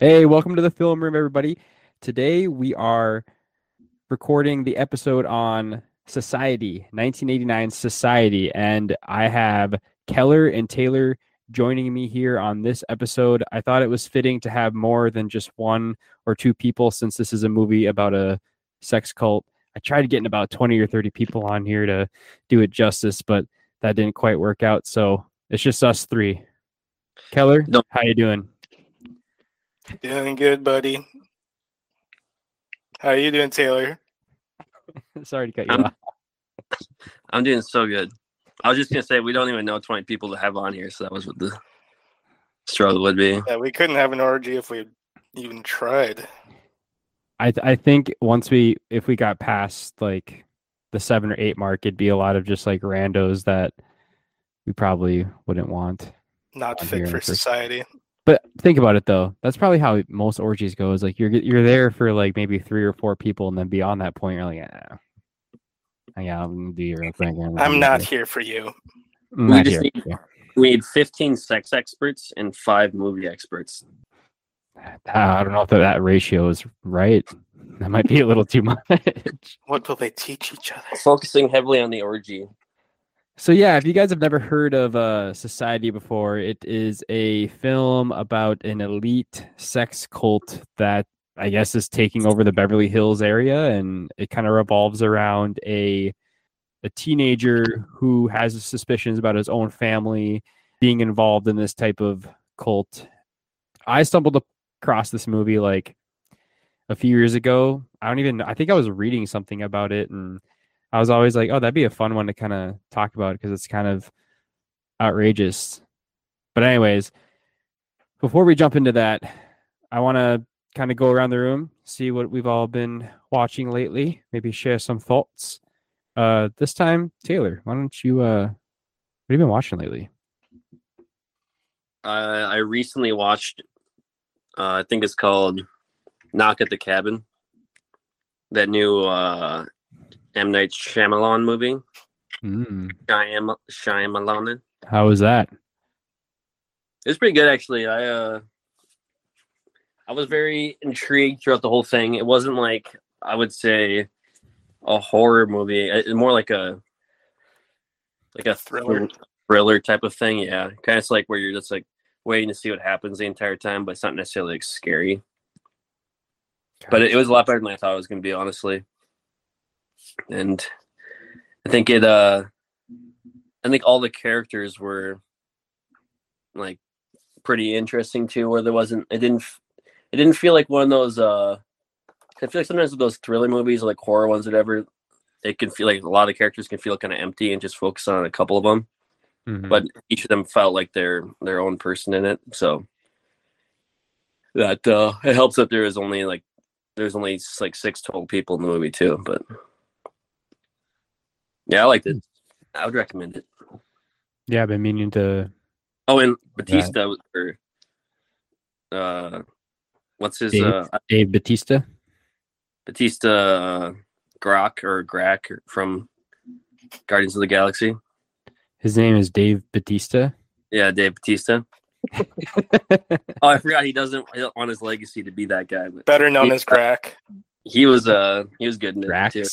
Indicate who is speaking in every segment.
Speaker 1: Hey, welcome to the film room, everybody. Today we are recording the episode on Society, 1989 Society, and I have Keller and Taylor joining me here on this episode. I thought it was fitting to have more than just one or two people since this is a movie about a sex cult. I tried getting about 20 or 30 people on here to do it justice, but that didn't quite work out. So it's just us three. Keller,
Speaker 2: No.
Speaker 1: how you doing?
Speaker 3: Doing good, buddy. How are you doing, Taylor?
Speaker 1: Sorry to cut you
Speaker 2: I'm-
Speaker 1: off.
Speaker 2: I'm doing so good. I was just gonna say we don't even know 20 people to have on here, so that was what the struggle would be.
Speaker 3: Yeah, we couldn't have an orgy if we even tried.
Speaker 1: I th- I think once we if we got past like the seven or eight mark, it'd be a lot of just like randos that we probably wouldn't want.
Speaker 3: Not fit
Speaker 1: here
Speaker 3: for
Speaker 1: for-
Speaker 3: society.
Speaker 1: But think about it though. That's probably how most orgies go. Is like you're you're there for like maybe three or four people, and then beyond that point, you're like, yeah, yeah, I'm gonna do your real thing.
Speaker 3: I'm not here for you.
Speaker 1: I'm
Speaker 2: We
Speaker 1: not
Speaker 2: just
Speaker 1: here.
Speaker 2: need- We need 15 sex experts and five movie experts.
Speaker 1: Ah, I don't know if that, that ratio is right. That might be a little too much.
Speaker 3: What will they teach each other?
Speaker 2: Focusing heavily on the orgy.
Speaker 1: So yeah, if you guys have never heard of uh, Society before, it is a film about an elite sex cult that I guess is taking over the Beverly Hills area, and it kind of revolves around a a teenager who has suspicions about his own family being involved in this type of cult. I stumbled across this movie like a few years ago. I don't even. I think I was reading something about it, and I was always like, oh, that'd be a fun one to kind of talk about because it's kind of outrageous. But anyways, before we jump into that, I want to kind of go around the room, see what we've all been watching lately, maybe share some thoughts. Uh, this time, Taylor, why don't you? Uh, what have you been watching lately?
Speaker 2: Uh, I recently watched. Uh, I think it's called "Knock at the Cabin." That new uh, M Night Shyamalan movie.
Speaker 1: Mm,
Speaker 2: Shyam- Shyamalan.
Speaker 1: how was that?
Speaker 2: It's pretty good actually. I uh I was very intrigued throughout the whole thing. It wasn't like I would say a horror movie. It, more like a like a
Speaker 3: Thriller.
Speaker 2: thriller type of thing. Yeah, kind of like where you're just like waiting to see what happens the entire time, but it's not necessarily like scary. But it, it was a lot better than I thought it was going to be, honestly. And I think it. uh I think all the characters were like pretty interesting too. Where there wasn't, it didn't, it didn't feel like one of those. uh I feel like sometimes with those thriller movies, or like horror ones, whatever, it can feel like a lot of characters can feel kind of empty and just focus on a couple of them.
Speaker 1: Mhm.
Speaker 2: But each of them felt like their their own person in it. So that uh it helps that there is only like there's only like six total people in the movie too. But yeah, I liked it. I would recommend it.
Speaker 1: yeah, I've been meaning to.
Speaker 2: Oh, and Batista was- or uh, what's his
Speaker 1: Dave.
Speaker 2: uh
Speaker 1: Dave Batista.
Speaker 2: Batista uh, Grok or Grak from Guardians of the Galaxy?
Speaker 1: His name is Dave Batista.
Speaker 2: Yeah, Dave Batista. Oh, I forgot he doesn't want his legacy to be that guy, but
Speaker 3: Better known
Speaker 2: He-
Speaker 3: as Crack.
Speaker 2: he was uh he was good in it too.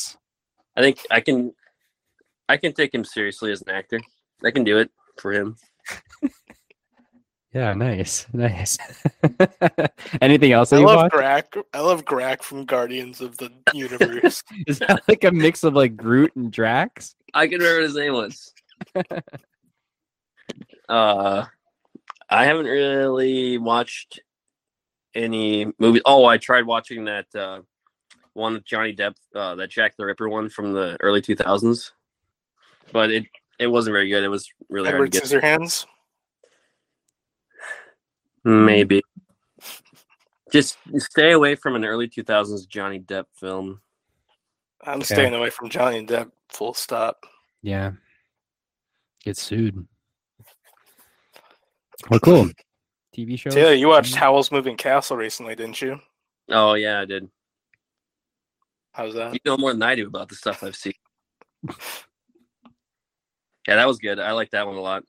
Speaker 2: I think I can I can take him seriously as an actor. I can do it for him.
Speaker 1: Yeah, nice, nice. Anything else
Speaker 3: I love
Speaker 1: watched?
Speaker 3: Grack. I love Grack from Guardians of the Universe.
Speaker 1: Is that like a mix of like Groot and Drax?
Speaker 2: I can remember what his name was. uh, I haven't really watched any movies. Oh, I tried watching that uh, one with Johnny Depp, uh, that Jack the Ripper one from the early two thousands, but it it wasn't very good. It was really hard to get.
Speaker 3: Scissorhands.
Speaker 2: Maybe. Just stay away from an early two thousands Johnny Depp film.
Speaker 3: I'm
Speaker 1: Okay.
Speaker 3: staying away from Johnny Depp. Full stop.
Speaker 1: Yeah. Get sued. Well, cool. TV show.
Speaker 3: Taylor, you watched mm-hmm. Howl's Moving Castle recently, didn't you?
Speaker 2: Oh yeah, I did.
Speaker 3: How's that?
Speaker 2: You know more than I do about the stuff I've seen. Yeah, that was good. I like that one a lot.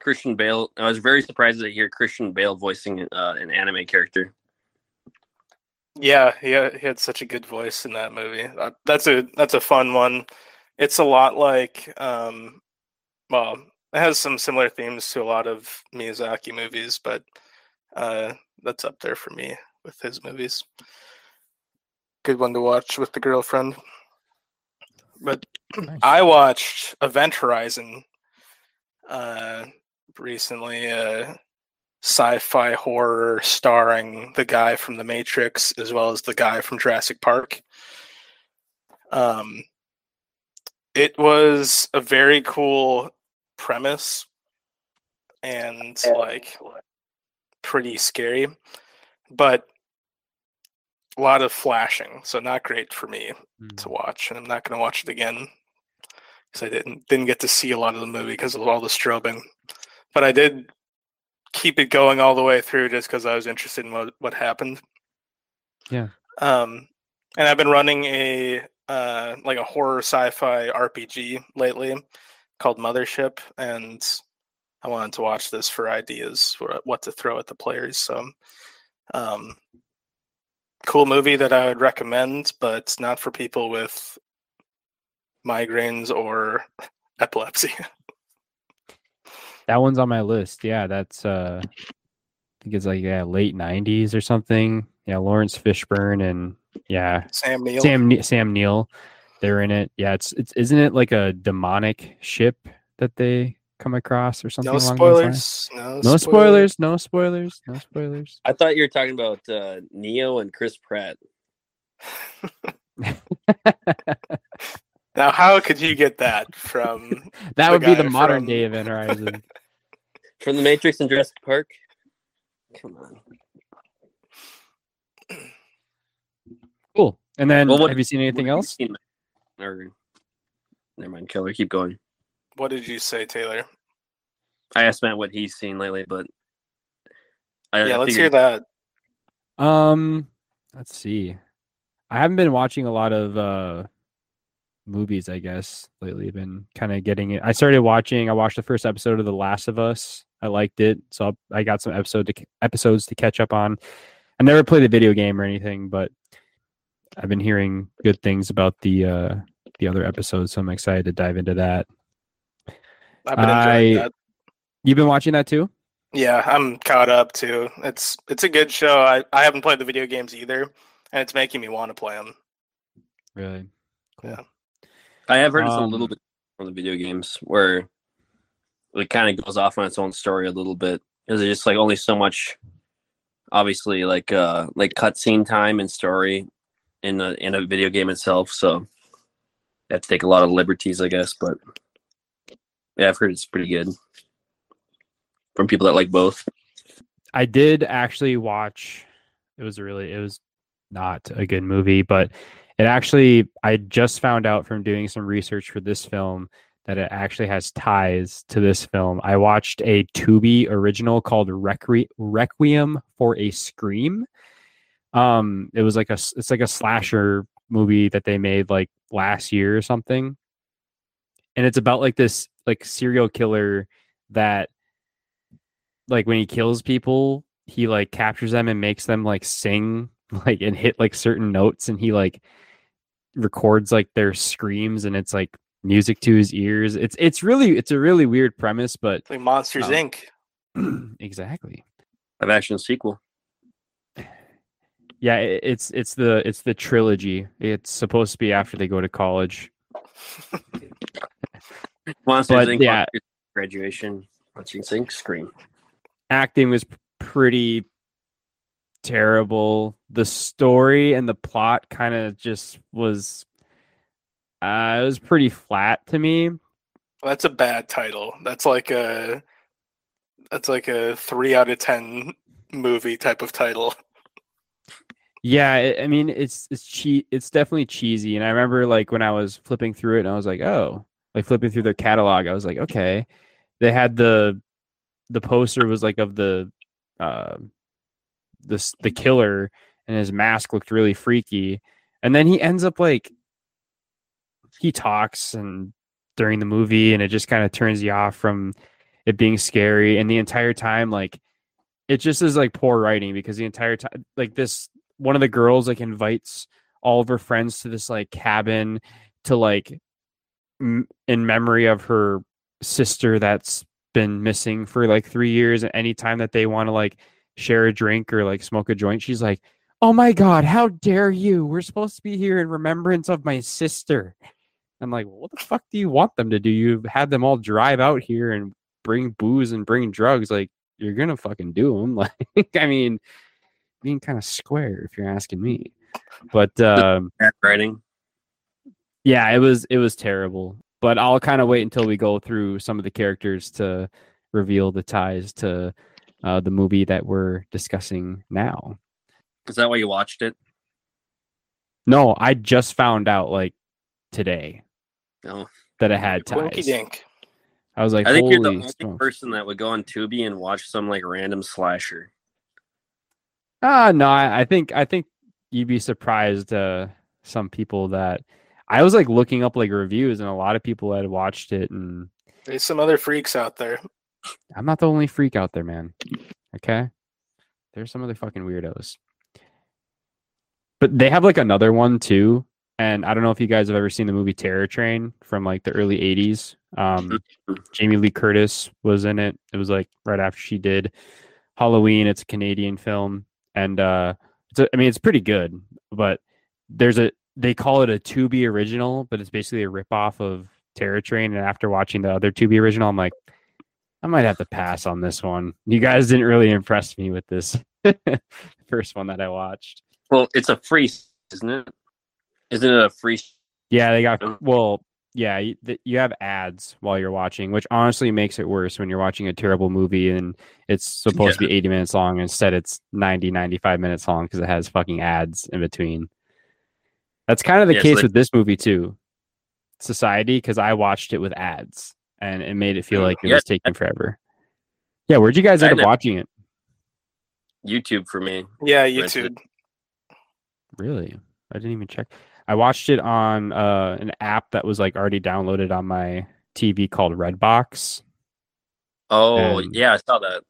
Speaker 2: Christian Bale. I was very surprised to hear Christian Bale voicing uh, an anime character.
Speaker 3: Yeah, had, he had such a good voice in that movie. Uh, That's a that's a fun one. It's a lot like um well, it has some similar themes to a lot of Miyazaki movies, but uh that's up there for me with his movies. Good one to watch with the girlfriend. But
Speaker 1: Nice.
Speaker 3: I watched Event Horizon uh recently uh sci-fi horror starring the guy from the Matrix as well as the guy from Jurassic Park. Um it was a very cool premise and like pretty scary but a lot of flashing so not great for me
Speaker 1: Mm.
Speaker 3: to watch and i'm not going to watch it again because i didn't didn't get to see a lot of the movie because of all the strobing but i did keep it going all the way through just because i was interested in what, what happened
Speaker 1: Yeah.
Speaker 3: um and i've been running a uh like a horror sci-fi rpg lately called mothership and i wanted to watch this for ideas for what to throw at the players so um cool movie that I would recommend, but not for people with migraines or epilepsy.
Speaker 1: That one's on my list. Yeah, that's uh I think it's like yeah, late nineties or something. Yeah, Laurence Fishburne and yeah,
Speaker 3: Sam Neill.
Speaker 1: Sam Ne- Sam Neill. They're in it. Yeah, it's it's isn't it like a demonic ship that they come across or something
Speaker 3: no
Speaker 1: along those lines?
Speaker 3: spoilers. No,
Speaker 1: No spoilers, no spoilers, no spoilers.
Speaker 2: I thought you were talking about uh, Neo and Chris Pratt.
Speaker 3: Now, how could you get that from?
Speaker 1: that
Speaker 3: The
Speaker 1: would be the
Speaker 3: guy
Speaker 1: modern
Speaker 3: from-
Speaker 1: day Event Horizon.
Speaker 2: From The Matrix and Jurassic Park? Come on.
Speaker 1: cool. And then
Speaker 2: Well, what-
Speaker 1: have you seen anything
Speaker 2: What have you
Speaker 1: else?
Speaker 2: seen? Or, never mind, Keller. Keep going.
Speaker 3: What did you say, Taylor?
Speaker 2: I asked Matt what he's seen lately, but I,
Speaker 3: Yeah,
Speaker 2: I
Speaker 3: let's hear that.
Speaker 1: Um, let's see. I haven't been watching a lot of uh movies, I guess, lately. Been kind of getting it. I started watching. I watched the first episode of The Last of Us. I liked it, so I got some episode to, episodes to catch up on. I never played the video game or anything, but I've been hearing good things about the uh the other episodes, so I'm excited to dive into that.
Speaker 3: I've been enjoying
Speaker 1: I-
Speaker 3: that.
Speaker 1: You've been watching that too?
Speaker 3: Yeah, I'm caught up too. It's it's a good show. I, I haven't played the video games either, and it's making me want to play them.
Speaker 1: Really? Yeah.
Speaker 2: I have heard it's a little
Speaker 1: Um,
Speaker 2: bit from the video games where it kind of goes off on its own story a little bit because it's just like only so much, obviously like uh like cutscene time and story in a in a video game itself. So you have to take a lot of liberties, I guess. But yeah, I've heard it's pretty good from people that like both.
Speaker 1: I did actually watch. It was really, it was not a good movie, but it actually, I just found out from doing some research for this film that it actually has ties to this film. I watched a Tubi original called Requi- Requiem for a Scream. Um, it was like a. it's like a slasher movie that they made like last year or something, and it's about like this like serial killer that like when he kills people, he like captures them and makes them like sing like and hit like certain notes and he like records like their screams and it's like music to his ears. It's it's really it's a really weird premise, but
Speaker 3: Like Monsters
Speaker 1: Oh.
Speaker 3: Inc.
Speaker 1: exactly.
Speaker 2: Live action sequel.
Speaker 1: Yeah, it, it's it's the it's the trilogy. It's supposed to be after they go to college.
Speaker 2: Monsters
Speaker 1: But,
Speaker 2: Inc.
Speaker 1: yeah.
Speaker 2: Monsters, graduation. Monsters Inc. Scream.
Speaker 1: Acting was pretty terrible. The story and the plot kind of just was uh it was pretty flat to me.
Speaker 3: That's a bad title. That's like a that's like a three out of ten movie type of title.
Speaker 1: Yeah, I I mean it's it's che- it's definitely cheesy and I remember like when I was flipping through it and I was like, "Oh, like flipping through their catalog, I was like, "Okay." They had the the poster was like of the uh this the killer and his mask looked really freaky. And then he ends up like he talks and during the movie and it just kind of turns you off from it being scary and the entire time like it just is like poor writing because the entire time like this one of the girls like invites all of her friends to this like cabin to like m- in memory of her sister that's been missing for like three years and anytime that they want to like share a drink or like smoke a joint she's like oh my god how dare you? We're supposed to be here in remembrance of my sister. I'm like what the fuck do you want them to do? You've had them all drive out here and bring booze and bring drugs like you're gonna fucking do them like i mean being kind of square if you're asking me. But um
Speaker 2: Bad writing.
Speaker 1: Yeah it was it was terrible but i'll kind of wait until we go through some of the characters to reveal the ties to uh, the movie that we're discussing now
Speaker 2: Is that why you watched it?
Speaker 1: no i just found out like today
Speaker 2: No.
Speaker 1: that it had
Speaker 3: Quinky
Speaker 1: ties
Speaker 3: dink.
Speaker 1: i was like
Speaker 2: I think you're the only
Speaker 1: smokes.
Speaker 2: person that would go on Tubi and watch some like random slasher.
Speaker 1: Ah, no, I, I think I think you'd be surprised. Uh, some people that I was like looking up like reviews, and a lot of people had watched it, and
Speaker 3: There's some other freaks out there.
Speaker 1: I'm not the only freak out there, man. Okay, there's some other fucking weirdos. But they have like another one too, and I don't know if you guys have ever seen the movie Terror Train from like the early '80s. Um, Jamie Lee Curtis was in it. It was like right after she did Halloween. It's a Canadian film, and uh, it's a, I mean it's pretty good. But there's a they call it a Tubi original, but it's basically a ripoff of Terror Train. And after watching the other Tubi original, I'm like, I might have to pass on this one. You guys didn't really impress me with this first one that I watched.
Speaker 2: Well, it's a free, isn't it? Isn't it a free?
Speaker 1: Yeah, they got
Speaker 2: Oh.
Speaker 1: well. Yeah, you, you have ads while you're watching, which honestly makes it worse when you're watching a terrible movie and it's supposed to be 80 minutes long. Instead, it's 90, 95 minutes long because it has fucking ads in between. That's kind of the
Speaker 2: Yeah, so
Speaker 1: case
Speaker 2: they-
Speaker 1: with this movie too, Society, because I watched it with ads and it made it feel
Speaker 2: Mm,
Speaker 1: like it
Speaker 2: yeah,
Speaker 1: was taking forever. Yeah, where'd you guys end up watching it?
Speaker 3: YouTube
Speaker 2: for me.
Speaker 3: Yeah, YouTube.
Speaker 1: Really? I didn't even check. I watched it on uh, an app that was like already downloaded on my TV called Redbox.
Speaker 2: Oh
Speaker 1: And-
Speaker 2: yeah, I saw that.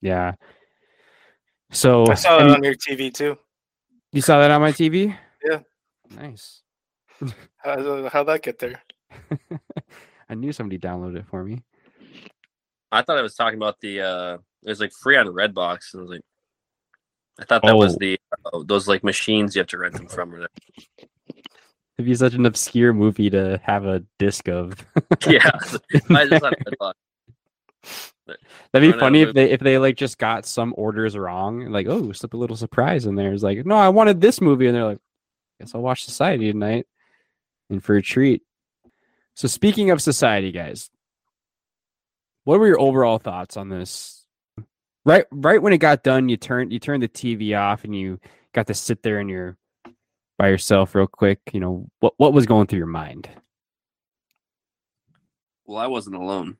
Speaker 1: Yeah. So
Speaker 3: I saw
Speaker 1: I
Speaker 3: it
Speaker 1: mean,
Speaker 3: on your TV too.
Speaker 1: you saw that on my TV?
Speaker 3: Yeah.
Speaker 1: Nice.
Speaker 3: How, how'd that get there?
Speaker 1: I knew somebody downloaded it for me.
Speaker 2: I thought I was talking about the. uh It was like free on Redbox, and I was like, I thought that was
Speaker 1: Oh.
Speaker 2: the uh, those like machines you have to rent them from. Or that.
Speaker 1: It'd be such an obscure movie to have a disc of.
Speaker 2: yeah, I just thought Redbox.
Speaker 1: That'd be
Speaker 2: no,
Speaker 1: funny if they if they like just got some orders wrong, like oh, slip a little surprise in there. It's like, no, I wanted this movie, and they're like, guess I'll watch Society tonight, and for a treat. So speaking of Society, guys, what were your overall thoughts on this? Right, right when it got done, you turned you turned the TV off, and you got to sit there and you're by yourself real quick. You know what what was going through your mind?
Speaker 2: Well, I wasn't alone,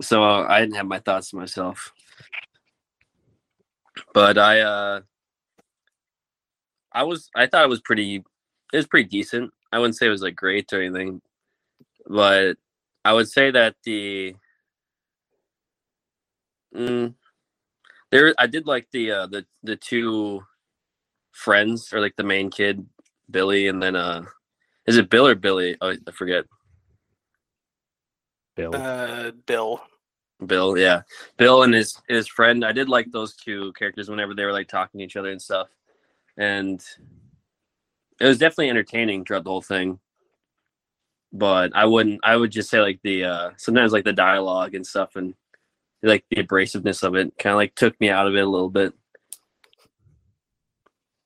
Speaker 2: so uh, I didn't have my thoughts to myself. But I, uh I was, I thought it was pretty, it was pretty decent. I wouldn't say it was like great or anything, but I would say that the, mm, there, I did like the uh the the two friends or like the main kid, Billy, and then uh, is it Bill or Billy? Oh, I forget.
Speaker 1: Bill.
Speaker 3: Uh, Bill.
Speaker 2: Bill, yeah, Bill and his his friend. I did like those two characters whenever they were like talking to each other and stuff, and it was definitely entertaining throughout the whole thing. But I wouldn't. I would just say like the uh sometimes like the dialogue and stuff and like the abrasiveness of it kind of like took me out of it a little bit.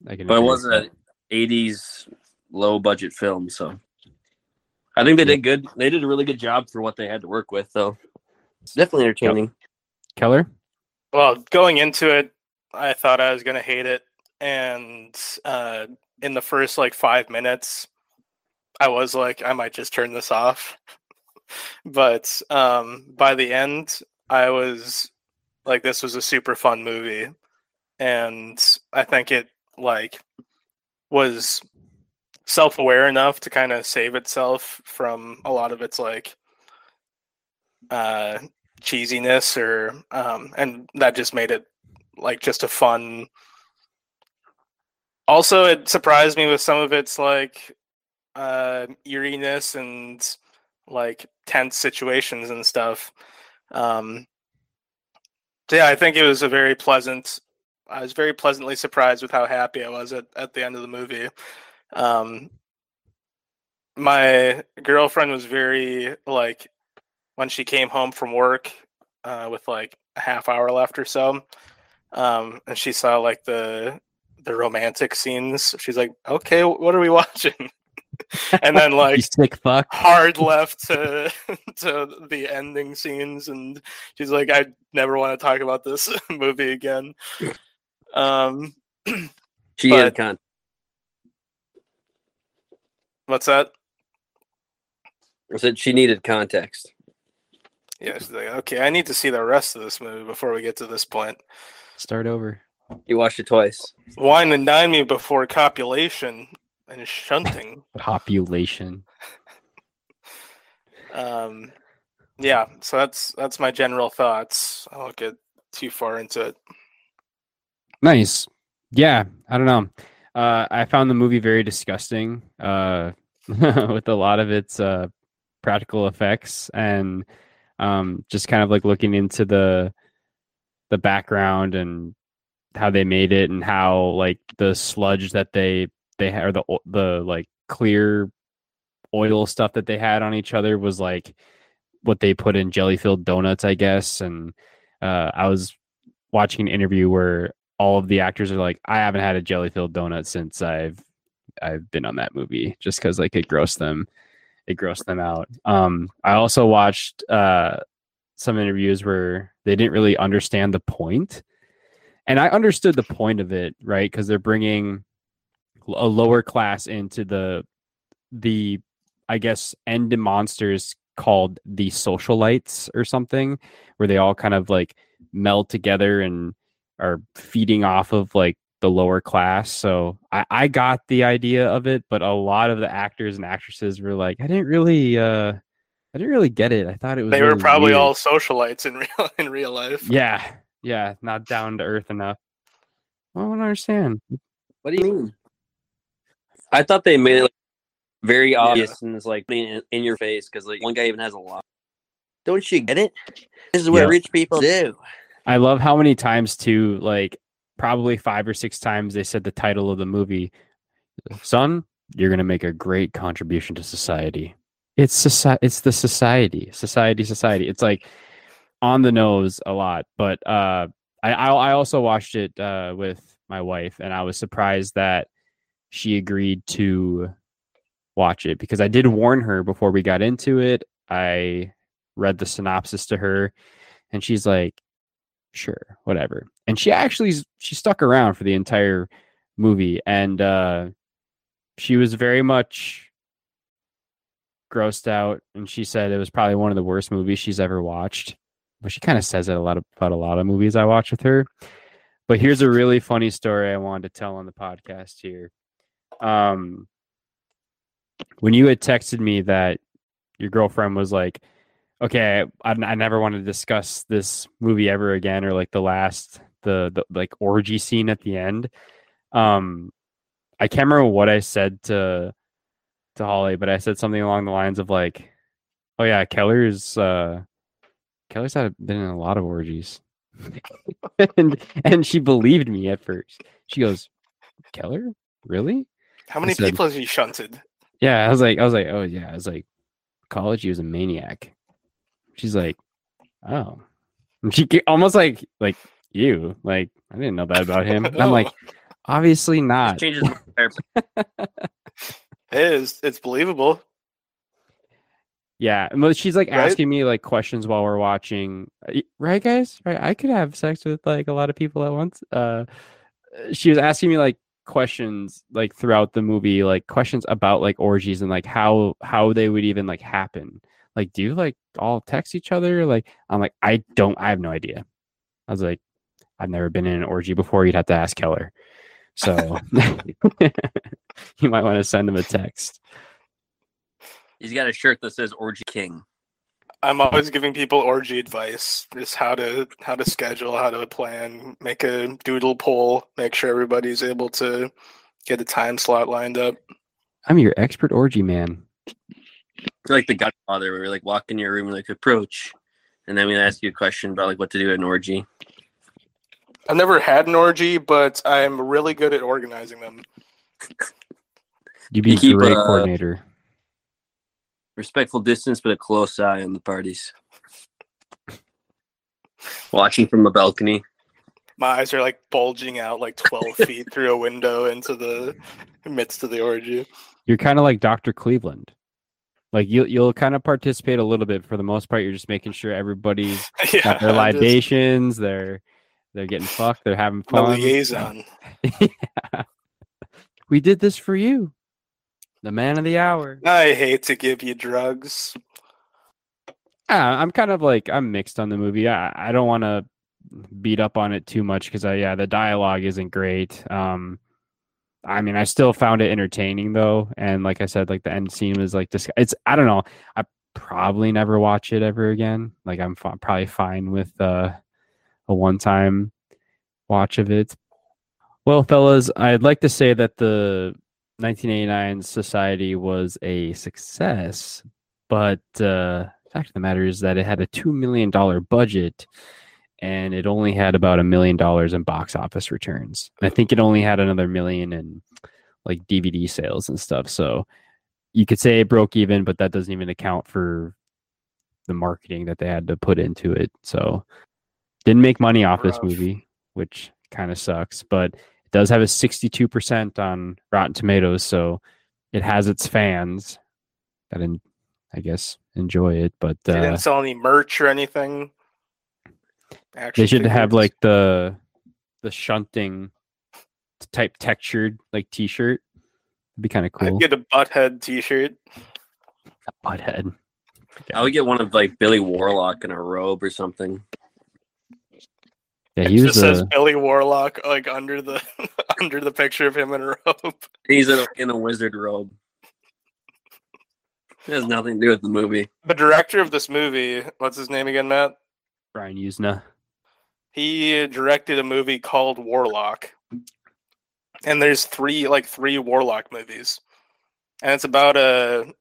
Speaker 1: I can
Speaker 2: But it was
Speaker 1: with
Speaker 2: a '80s low budget film, so I think they did good. They did a really good job for what they had to work with, though. It's definitely entertaining.
Speaker 1: Keller.
Speaker 3: Well, going into it, I thought I was gonna hate it, and uh, in the first like five minutes, I was like, I might just turn this off. but um, by the end, I was like, this was a super fun movie, and I think it like was self-aware enough to kind of save itself from a lot of its like uh cheesiness or um and that just made it like just a fun Also, it surprised me with some of its like uh, eeriness and like tense situations and stuff. Um, so yeah, I think it was a very pleasant. I was very pleasantly surprised with how happy I was at, at the end of the movie. Um, my girlfriend was very like when she came home from work uh, with like a half hour left or so, um, and she saw like the the romantic scenes. She's like, "Okay, what are we watching?" and then like
Speaker 1: You sick fuck.
Speaker 3: hard left to to the ending scenes, and she's like, "I never want to talk about this movie again." Um,
Speaker 2: She
Speaker 3: But-
Speaker 2: had con-
Speaker 3: what's that?
Speaker 2: I said she needed context.
Speaker 3: Yeah, she's like, "Okay, I need to see the rest of this movie before we get to this point."
Speaker 1: Start over.
Speaker 2: You watched it twice.
Speaker 3: Wine and dine me before copulation and shunting.
Speaker 1: Population.
Speaker 3: Um, yeah, so that's that's my general thoughts. I won't get too far into it.
Speaker 1: Nice. Yeah, I don't know. Uh, I found the movie very disgusting uh, with a lot of its uh, practical effects and um, just kind of like looking into the the background and how they made it and how like the sludge that they they had or the the like clear oil stuff that they had on each other was like what they put in jelly filled donuts, I guess. And uh, I was watching an interview where all of the actors are like, I haven't had a jelly filled donut since I've I've been on that movie, just because like it grossed them, it grossed them out. Um, I also watched uh, some interviews where they didn't really understand the point, and I understood the point of it, right? Because they're bringing a lower class into the the I guess end monsters called the socialites or something, where they all kind of like meld together and are feeding off of like the lower class. So I, I got the idea of it, but a lot of the actors and actresses were like, I didn't really uh I didn't really get it. I thought it was
Speaker 3: They were probably
Speaker 1: weird."
Speaker 3: all socialites in real in real life.
Speaker 1: Yeah. Yeah. Not down to earth enough. I don't understand.
Speaker 2: What do you mean? I thought they made it like, very obvious and it's like in, in your face because like one guy even has a lot. Don't you get it? This is what
Speaker 1: Yeah.
Speaker 2: rich people do.
Speaker 1: I love how many times too, like probably five or six times they said the title of the movie. Son, you're gonna make a great contribution to society. It's society it's the society. Society, society. It's like on the nose a lot. But uh I I I also watched it uh with my wife and I was surprised that she agreed to watch it because I did warn her before we got into it. I read the synopsis to her and she's like sure whatever and she actually she stuck around for the entire movie and uh she was very much grossed out and she said it was probably one of the worst movies she's ever watched but she kind of says that a lot about a lot of movies i watch with her but here's a really funny story i wanted to tell on the podcast here um when you had texted me that your girlfriend was like okay, I, I never want to discuss this movie ever again, or like the last the, the like orgy scene at the end. Um, I can't remember what I said to to Holly, but I said something along the lines of like, "Oh yeah, Keller's uh, Keller's had been in a lot of orgies," and and she believed me at first. She goes, "Keller, really?"
Speaker 3: How many
Speaker 1: said-
Speaker 3: people has he shunted?
Speaker 1: Yeah, I was like, I was like, oh yeah, I was like, college, he was a maniac. She's like, oh, and she almost like like you, like I didn't know that about him. And I'm like, oh. obviously not.
Speaker 2: Changes my entire
Speaker 3: It is. It's believable.
Speaker 1: Yeah, and she's like
Speaker 3: Right?
Speaker 1: asking me like questions while we're watching. Uh, Right, guys? Right? I could have sex with like a lot of people at once. Uh, she was asking me like questions like throughout the movie, like questions about like orgies and like how how they would even like happen. Like, do you like all text each other? Like, I'm like, I don't. I have no idea. I was like, I've never been in an orgy before. You'd have to ask Keller. So you might want to send him a text.
Speaker 2: He's got a shirt that says Orgy King.
Speaker 3: I'm always giving people orgy advice, just how to how to schedule, how to plan, make a doodle poll, make sure everybody's able to Get a time slot lined up.
Speaker 1: I'm your expert orgy man.
Speaker 2: It's like the Godfather, where we like walk in your room and like approach, and then we ask you a question about like what to do at an orgy.
Speaker 3: I've never had an orgy, but I'm really good at organizing them.
Speaker 1: You'd be
Speaker 2: You keep,
Speaker 1: great
Speaker 2: uh,
Speaker 1: coordinator.
Speaker 2: Respectful distance, but a close eye on the parties. Watching from a balcony.
Speaker 3: My eyes are like bulging out like 12 feet through a window into the midst of the orgy.
Speaker 1: You're kind of like Dr. Cleveland. Like you you'll kind of participate a little bit. For the most part, you're just making sure everybody's
Speaker 3: yeah,
Speaker 1: got their
Speaker 3: I'm just
Speaker 1: libations, they're they're getting fucked, they're having
Speaker 3: the
Speaker 1: fun.
Speaker 3: liaison.
Speaker 1: We did this for you. The man of the hour.
Speaker 3: I hate to give you drugs.
Speaker 1: Yeah, I'm kind of like I'm mixed on the movie. I I don't want to beat up on it too much because I yeah the dialogue isn't great. Um, I mean I still found it entertaining though, and like I said, like the end scene was like this. It's I don't know. I probably never watch it ever again. Like I'm fi- probably fine with uh, a one time watch of it. Well, fellas, I'd like to say that the 1989 Society was a success, but uh, the fact of the matter is that it had a two million dollar budget, and it only had about a million dollars in box office returns. And I think it only had another million in like DVD sales and stuff. So you could say it broke even, but that doesn't even account for the marketing that they had to put into it. So didn't make money off this movie, which kind of sucks. But does have a 62% on Rotten Tomatoes, so it has its fans that, en- I guess, enjoy it. But
Speaker 3: They
Speaker 1: uh,
Speaker 3: didn't sell any merch or anything.
Speaker 1: they
Speaker 3: Action
Speaker 1: should have like the the shunting type textured like T-shirt. It'd be kind of cool.
Speaker 3: I'd
Speaker 1: cool.
Speaker 3: get a butthead T-shirt.
Speaker 1: Butthead.
Speaker 2: I would get one of like Billy Warlock in a robe or something.
Speaker 1: Yeah,
Speaker 3: It
Speaker 1: he was
Speaker 3: just says
Speaker 1: a,
Speaker 3: Billy Warlock like under the under the picture of him in a robe.
Speaker 2: He's in a, in a wizard robe. It has nothing to do with the movie.
Speaker 3: The director of this movie, what's his name again, Matt?
Speaker 1: Brian Yuzna.
Speaker 3: He directed a movie called Warlock. And there's three like three Warlock movies. And it's about a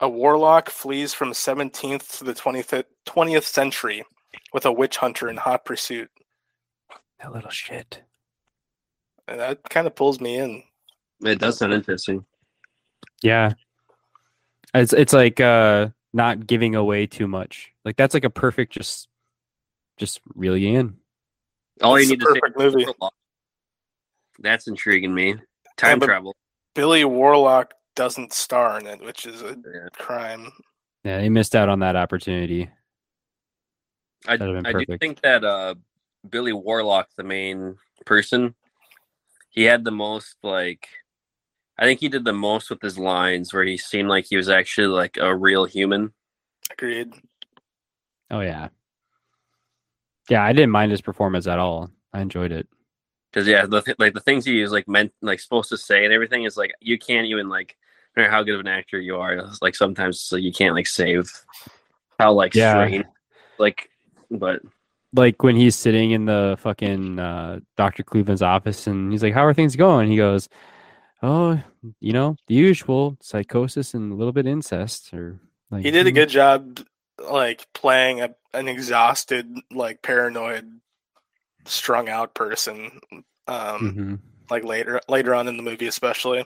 Speaker 3: a warlock flees from 17th to the 20th 20th century with a witch hunter in hot pursuit.
Speaker 1: That little shit.
Speaker 3: And that kind of pulls me in.
Speaker 2: It does sound interesting.
Speaker 1: Yeah. It's it's like uh not giving away too much. Like that's like a perfect just just reel you in.
Speaker 2: All
Speaker 3: It's
Speaker 2: you
Speaker 3: a
Speaker 2: need to say
Speaker 3: perfect movie.
Speaker 2: Warlock. That's intriguing me. Time
Speaker 3: but-
Speaker 2: travel.
Speaker 3: Billy Warlock doesn't star in it, which is a
Speaker 2: Yeah.
Speaker 3: crime.
Speaker 1: Yeah, they missed out on that opportunity.
Speaker 2: I,
Speaker 1: That'd have been
Speaker 2: I do think that uh, Billy Warlock, the main person, he had the most like. I think he did the most with his lines, where he seemed like he was actually like a real human.
Speaker 3: Agreed.
Speaker 1: Oh yeah. Yeah, I didn't mind his performance at all. I enjoyed it.
Speaker 2: Because yeah, the th- like the things he was like meant like supposed to say and everything is like you can't even like no matter how good of an actor you are. It's, like sometimes it's, like, you can't like save how like
Speaker 1: Yeah.
Speaker 2: strange like. But
Speaker 1: Like when he's sitting in the fucking uh, Dr. Cleveland's office and he's like, How are things going? He goes, Oh, you know, the usual psychosis and a little bit incest or like
Speaker 3: He did a good job, like playing a, an exhausted, like paranoid, strung out person. Um,
Speaker 1: Mhm.
Speaker 3: like later later on in the movie, especially.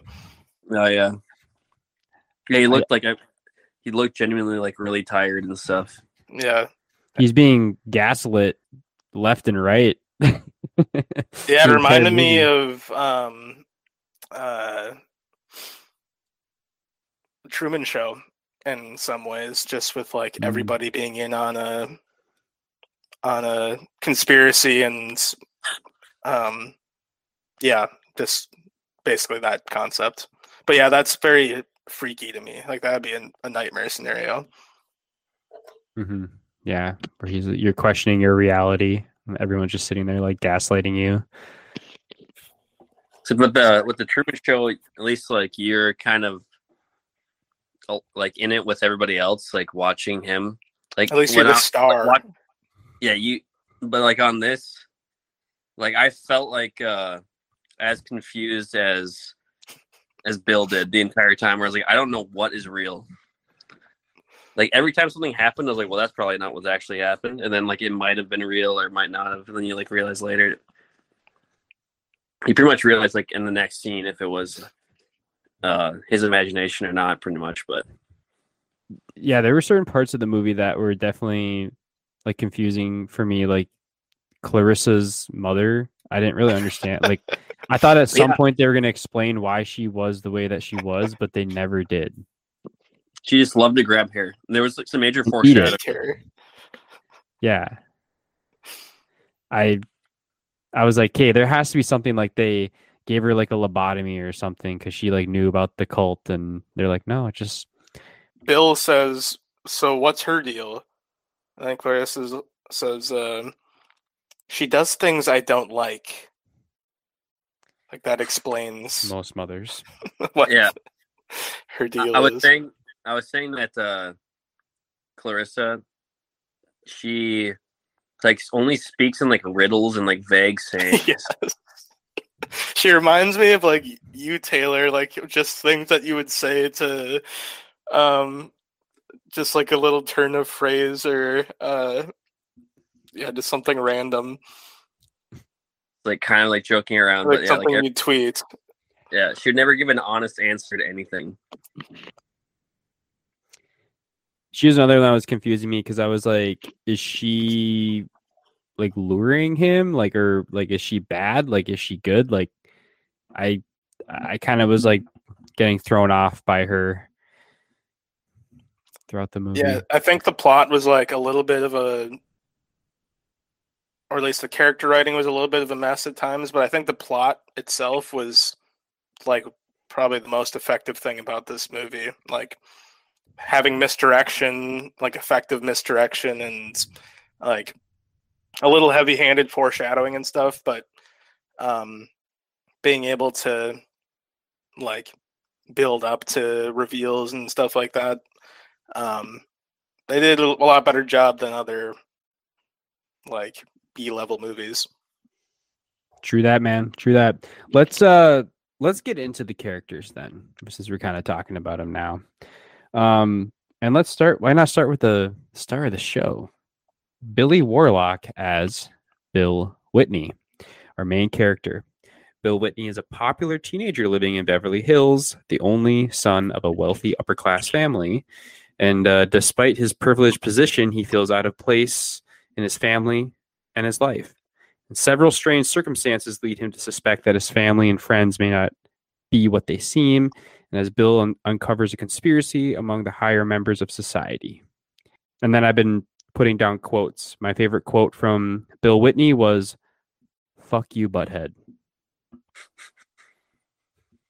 Speaker 2: oh yeah, yeah, he looked like a, he looked genuinely like really tired and stuff.
Speaker 3: Yeah,
Speaker 1: He's being gaslit left and right.
Speaker 3: yeah. It reminded me of um, uh, the Truman Show in some ways, just with like
Speaker 1: Mhm.
Speaker 3: everybody being in on a on a conspiracy and um, yeah, just basically that concept. But yeah, that's very freaky to me. Like that'd be a, a nightmare scenario.
Speaker 1: hmm Yeah, where he's you're questioning your reality. Everyone's just sitting there like gaslighting you.
Speaker 2: So with the with the Truman Show, at least like you're kind of oh, like in it with everybody else, like watching him. Like
Speaker 3: At least
Speaker 2: when
Speaker 3: you're the
Speaker 2: I-
Speaker 3: star.
Speaker 2: what- yeah, you. But like on this, like I felt like uh as confused as as Bill did the entire time. Where I was like, I don't know what is real. Like every time something happened, I was like, well, that's probably not what's actually happened. And then like it might have been real or might not have. And then you like realize later. You pretty much realize like in the next scene if it was uh his imagination or not, pretty much. But
Speaker 1: yeah, there were certain parts of the movie that were definitely like confusing for me. Like Clarissa's mother, I didn't really understand. like I thought at some
Speaker 2: Yeah.
Speaker 1: point they were going to explain why she was the way that she was, but they never did.
Speaker 2: She just loved to grab hair. And there was like some major
Speaker 1: Eat
Speaker 2: foreshadowing.
Speaker 1: Yeah. I I was like, okay, there has to be something like they gave her like a lobotomy or something because she like knew about the cult, and they're like, no, it just
Speaker 3: Bill says, "So what's her deal?" I think Clarissa says, says um, "She does things I don't like." Like that explains
Speaker 1: most mothers.
Speaker 3: what
Speaker 2: Yeah.
Speaker 3: her deal
Speaker 2: I was
Speaker 3: is.
Speaker 2: saying I was saying that uh Clarissa she like only speaks in like riddles and like vague sayings.
Speaker 3: yes. She reminds me of like you, Taylor, like just things that you would say to um just like a little turn of phrase or uh yeah, just something random.
Speaker 2: like kind of like joking around,
Speaker 3: Like
Speaker 2: but yeah,
Speaker 3: something
Speaker 2: like
Speaker 3: you tweet.
Speaker 2: yeah, she would never give an honest answer to anything.
Speaker 1: She was another one that was confusing me because I was like, is she like luring him? Like, or like, is she bad? Like, is she good? Like, I, I kind of was like getting thrown off by her throughout the movie.
Speaker 3: Yeah, I think the plot was like a little bit of a, or at least the character writing was a little bit of a mess at times. But I think the plot itself was like probably the most effective thing about this movie. Like having misdirection, like effective misdirection, and like a little heavy-handed foreshadowing and stuff. But um, being able to like build up to reveals and stuff like that um, they did a lot better job than other like B level movies.
Speaker 1: True that, man. True that. Let's uh let's get into the characters then, since we're kind of talking about them now. Um, and let's start. Why not start with the star of the show, Billy Warlock as Bill Whitney, our main character. Bill Whitney is a popular teenager living in Beverly Hills, the only son of a wealthy upper class family. And uh, despite his privileged position, he feels out of place in his family and his life. And several strange circumstances lead him to suspect that his family and friends may not be what they seem. And as Bill un- uncovers a conspiracy among the higher members of society. And then I've been putting down quotes. My favorite quote from Bill Whitney was, Fuck you, butthead.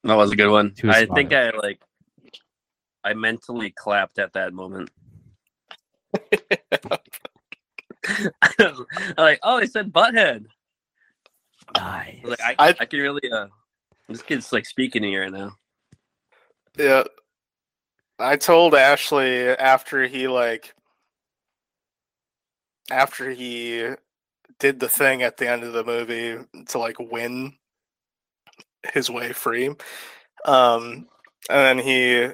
Speaker 2: That was a good one.
Speaker 1: To his
Speaker 2: I think. I like I mentally clapped at that moment. I'm like, oh, they said butthead. I like, I,
Speaker 3: I-
Speaker 2: I, can really uh this kid's like speaking to you right now.
Speaker 3: Yeah. I told Ashley after he like after he did the thing at the end of the movie to like win his way free. Um and then he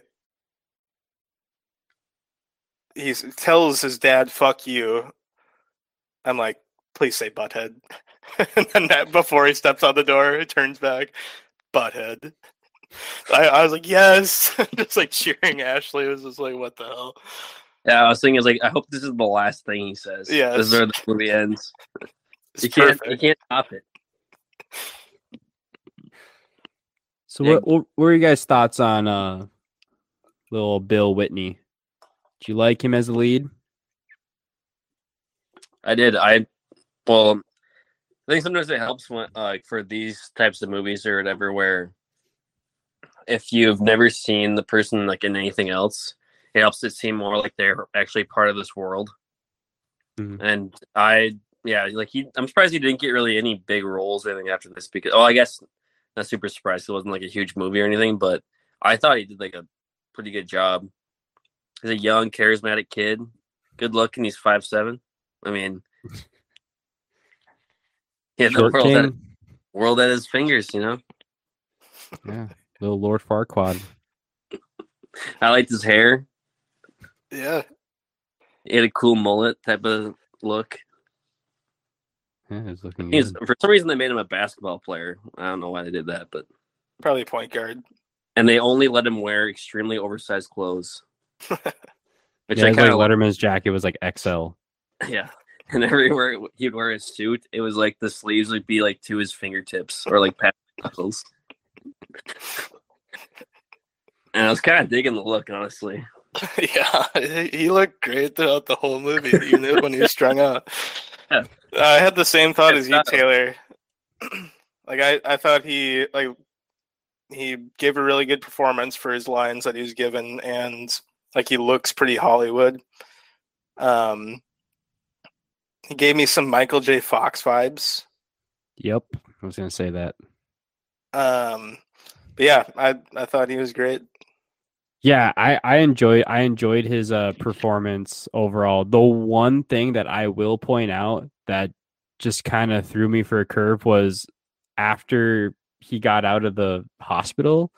Speaker 3: he tells his dad fuck you. I'm like please say butthead. and then that, before he steps out the door, he turns back butthead. I, I was like, yes, just like cheering. Ashley was just like, what the hell?
Speaker 2: Yeah, I was thinking, I was like, I hope this is the last thing he says.
Speaker 3: Yeah,
Speaker 2: this is where the movie ends.
Speaker 3: It's
Speaker 2: You can't, you can't stop it.
Speaker 1: So,
Speaker 2: Yeah.
Speaker 1: what, what were your guys' thoughts on uh, little Bill Whitney? Do you like him as a lead?
Speaker 2: I did. I well, I think sometimes it helps when uh, like for these types of movies or whatever, where if you've never seen the person like in anything else, it helps it seem more like they're actually part of this world.
Speaker 1: Mhm.
Speaker 2: And I, yeah, like he, I'm surprised he didn't get really any big roles or anything after this because, oh, I guess not super surprised. It wasn't like a huge movie or anything, but I thought he did like a pretty good job. He's a young, charismatic kid, good looking. He's five seven. I mean, yeah, the world at, world at his fingers, you know.
Speaker 1: Yeah. Little Lord Farquaad.
Speaker 2: I liked his hair.
Speaker 3: Yeah.
Speaker 2: He had a cool mullet type of look.
Speaker 1: Yeah, he's looking
Speaker 2: He's
Speaker 1: good.
Speaker 2: for some reason they made him a basketball player. I don't know why they did that, but
Speaker 3: Probably a point guard.
Speaker 2: and they only let him wear extremely oversized clothes. Which
Speaker 1: yeah,
Speaker 2: I
Speaker 1: his,
Speaker 2: kind
Speaker 1: like, Letterman's jacket was like XL.
Speaker 2: yeah. And everywhere he'd wear a suit, it was like the sleeves would be like to his fingertips or like past his knuckles. And I was kind of digging the look, honestly.
Speaker 3: yeah, he- he looked great throughout the whole movie, even when he was strung out.
Speaker 2: Yeah.
Speaker 3: I had the same thought as you,
Speaker 2: Style.
Speaker 3: Taylor. like I, I thought he like he gave a really good performance for his lines that he was given, and like he looks pretty Hollywood. Um, he gave me some Michael J. Fox vibes.
Speaker 1: Yep, I was gonna say that.
Speaker 3: Um, but yeah, I I thought he was great.
Speaker 1: Yeah, I I enjoyed I enjoyed his uh performance overall. The one thing that I will point out that just kind of threw me for a curve was after he got out of the hospital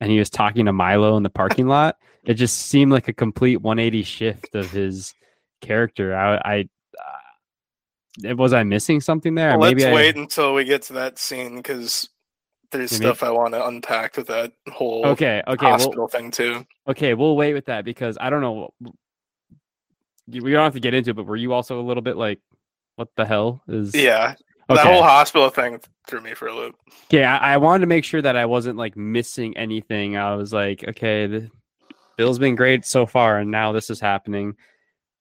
Speaker 1: and he was talking to Milo in the parking lot. It just seemed like a complete 180 shift of his character. I I uh, was I missing something there?
Speaker 3: Well,
Speaker 1: Maybe
Speaker 3: let's
Speaker 1: I,
Speaker 3: wait until we get to that scene because there's stuff I want to unpack with that whole
Speaker 1: Okay, okay, well,
Speaker 3: hospital thing too.
Speaker 1: Okay, we'll wait with that because I don't know. We don't have to get into it, but were you also a little bit like, what the hell is?
Speaker 3: Yeah,
Speaker 1: Okay.
Speaker 3: that whole hospital thing threw me for a loop.
Speaker 1: Yeah, I, I wanted to make sure that I wasn't like missing anything. I was like, okay, the, Bill's been great so far, and now this is happening.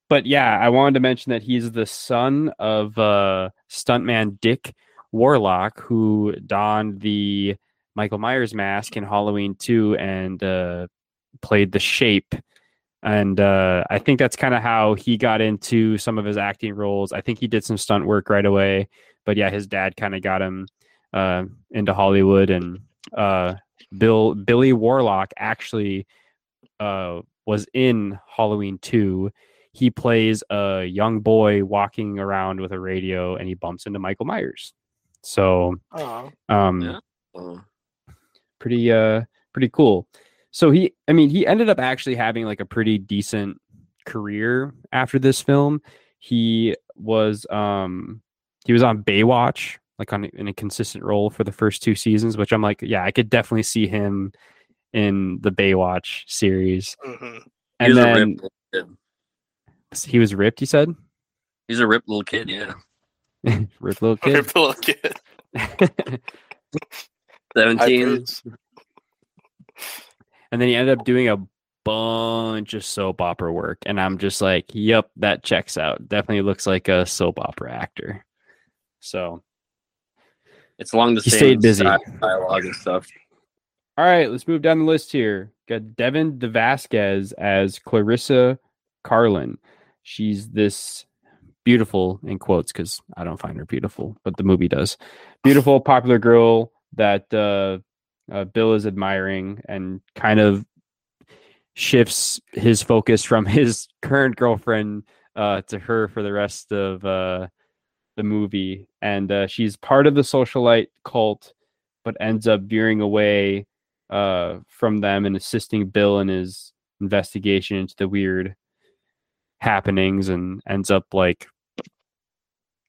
Speaker 1: But yeah, I wanted to mention that he's the son of uh, stuntman Dick Warlock, who donned the Michael Myers mask in Halloween 2 and uh, played the Shape. And uh, I think that's kind of how he got into some of his acting roles. I think he did some stunt work right away. But yeah, his dad kind of got him uh, into Hollywood, and uh, Bill Billy Warlock actually uh, was in Halloween 2. He plays a young boy walking around with a radio, and he bumps into Michael Myers. So, um,
Speaker 2: Yeah. Oh.
Speaker 1: pretty uh pretty cool so he i mean he ended up actually having like a pretty decent career after this film he was um he was on baywatch like on in a consistent role for the first two seasons which i'm like yeah i could definitely see him in the baywatch series
Speaker 3: hmm
Speaker 2: He
Speaker 1: and
Speaker 2: a
Speaker 1: then
Speaker 2: ripped kid.
Speaker 1: he was ripped you said
Speaker 2: He's a ripped little kid, yeah.
Speaker 1: ripped little kid
Speaker 3: the little kid.
Speaker 2: Seventeen.
Speaker 1: and then he ended up doing a bunch of soap opera work and i'm just like yep that checks out definitely looks like a soap opera actor so
Speaker 2: It's along the
Speaker 1: He
Speaker 2: same
Speaker 1: stayed busy.
Speaker 2: dialogue and stuff.
Speaker 1: all right let's move down the list here got devin devasquez as clarissa carlyn she's this beautiful in quotes because i don't find her beautiful but the movie does beautiful popular girl that uh, uh, bill is admiring and kind of shifts his focus from his current girlfriend uh, to her for the rest of uh, the movie. And uh, she's part of the socialite cult, but ends up veering away uh, from them and assisting Bill in his investigation into the weird happenings and ends up like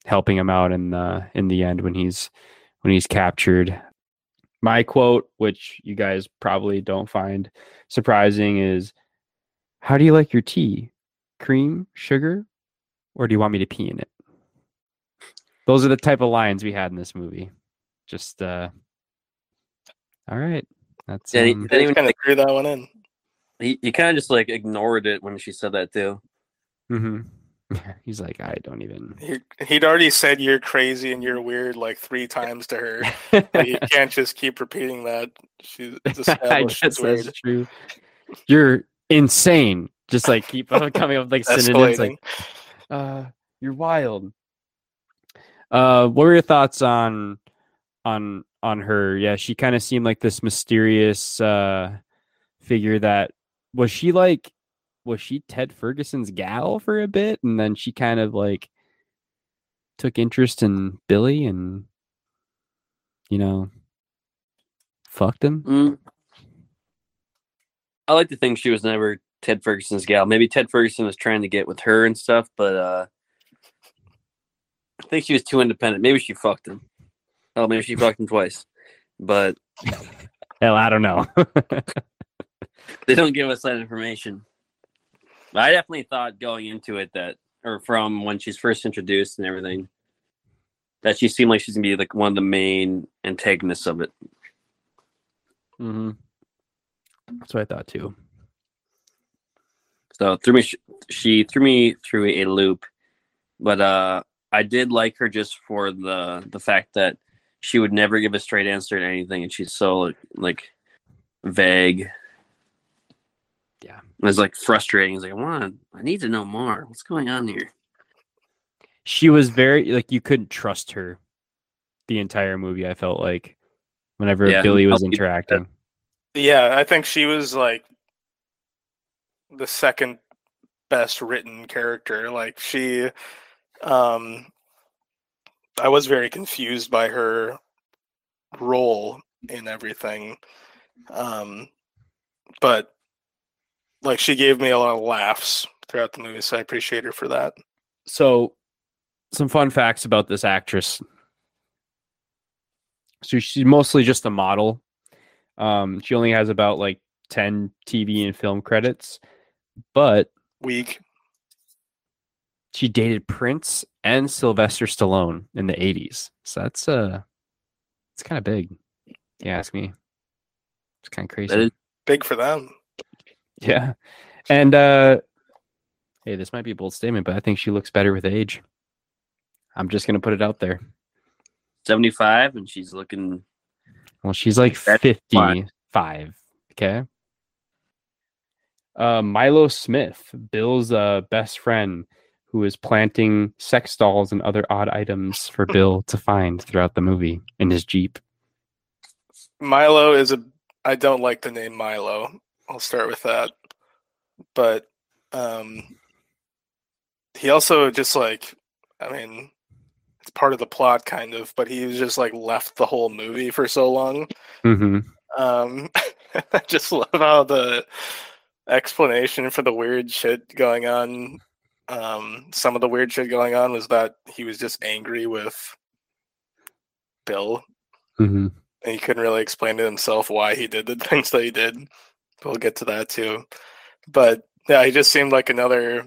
Speaker 1: helping him out in the in the end when he's when he's captured. My quote which you guys probably don't find surprising is how do you like your tea? Cream? Sugar? Or do you want me to pee in it? Those are the type of lines we had in this movie. Just uh all right. That's
Speaker 2: Yeah, he-
Speaker 1: um,
Speaker 2: Didn't even
Speaker 3: kind of threw that one in.
Speaker 2: He he kind of just like ignored it when she said that too.
Speaker 1: Mhm. he's like i don't even
Speaker 3: He, he'd already said you're crazy and you're weird like three times to her. Like, you can't just keep repeating that. She's it's
Speaker 1: I guess
Speaker 3: it's weird.
Speaker 1: that's true. You're insane. Just like keep coming up with like synonyms like uh you're wild. Uh what were your thoughts on on on her? Yeah, she kind of seemed like this mysterious uh figure that was she like was she Ted Ferguson's gal for a bit and then she kind of like took interest in Billy and you know fucked him?
Speaker 2: Mm, I like to think she was never Ted Ferguson's gal. Maybe Ted Ferguson was trying to get with her and stuff, but uh I think she was too independent. Maybe she fucked him. Oh, maybe she fucked him twice. But
Speaker 1: Hell, I don't know.
Speaker 2: they don't give us that information. I definitely thought going into it that, or from when she's first introduced and everything, that she seemed like she's gonna be like one of the main antagonists of it.
Speaker 1: hmm That's what I thought too.
Speaker 2: So threw me, she threw me through a loop, but uh, I did like her just for the the fact that she would never give a straight answer to anything, and she's so like, like vague.
Speaker 1: Yeah.
Speaker 2: it was like frustrating. It's like I want, I need to know more. What's going on here?
Speaker 1: She was very like you couldn't trust her the entire movie. I felt like whenever
Speaker 2: Yeah,
Speaker 1: Billy was interacting.
Speaker 3: Yeah, I think she was like the second best written character. Like she um I was very confused by her role in everything. Um but like she gave me a lot of laughs throughout the movie, so I appreciate her for that.
Speaker 1: So, some fun facts about this actress. So she's mostly just a model. Um, she only has about like ten TV and film credits, but
Speaker 3: Weak.
Speaker 1: she dated Prince and Sylvester Stallone in the '80s. So that's uh, it's kind of big. You ask me. It's kind of crazy.
Speaker 3: Big for them.
Speaker 1: Yeah. And uh hey, this might be a bold statement, but I think she looks better with age. I'm just gonna put it out there.
Speaker 2: 75 and she's looking
Speaker 1: Well, she's like
Speaker 2: That's fine.
Speaker 1: 55. Okay. Uh Milo Smith, Bill's uh best friend, who is planting sex dolls and other odd items for Bill to find throughout the movie in his Jeep.
Speaker 3: Milo is a I don't like the name Milo. I'll start with that. But um he also just like I mean it's part of the plot kind of, but he was just like left the whole movie for so long.
Speaker 1: hmm
Speaker 3: Um I just love how the explanation for the weird shit going on um some of the weird shit going on was that he was just angry with Bill
Speaker 1: hmm
Speaker 3: and he couldn't really explain to himself why he did the things that he did. We'll get to that too. But yeah, he just seemed like another.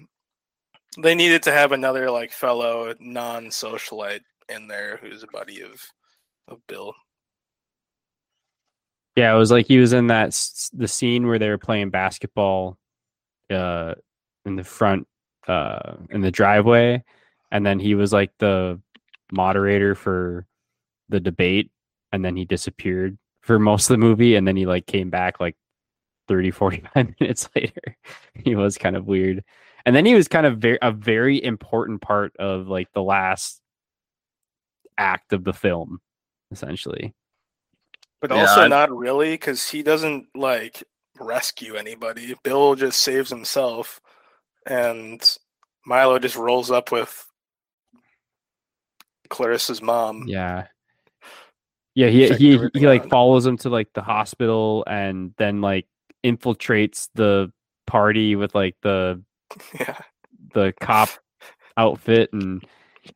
Speaker 3: They needed to have another like fellow non-socialite in there who's a buddy of of Bill.
Speaker 1: Yeah, it was like he was in that the scene where they were playing basketball uh in the front uh in the driveway and then he was like the moderator for the debate and then he disappeared for most of the movie and then he like came back like 30 45 minutes later. he was kind of weird. And then he was kind of very a very important part of like the last act of the film essentially.
Speaker 3: But
Speaker 2: Yeah,
Speaker 3: also
Speaker 2: I-
Speaker 3: not really because he doesn't like rescue anybody. Bill just saves himself, and Milo just rolls up with Clarissa's mom.
Speaker 1: Yeah. Yeah, he
Speaker 3: Checked
Speaker 1: he
Speaker 3: everything
Speaker 1: he like follows him to like the hospital and then like infiltrates the party with like the
Speaker 3: Yeah.
Speaker 1: the cop outfit and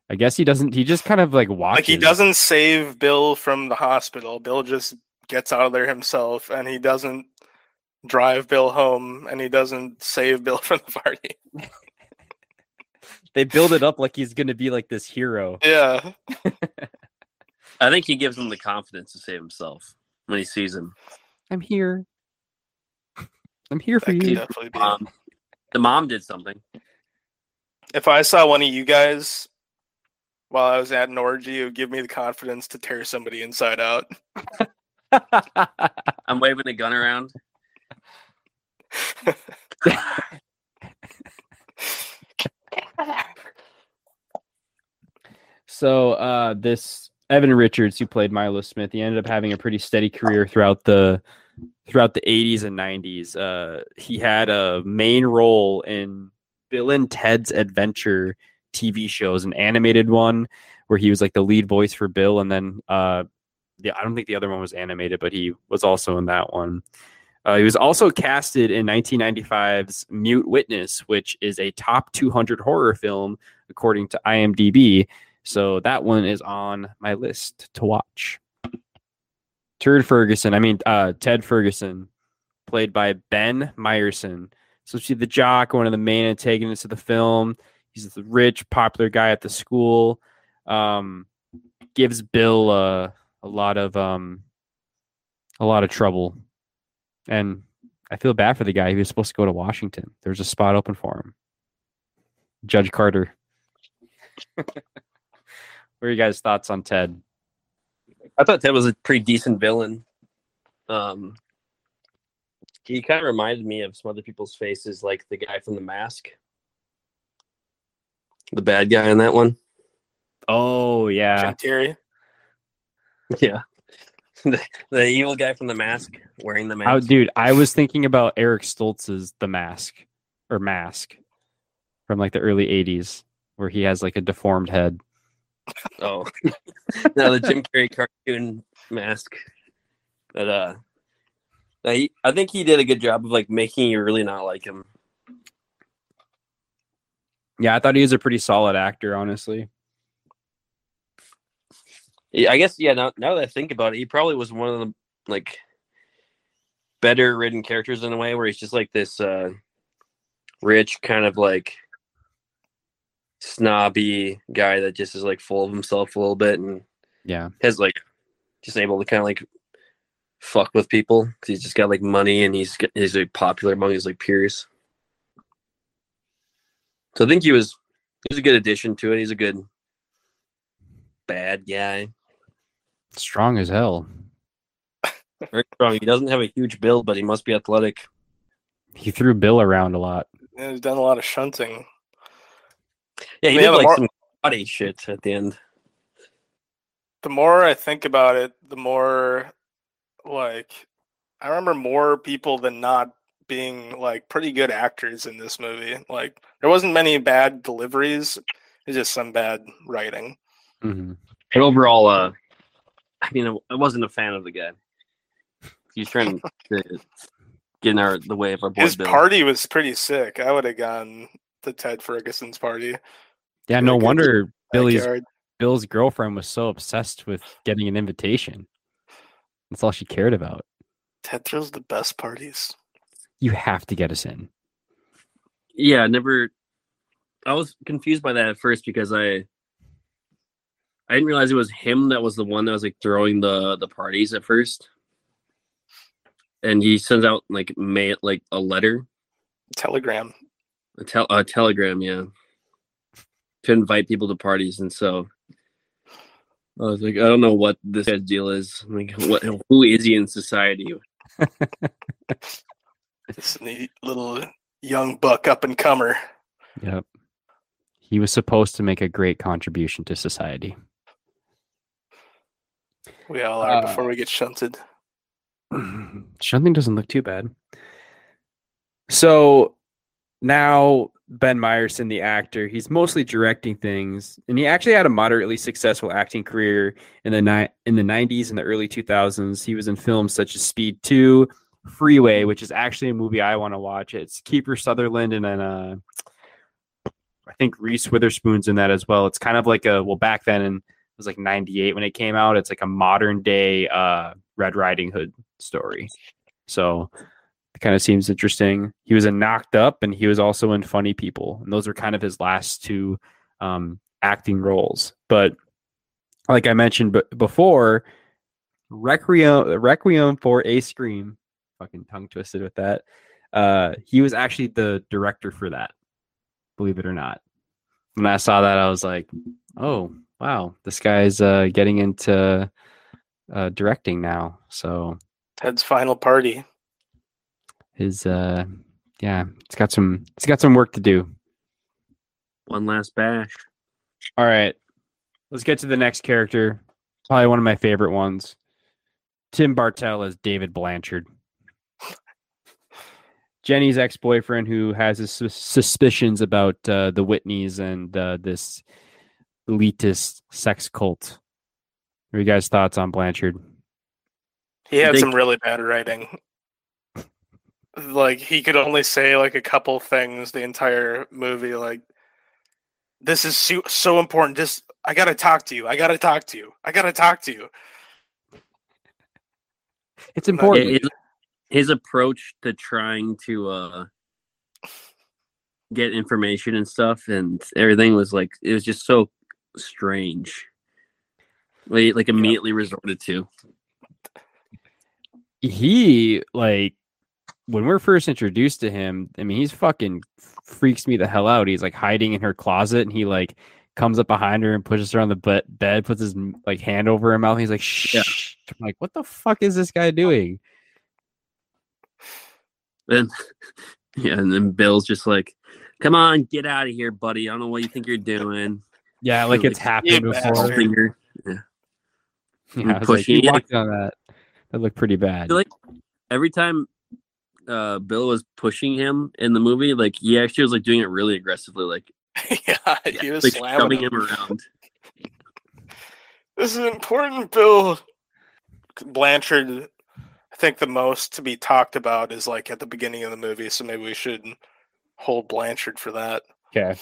Speaker 1: I guess he doesn't he just kind of like watches.
Speaker 3: Like he doesn't save Bill from the hospital. Bill just gets out of there himself, and he doesn't drive Bill home, and he doesn't save Bill from the party.
Speaker 1: They build it up like he's gonna be like this hero.
Speaker 3: Yeah,
Speaker 2: I think he gives him the confidence to save himself when he sees him.
Speaker 1: I'm here. I'm here for
Speaker 3: that could
Speaker 1: you.
Speaker 2: Um, the mom did something.
Speaker 3: if I saw one of you guys while I was at an orgy, it would give me the confidence to tear somebody inside out.
Speaker 2: I'm waving a gun around.
Speaker 1: So uh this Evan Richards, who played Milo Smith, he ended up having a pretty steady career throughout the throughout the 80s and 90s. Uh he had a main role in Bill and Ted's Adventure TV shows, an animated one where he was like the lead voice for Bill, and then uh I don't think the other one was animated, but he was also in that one. Uh, he was also casted in 1995's Mute Witness, which is a top 200 horror film according to IMDb. So that one is on my list to watch. Turd Ferguson, I mean uh, Ted Ferguson, played by Ben Meyerson. So she's the jock, one of the main antagonists of the film. He's the rich, popular guy at the school. Um, gives Bill uh, a lot of um, a lot of trouble, and I feel bad for the guy. He was supposed to go to Washington. There's a spot open for him. Judge Carter. what are you guys' thoughts on Ted?
Speaker 2: I thought Ted was a pretty decent villain. Um, he kind of reminded me of some other people's faces, like the guy from The Mask, the bad guy in that one.
Speaker 1: Oh yeah,
Speaker 3: Jim Carrey.
Speaker 2: Yeah, the, the evil guy from The Mask wearing the mask.
Speaker 1: Oh, dude, I was thinking about Eric Stoltz's The Mask or Mask from like the early '80s, where he has like a deformed head.
Speaker 2: Oh, no, the Jim Carrey cartoon mask. But uh, no, he, I think he did a good job of like making you really not like him.
Speaker 1: Yeah, I thought he was a pretty solid actor, honestly.
Speaker 2: Yeah, I guess yeah. Now, now that I think about it, he probably was one of the like better written characters in a way, where he's just like this uh rich kind of like snobby guy that just is like full of himself a little bit and
Speaker 1: Yeah,
Speaker 2: has like just able to kind of like fuck with people because he's just got like money and he's he's like popular among his like peers. So I think he was he was a good addition to it. He's a good bad guy.
Speaker 1: strong as hell.
Speaker 2: Very strong. He doesn't have a huge build, but he must be athletic.
Speaker 1: He threw Bill around a lot.
Speaker 3: Yeah, He's done a lot of shunting.
Speaker 2: Yeah, he did like
Speaker 3: more-
Speaker 2: some body shit at the end.
Speaker 3: The more I think about it, the more like I remember more people than not being like pretty good actors in this movie. Like there wasn't many bad deliveries. It's just some bad writing.
Speaker 1: hmm
Speaker 2: But overall, uh, I mean, I wasn't a fan of the guy. He's trying to get in our the way of our boy
Speaker 3: His
Speaker 2: Bill.
Speaker 3: party was pretty sick. I would have gone to Ted Ferguson's party.
Speaker 1: Yeah, no
Speaker 3: Like,
Speaker 1: wonder Billy's
Speaker 3: Backyard.
Speaker 1: Bill's girlfriend was so obsessed with getting an invitation. That's all she cared about.
Speaker 3: Ted throws the best parties.
Speaker 1: You have to get us in.
Speaker 2: Yeah, I never. I was confused by that at first because I. I didn't realize it was him that was the one that was like throwing the the parties at first. And he sends out like mail like a letter,
Speaker 3: Telegram.
Speaker 2: a, tel- a telegram, yeah, to invite people to parties. And so I was like, I don't know what this guy's deal is. Like, what? Who is he in society?
Speaker 3: This neat little young buck up and comer.
Speaker 1: Yep. He was supposed to make a great contribution to society.
Speaker 3: We all are
Speaker 1: Uh,
Speaker 3: before we get shunted.
Speaker 1: Shunting doesn't look too bad. So now Ben Meyerson, the actor, he's mostly directing things, and he actually had a moderately successful acting career in the ni- in the '90s and the early 2000s. He was in films such as Speed Two, Freeway, which is actually a movie I want to watch. It's Kiefer Sutherland and then uh, I think Reese Witherspoon's in that as well. It's kind of like a well back then and it was like 98 when it came out. It's like a modern day uh, Red Riding Hood story. So it kind of seems interesting. He was in Knocked Up and he was also in Funny People. And those were kind of his last two um, acting roles. But like I mentioned b- before, Requiem, Requiem for a Scream, fucking tongue twisted with that. Uh, he was actually the director for that, believe it or not. When I saw that, I was like, oh, wow, this guy's uh, getting into uh, directing now. So
Speaker 3: Ted's final party.
Speaker 1: His uh yeah it's got some it's got some work to do.
Speaker 2: One last bash.
Speaker 1: all right let's get to the next character probably one of my favorite ones. Tim bartell as david blanchard. Jenny's ex-boyfriend who has his suspicions about uh, the whitneys and uh, this elitist sex cult. What are you guys thoughts on blanchard?
Speaker 3: He had
Speaker 2: think-
Speaker 3: some really bad writing. Like he could only say like a couple things the entire movie. Like, this is so, so important. Just I gotta talk to you. I gotta talk to you. I gotta talk to you.
Speaker 1: It's important.
Speaker 2: His, his approach to trying to uh get information and stuff and everything was like it was just so strange. Like, like immediately resorted to.
Speaker 1: he like when we're first introduced to him i mean he's fucking freaks me the hell out. He's like hiding in her closet and he like comes up behind her and pushes her on the be- bed puts his like hand over her mouth. He's like shh.
Speaker 2: Yeah.
Speaker 1: i'm like what the fuck is this guy doing?
Speaker 2: And yeah, and then Bill's just like, "Come on, get out of here, buddy. I don't know what you think you're doing."
Speaker 1: yeah like it's happened before. yeah, like,
Speaker 2: pushing
Speaker 1: walked on that. That looked pretty bad.
Speaker 2: Like every time uh Bill was pushing him in the movie, like he actually was like doing it really aggressively, like,
Speaker 3: yeah, he was
Speaker 2: like
Speaker 3: slamming
Speaker 2: shoving
Speaker 3: him.
Speaker 2: him around.
Speaker 3: This is important, Bill. Blanchard, I think the most to be talked about is like at the beginning of the movie, so maybe we should hold Blanchard for that.
Speaker 1: Okay.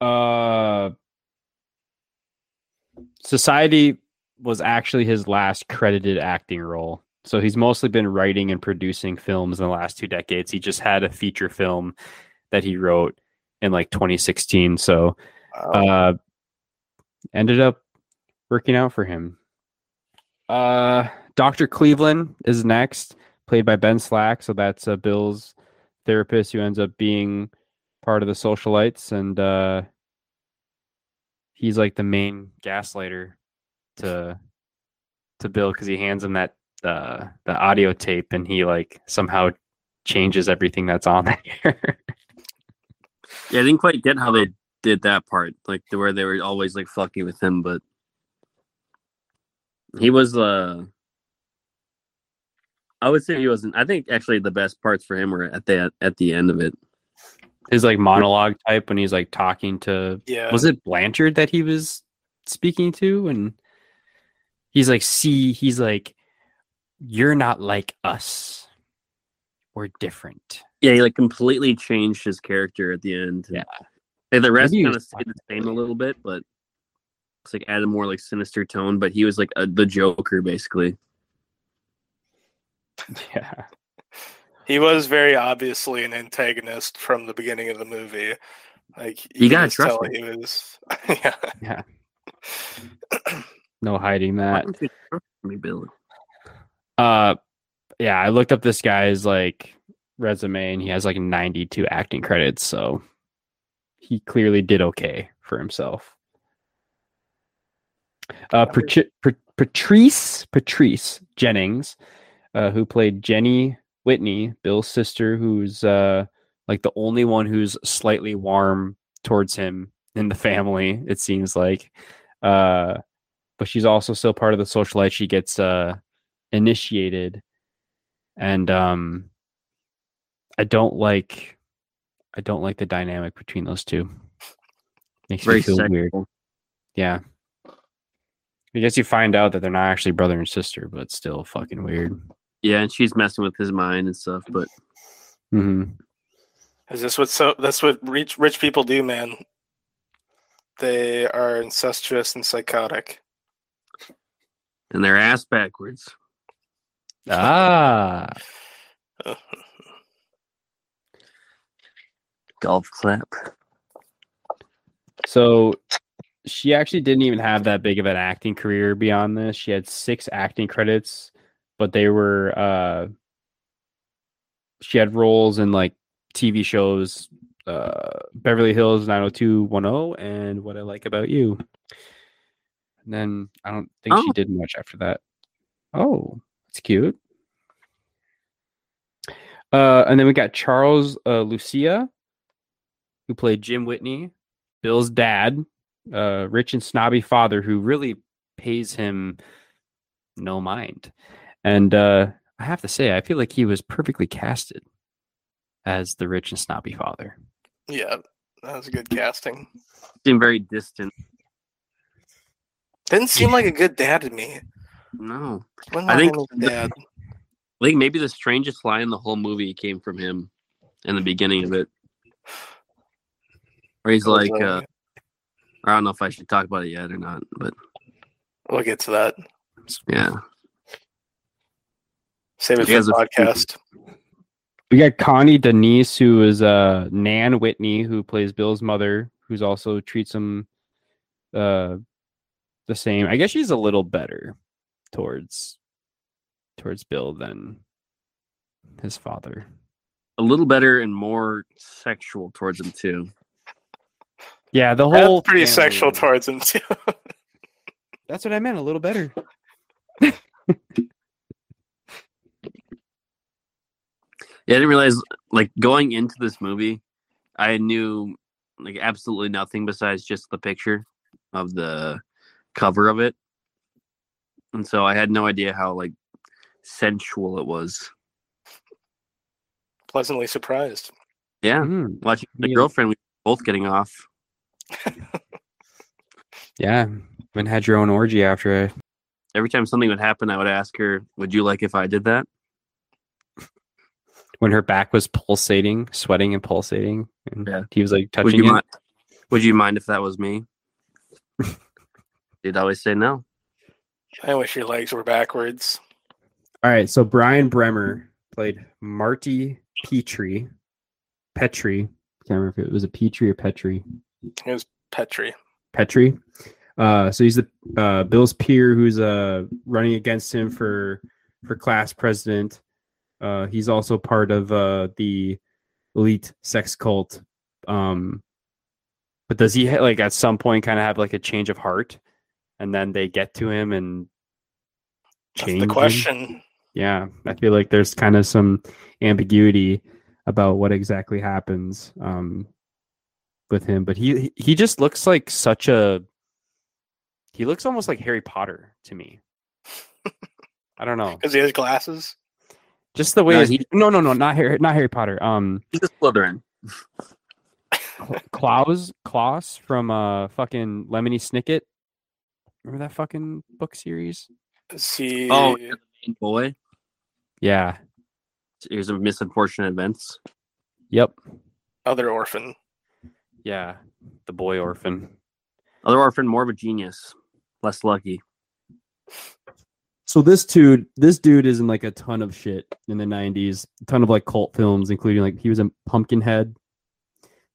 Speaker 1: Uh Society was actually his last credited acting role. So he's mostly been writing and producing films in the last two decades. He just had a feature film that he wrote in like 2016. So uh ended up working out for him. Uh Dr. Cleveland is next, played by Ben Slack. So that's uh, Bill's therapist who ends up being part of the socialites and uh he's like the main gaslighter to to Bill because he hands him that uh the audio tape and he like somehow changes everything that's on there.
Speaker 2: Yeah, I didn't quite get how they did that part, like the where they were always like fucking with him, but he was uh I would say he wasn't I think actually the best parts for him were at the at the end of it.
Speaker 1: His like monologue type when he's like talking to
Speaker 3: yeah.
Speaker 1: was it Blanchard that he was speaking to and he's like see he's like you're not like us we're different
Speaker 2: Yeah, he like completely changed his character at the end.
Speaker 1: Yeah.
Speaker 2: And the rest kind of
Speaker 1: was
Speaker 2: stayed the same a little bit, but it's like added more like sinister tone. But he was like a, the Joker basically.
Speaker 1: yeah
Speaker 3: He was very obviously an antagonist from the beginning of the movie. Like
Speaker 2: You
Speaker 3: can
Speaker 2: gotta
Speaker 3: just
Speaker 2: trust
Speaker 3: tell
Speaker 2: him.
Speaker 3: He was, yeah.
Speaker 1: yeah no hiding
Speaker 2: Why
Speaker 1: that
Speaker 2: don't you trust me, Bill?
Speaker 1: Uh yeah i looked up this guy's like resume and he has like 92 acting credits so he clearly did okay for himself. Uh Patri- patrice patrice jennings uh who played jenny whitney bill's sister who's uh like the only one who's slightly warm towards him in the family it seems like. Uh but she's also still part of the socialite she gets uh initiated and um i don't like i don't like the dynamic between those two makes
Speaker 2: Very
Speaker 1: me feel weird yeah i guess you find out that they're not actually brother and sister but still fucking weird
Speaker 2: Yeah, and she's messing with his mind and stuff. But
Speaker 1: mm-hmm.
Speaker 3: Is this what so? That's what rich rich people do, man. They are incestuous and psychotic.
Speaker 2: and their ass backwards.
Speaker 1: Ah
Speaker 2: Golf clap.
Speaker 1: So she actually didn't even have that big of an acting career beyond this. She had six acting credits, but they were uh she had roles in like TV shows uh Beverly Hills 90210 and What I Like About You. And then I don't think she
Speaker 2: Oh.
Speaker 1: did much after that. Oh, that's cute. Uh and then we got Charles uh Lucia who played Jim Whitney, Bill's dad, uh, rich and snobby father who really pays him no mind. And uh, I have to say, I feel like he was perfectly casted as the rich and snobby father.
Speaker 3: Yeah, that was a good casting.
Speaker 2: Seemed very distant.
Speaker 3: Didn't seem like a good dad to me.
Speaker 2: No. I think the- I think maybe the strangest line in the whole movie came from him in the beginning of it. Where he's like, uh, I don't know if I should talk about it yet or not, but
Speaker 3: we'll get to that.
Speaker 2: yeah.
Speaker 3: Save it
Speaker 2: You
Speaker 3: for the
Speaker 2: guys are-
Speaker 3: podcast.
Speaker 1: We got Connie Danese, who is uh Nan Whitney, who plays Bill's mother, who's also treats him uh the same. I guess she's a little better towards towards Bill than his father.
Speaker 2: A little better and more sexual towards him too.
Speaker 1: Yeah, the
Speaker 3: That's
Speaker 1: whole
Speaker 3: pretty
Speaker 1: family-
Speaker 3: sexual towards him too.
Speaker 1: That's what I meant. A little better.
Speaker 2: Yeah, I didn't realize like going into this movie, I knew like absolutely nothing besides just the picture of the cover of it. And so I had no idea how like sensual it was.
Speaker 3: Pleasantly surprised.
Speaker 2: Yeah.
Speaker 1: Mm,
Speaker 2: Watching the
Speaker 1: Me-
Speaker 2: girlfriend we were both getting off.
Speaker 1: yeah, when had your own orgy after I
Speaker 2: Every time something would happen, I would ask her, Would you like if I did that?
Speaker 1: when her back was pulsating, sweating and pulsating. And
Speaker 2: Yeah.
Speaker 1: he was like
Speaker 2: Would
Speaker 1: touching
Speaker 2: you
Speaker 1: it.
Speaker 2: mind would you mind if that was me? She'd always say no.
Speaker 3: I wish your legs were backwards.
Speaker 1: All right, so Brian Bremer played Marty Petrie. Petrie. Can't remember if it was a Petrie or Petrie.
Speaker 3: It was Petri.
Speaker 1: Petrie. Uh, so he's the uh, Bill's peer who's uh, running against him for for class president. Uh, he's also part of uh, the elite sex cult. Um, but does he ha- like at some point kind of have like a change of heart, and then they get to him and
Speaker 3: That's
Speaker 1: change
Speaker 3: the
Speaker 1: him?
Speaker 3: question.
Speaker 1: yeah i feel like there's kind of some ambiguity about what exactly happens um with him but he he just looks like such a he looks almost like harry potter to me i don't know
Speaker 3: Because he has glasses.
Speaker 1: just the way
Speaker 2: No,
Speaker 1: his-
Speaker 2: he-
Speaker 1: no no no not harry not harry potter um
Speaker 2: He's a Slytherin.
Speaker 1: klaus klaus from uh fucking lemony snicket remember that fucking book series
Speaker 3: Is he
Speaker 2: Oh, yeah, the main boy.
Speaker 1: yeah
Speaker 2: Here's a misunfortunate events.
Speaker 1: yep
Speaker 3: other orphan?
Speaker 1: yeah the boy orphan
Speaker 2: Other orphan, more of a genius, less lucky.
Speaker 1: So this dude, this dude is in like a ton of shit in the '90s, a ton of like cult films, including like he was in Pumpkinhead,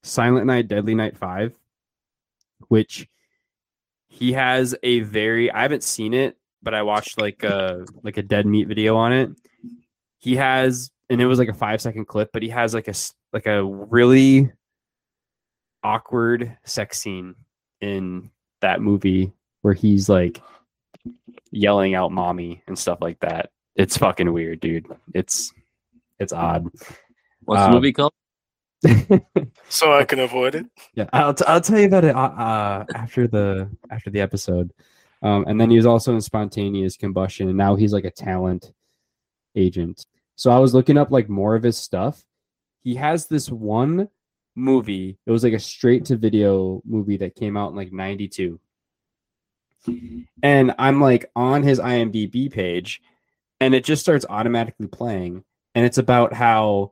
Speaker 1: Silent Night, Deadly Night Five, which he has a very. I haven't seen it, but I watched like a like a dead meat video on it. He has, and it was like a five second clip, but he has like a like a really awkward sex scene in that movie where he's like yelling out mommy and stuff like that. It's fucking weird, dude. It's it's odd.
Speaker 2: What's
Speaker 1: Um,
Speaker 2: the movie called?
Speaker 3: So I can avoid it.
Speaker 1: yeah, I'll, t- I'll tell you about it uh, uh, after the after the episode. Um, and then he was also in spontaneous combustion, and now he's like a talent agent. So I was looking up like more of his stuff. He has this one movie. It was like a straight to video movie that came out in like '92. And I'm like on his IMDb page, and it just starts automatically playing. And it's about how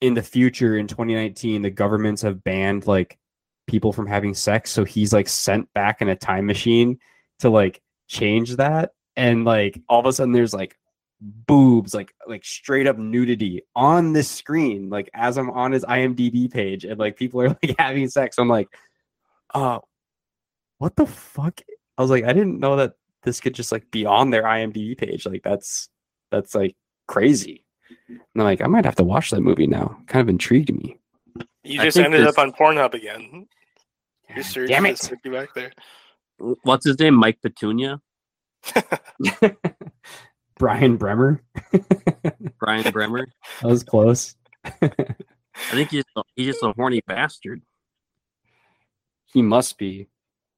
Speaker 1: in the future in 2019 the governments have banned like people from having sex. So he's like sent back in a time machine to like change that. And like all of a sudden there's like boobs like like straight up nudity on this screen. Like as i'm on his imdb page and like people are like having sex i'm like uh what the fuck? I was like i didn't know that this could just like be on their imdb page. Like that's that's like crazy and i'm like i might have to watch that movie now kind of intrigued me
Speaker 3: You just ended
Speaker 2: this-
Speaker 3: up on Pornhub again. Your search
Speaker 1: Damn it.
Speaker 3: took you back there.
Speaker 2: What's his name? Mike Petunia?
Speaker 1: Brian Bremer.
Speaker 2: Brian Bremer?
Speaker 1: That was close.
Speaker 2: I think he's he's just a horny bastard.
Speaker 1: He must be.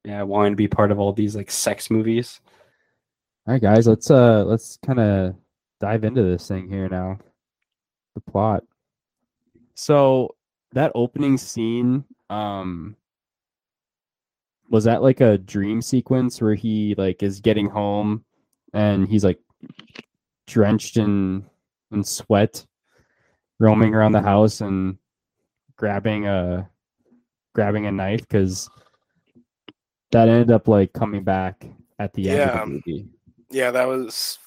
Speaker 1: Yeah, wanting to be part of all these like sex movies. All right, guys, let's uh let's kind of dive into this thing here now. The plot. So that opening scene, um, was that like a dream sequence where he like is getting home and he's like drenched in in sweat, roaming around the house and grabbing a grabbing a knife because that ended up like coming back at the end
Speaker 3: Yeah.
Speaker 1: of the movie.
Speaker 3: Yeah, that was.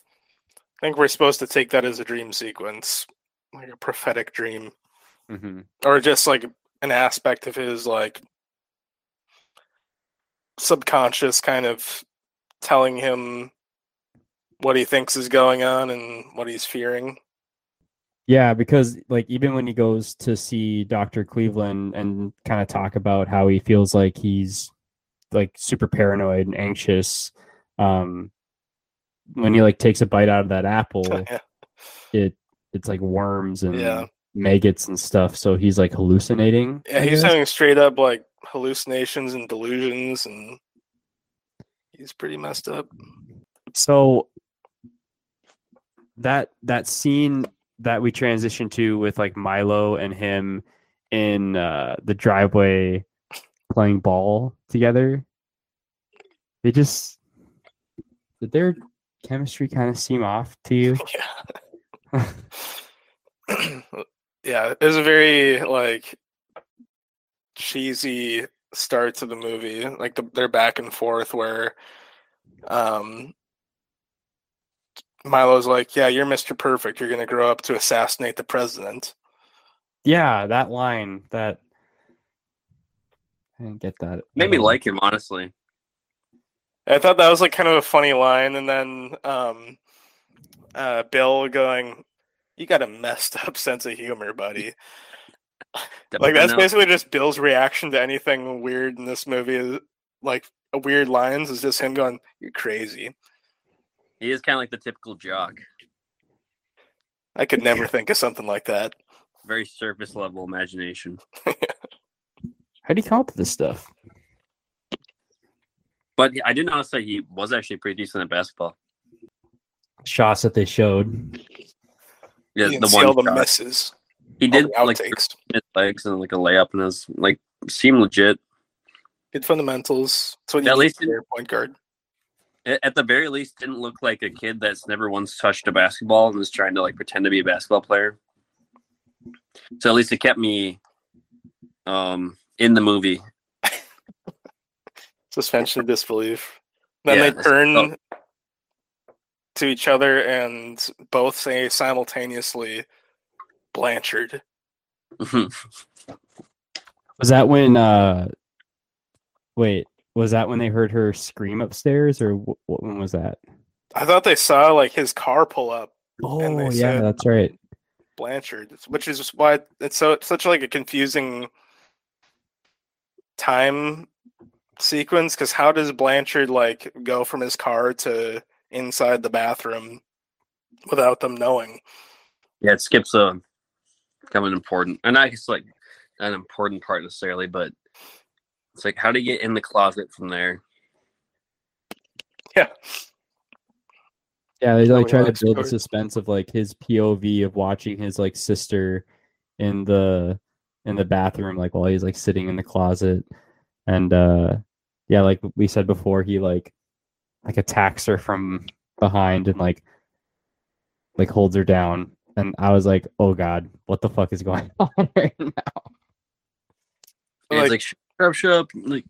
Speaker 3: I think we're supposed to take that as a dream sequence, like a prophetic dream,
Speaker 1: Mm-hmm.
Speaker 3: or just like an aspect of his like subconscious kind of telling him what he thinks is going on and what he's fearing.
Speaker 1: Yeah, because like even when he goes to see Dr. Cleveland and kind of talk about how he feels like he's like super paranoid and anxious, um when he like takes a bite out of that apple,
Speaker 3: yeah.
Speaker 1: it it's like worms and
Speaker 3: Yeah.
Speaker 1: maggots and stuff. So he's like hallucinating.
Speaker 3: Yeah,
Speaker 1: I
Speaker 3: he's
Speaker 1: guess?
Speaker 3: having straight up like hallucinations and delusions, and he's pretty messed up.
Speaker 1: so that that scene that we transitioned to with like Milo and him in uh, the driveway playing ball together. They just did their chemistry kind of seem off to you?
Speaker 3: Yeah. Yeah, it was a very like cheesy start to the movie. Like the, their back and forth where um Milo's like, "Yeah, you're Mr. Perfect. You're going to grow up to assassinate the president."
Speaker 1: yeah, that line that I didn't get that.
Speaker 2: Made me like him, honestly.
Speaker 3: I thought that was like kind of a funny line and then um uh Bill going, "You got a messed up sense of humor, buddy." Like that's
Speaker 2: No,
Speaker 3: basically just Bill's reaction to anything weird in this movie. Is, like uh, weird lines is just him going, "You're crazy."
Speaker 2: he is kind of like the typical jock.
Speaker 3: I could never think of something like that.
Speaker 2: Very surface level imagination.
Speaker 1: How do you come up with this stuff?
Speaker 2: But I did notice that he was actually pretty decent at basketball.
Speaker 1: Shots that they showed.
Speaker 2: Yeah,
Speaker 3: you
Speaker 2: the
Speaker 3: can all
Speaker 2: one
Speaker 3: the
Speaker 2: shot.
Speaker 3: misses,
Speaker 2: he did
Speaker 3: the
Speaker 2: like
Speaker 3: outtakes.
Speaker 2: his legs and like a layup and his like seemed legit.
Speaker 3: Good fundamentals. That's what
Speaker 2: At least
Speaker 3: for your point guard.
Speaker 2: At the very least, didn't look like a kid that's never once touched a basketball and is trying to like pretend to be a basketball player. So at least it kept me um in the movie.
Speaker 3: Suspension of disbelief. Then
Speaker 2: Yeah,
Speaker 3: they
Speaker 2: it's-
Speaker 3: turn
Speaker 2: oh.
Speaker 3: To each other and both say simultaneously, "Blanchard."
Speaker 1: Was that when uh wait, was that when they heard her scream upstairs or wh- what when was that?
Speaker 3: I thought they saw like his car pull up
Speaker 1: Oh
Speaker 3: And they
Speaker 1: yeah,
Speaker 3: said-
Speaker 1: that's right.
Speaker 3: Blanchard, which is why it's so it's such like a confusing time sequence. Because how does Blanchard like go from his car to inside the bathroom without them knowing?
Speaker 2: yeah, it skips a kind of an important and I guess like an important part necessarily, but it's like how to get in the closet from there.
Speaker 3: Yeah,
Speaker 1: Yeah, they like
Speaker 3: we
Speaker 1: try to build the suspense of like his POV of watching his like sister in the in the bathroom, like while he's like sitting in the closet, and uh yeah, like we said before, he like like attacks her from behind and like like holds her down, and I was like, oh god, what the fuck is going on right now?
Speaker 2: And
Speaker 3: Like-
Speaker 2: like shut up, shut up. Like,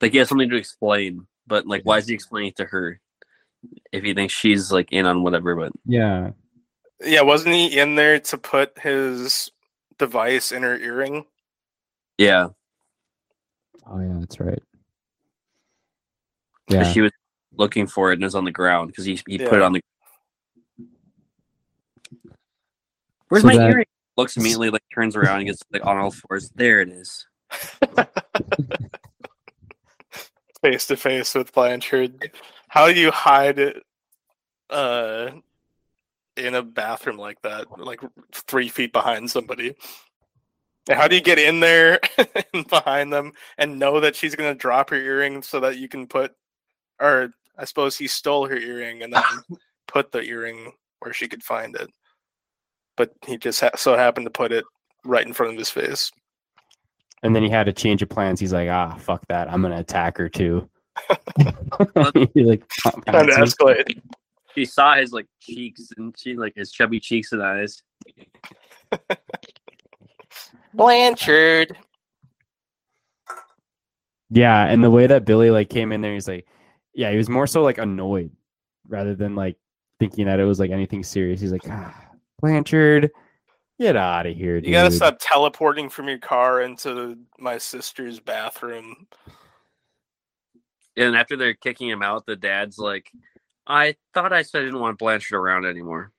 Speaker 2: like he has something to explain, but like, why is he explaining it to her if he thinks she's like in on whatever? But
Speaker 1: Yeah,
Speaker 3: yeah. Wasn't he in there to put his device in her earring?
Speaker 2: yeah,
Speaker 1: oh yeah, that's right.
Speaker 2: 'Cause
Speaker 1: Yeah,
Speaker 2: she was looking for it and it was on the ground because he he put it on the. Ground. Where's
Speaker 1: So
Speaker 2: my
Speaker 1: that-
Speaker 2: earring? Looks immediately like turns around and gets like on all fours. There it is.
Speaker 3: face to face with Blanchard. How do you hide it uh in a bathroom like that, like three feet behind somebody? And how do you get in there and behind them and know that she's gonna drop her earring so that you can put or I suppose he stole her earring and then put the earring where she could find it. But he just ha- so happened to put it right in front of his face.
Speaker 1: and then he had a change of plans. He's like, ah, fuck that, I'm gonna attack her too. He, like
Speaker 3: Time to
Speaker 1: pounces.
Speaker 3: escalate.
Speaker 2: She saw his like cheeks and she like his chubby cheeks and eyes.
Speaker 3: Blanchard.
Speaker 1: Yeah, and the way that Billy like came in there, he's like, yeah, he was more so like annoyed rather than like thinking that it was like anything serious. He's like, ah, Blanchard, get out of here, dude.
Speaker 3: You gotta stop teleporting from your car into my sister's bathroom.
Speaker 2: And after they're kicking him out, the dad's like, I thought I said I didn't want Blanchard around anymore.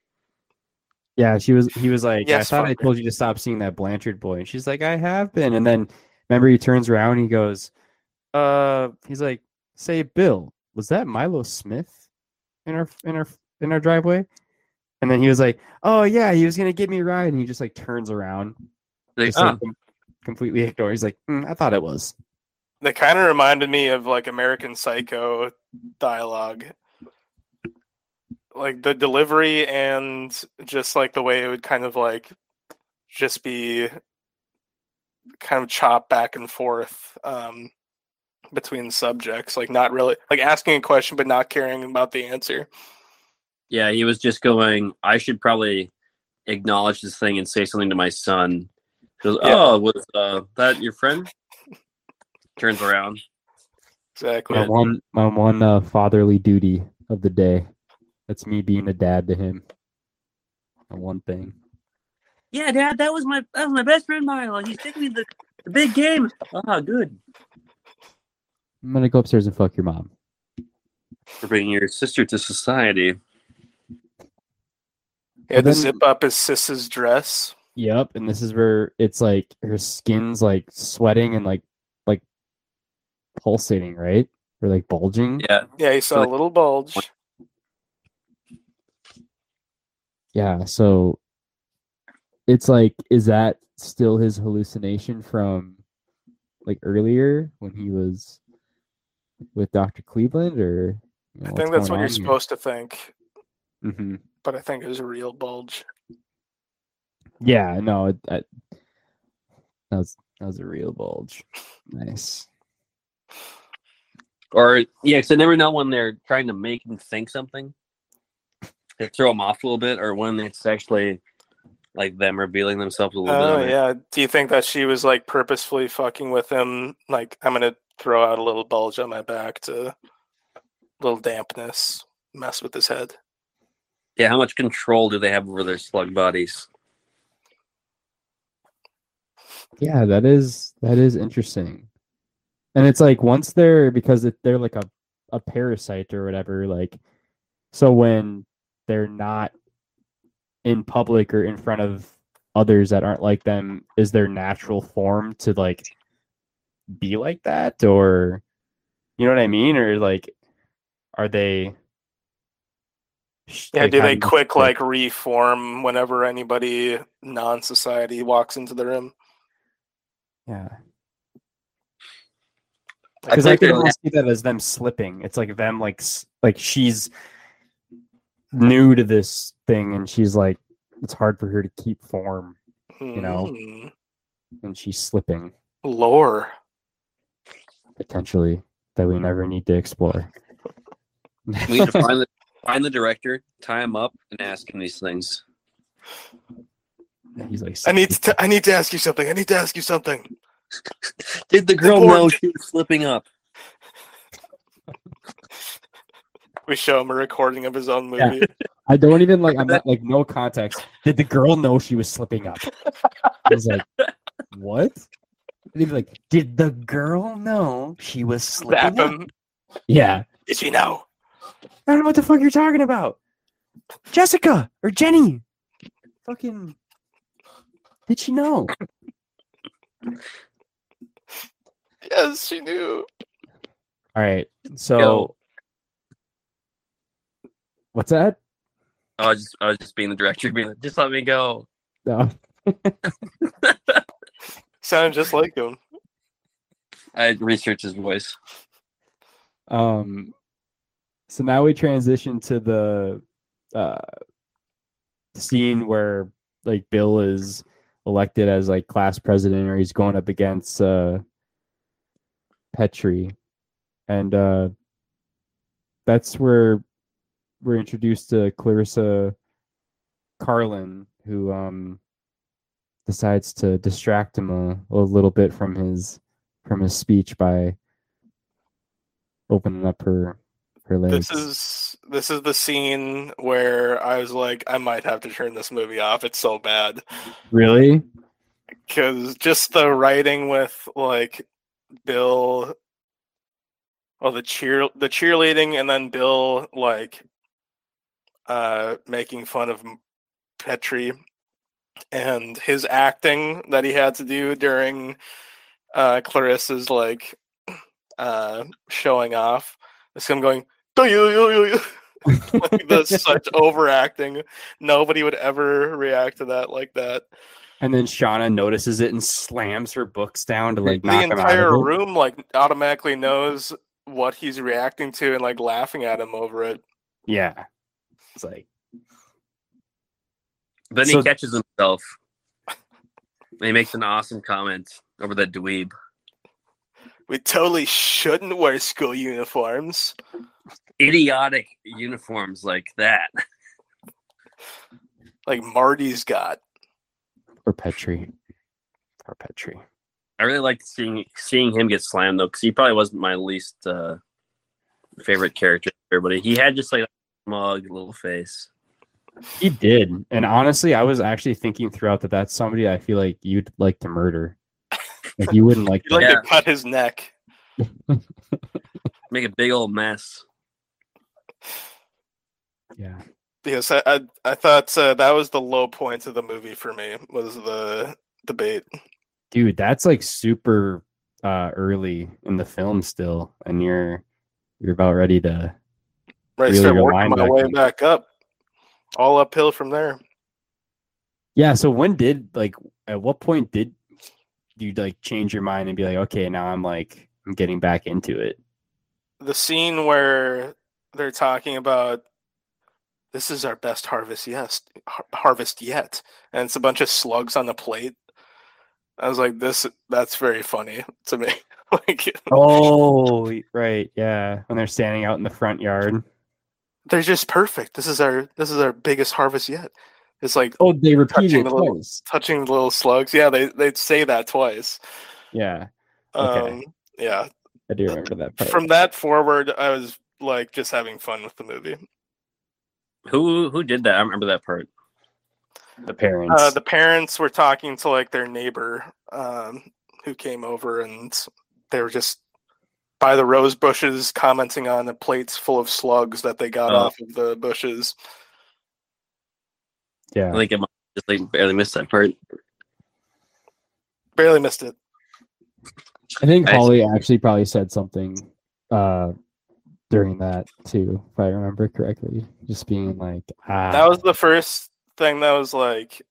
Speaker 1: Yeah, she was. He was like,
Speaker 3: Yes,
Speaker 1: I thought I told you to stop seeing that Blanchard boy, and she's like, I have been. And then remember, he turns around, and he goes, uh, he's like, say, Bill, was that Milo Smith in our in our in our driveway? And then he was like, oh yeah, he was gonna give me a ride, and he just like turns around,
Speaker 2: Like,
Speaker 1: just, like,
Speaker 2: "Oh,
Speaker 1: completely ignore. He's like, "Hmm, I thought it was.
Speaker 3: They kind of reminded me of like American Psycho dialogue. Like the delivery and just like the way it would kind of like just be kind of chopped back and forth um, between subjects. Like not really like asking a question but not caring about the answer.
Speaker 2: yeah, he was just going, I should probably acknowledge this thing and say something to my son. He goes,
Speaker 3: Yeah.
Speaker 2: Oh, was uh, that your friend? Turns around.
Speaker 3: Exactly.
Speaker 1: My one, my one uh, fatherly duty of the day. That's me being a dad to him. My one thing.
Speaker 2: Yeah, Dad, that was my that was my best friend Milo. He's taking me the, the big game. Ah, good.
Speaker 1: I'm gonna go upstairs and fuck your mom.
Speaker 2: For bringing your sister to society.
Speaker 3: He had to
Speaker 1: then-
Speaker 3: zip up his sis's dress.
Speaker 1: Yep, and this is where it's like her skin's like sweating and like like pulsating, right? Or like bulging.
Speaker 2: Yeah.
Speaker 3: Yeah, he saw
Speaker 2: Like-
Speaker 3: a little bulge.
Speaker 1: Yeah, so it's like, is that still his hallucination from like earlier when he was with Dr. Cleveland, or you know,
Speaker 3: I think that's what you're
Speaker 1: supposed.
Speaker 3: supposed to think,
Speaker 1: hmm
Speaker 3: but I think it was a real bulge.
Speaker 1: Yeah, no, it, I, that was that was a real bulge. Nice.
Speaker 2: Or yeah, because I never know when they're trying to make him think something. They throw him off a little bit, or when it's actually like them revealing themselves a little
Speaker 3: Oh
Speaker 2: bit.
Speaker 3: yeah. Do you think that she was like purposefully fucking with him? Like, I'm gonna throw out a little bulge on my back to little dampness, mess with his head.
Speaker 2: Yeah, how much control do they have over their slug bodies?
Speaker 1: Yeah, that is that is interesting. And it's like once they're because it, they're like a a parasite or whatever, like so when they're not in public or in front of others that aren't like them, is their natural form to like be like that or you know what I mean? Or like are they
Speaker 3: Yeah,
Speaker 1: like,
Speaker 3: do they
Speaker 1: having-
Speaker 3: quick like reform whenever anybody non-society walks into the room?
Speaker 1: yeah. Because I,
Speaker 2: think
Speaker 1: can
Speaker 2: they're-
Speaker 1: almost see that as them slipping. It's like them like like she's new to this thing, and she's like it's hard for her to keep form, You know.
Speaker 3: Hmm.
Speaker 1: and she's slipping
Speaker 3: lore.
Speaker 1: Potentially that we never need to explore.
Speaker 2: We need to find the find the director, tie him up, and ask him these things.
Speaker 1: He's like,
Speaker 3: I need to. I need to ask you something. I need to ask you something.
Speaker 2: Did the girl
Speaker 3: board-
Speaker 2: know she was slipping up?
Speaker 3: We show him a recording of his own
Speaker 1: Yeah.
Speaker 3: movie.
Speaker 1: I don't even like. I'm not like no context. Did the girl know she was slipping up? I was like, what? And he'd be like, did the girl know she was
Speaker 3: Zap
Speaker 1: slipping
Speaker 3: him.
Speaker 1: Yeah.
Speaker 3: Did she know?
Speaker 1: I don't know what the fuck you're talking about. Jessica or Jenny. Fucking. Did she know?
Speaker 3: Yes, she knew.
Speaker 1: All right. So.
Speaker 2: Go.
Speaker 1: What's that?
Speaker 2: I was just I was just being the director, being like, just let me go.
Speaker 1: No.
Speaker 3: Sounded just like him.
Speaker 2: I researched his voice.
Speaker 1: Um. So now we transition to the uh scene where like Bill is elected as like class president, or he's going up against uh Petrie, and uh, that's where we're introduced to Clarissa Carlyn, who um, decides to distract him a, a little bit from his from his speech by opening up her her legs.
Speaker 3: This is this is the scene where I was like, I might have to turn this movie off. It's so bad
Speaker 1: really
Speaker 3: because just the writing with like Bill, well, the cheer the cheerleading, and then Bill like uh making fun of Petrie and his acting that he had to do during uh Clarissa's like uh showing off. It's him going, like that's such overacting. Nobody would ever react to that like that.
Speaker 1: and then Shauna notices it and slams her books down to like
Speaker 3: the
Speaker 1: knock him out
Speaker 3: entire room like automatically knows what he's reacting to and like laughing at him over it.
Speaker 1: Yeah, it's like
Speaker 2: Then
Speaker 1: So-
Speaker 2: he catches himself. And he makes an awesome comment over that dweeb.
Speaker 3: We totally shouldn't wear school uniforms.
Speaker 2: Idiotic uniforms like that.
Speaker 3: Like Marty's got.
Speaker 1: or Petrie, or Petrie.
Speaker 2: I really liked seeing seeing him get slammed though, because he probably wasn't my least uh, favorite character. Everybody, he had just like a smug little face.
Speaker 1: He did, and honestly, I was actually thinking throughout that that's somebody I feel like you'd like to murder. Like you wouldn't like.
Speaker 3: He'd like
Speaker 2: Yeah.
Speaker 3: to cut his neck.
Speaker 2: Make a big old mess.
Speaker 1: yeah,
Speaker 3: Because I I, I thought uh, that was the low point of the movie for me was the debate.
Speaker 1: dude, that's like super uh early in the film still, and you're you're about ready to.
Speaker 3: Right,
Speaker 1: Really
Speaker 3: start working
Speaker 1: line
Speaker 3: my
Speaker 1: back
Speaker 3: way
Speaker 1: in.
Speaker 3: back up. All uphill from there.
Speaker 1: Yeah. So when did like at what point did you like change your mind and be like, okay, now I'm like I'm getting back into it?
Speaker 3: the scene where they're talking about this is our best harvest yes har- harvest yet and it's a bunch of slugs on the plate i was like this that's very funny to me like
Speaker 1: Oh, right, yeah. When they're standing out in the front yard.
Speaker 3: They're just perfect this is our this is our biggest harvest yet it's like
Speaker 1: Oh, they repeated
Speaker 3: Touching
Speaker 1: it
Speaker 3: the little- touching the little slugs yeah they they'd say that twice
Speaker 1: Yeah, Okay.
Speaker 3: um yeah
Speaker 1: I do remember that part.
Speaker 3: from that forward i was like just having fun with the movie
Speaker 2: Who who did that? I remember that part.
Speaker 1: the parents.
Speaker 3: Uh, the parents were talking to like their neighbor um, who came over, and they were just by the rose bushes commenting on the plates full of slugs that they got
Speaker 2: Oh.
Speaker 3: off of the bushes.
Speaker 1: yeah.
Speaker 2: I think it might just like barely missed that part.
Speaker 3: Barely missed it.
Speaker 1: I think Holly actually probably said something uh during that too, if I remember correctly. Just being like, ah,
Speaker 3: That was the first thing that was like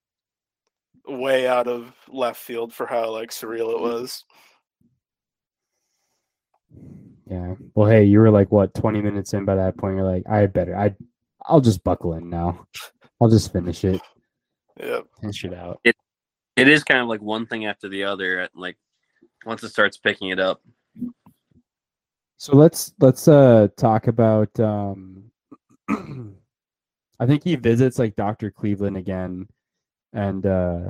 Speaker 3: way out of left field for how like surreal it was.
Speaker 1: Yeah. Well, hey, you were like what, twenty minutes in by that point. You're like, I better, I, I'll just buckle in now. I'll just finish it,
Speaker 3: Yeah.
Speaker 1: finish it out.
Speaker 2: It It is kind of like one thing after the other. at, Like once it starts picking it up.
Speaker 1: So let's let's uh talk about um I think he visits like Dr. Cleveland again and uh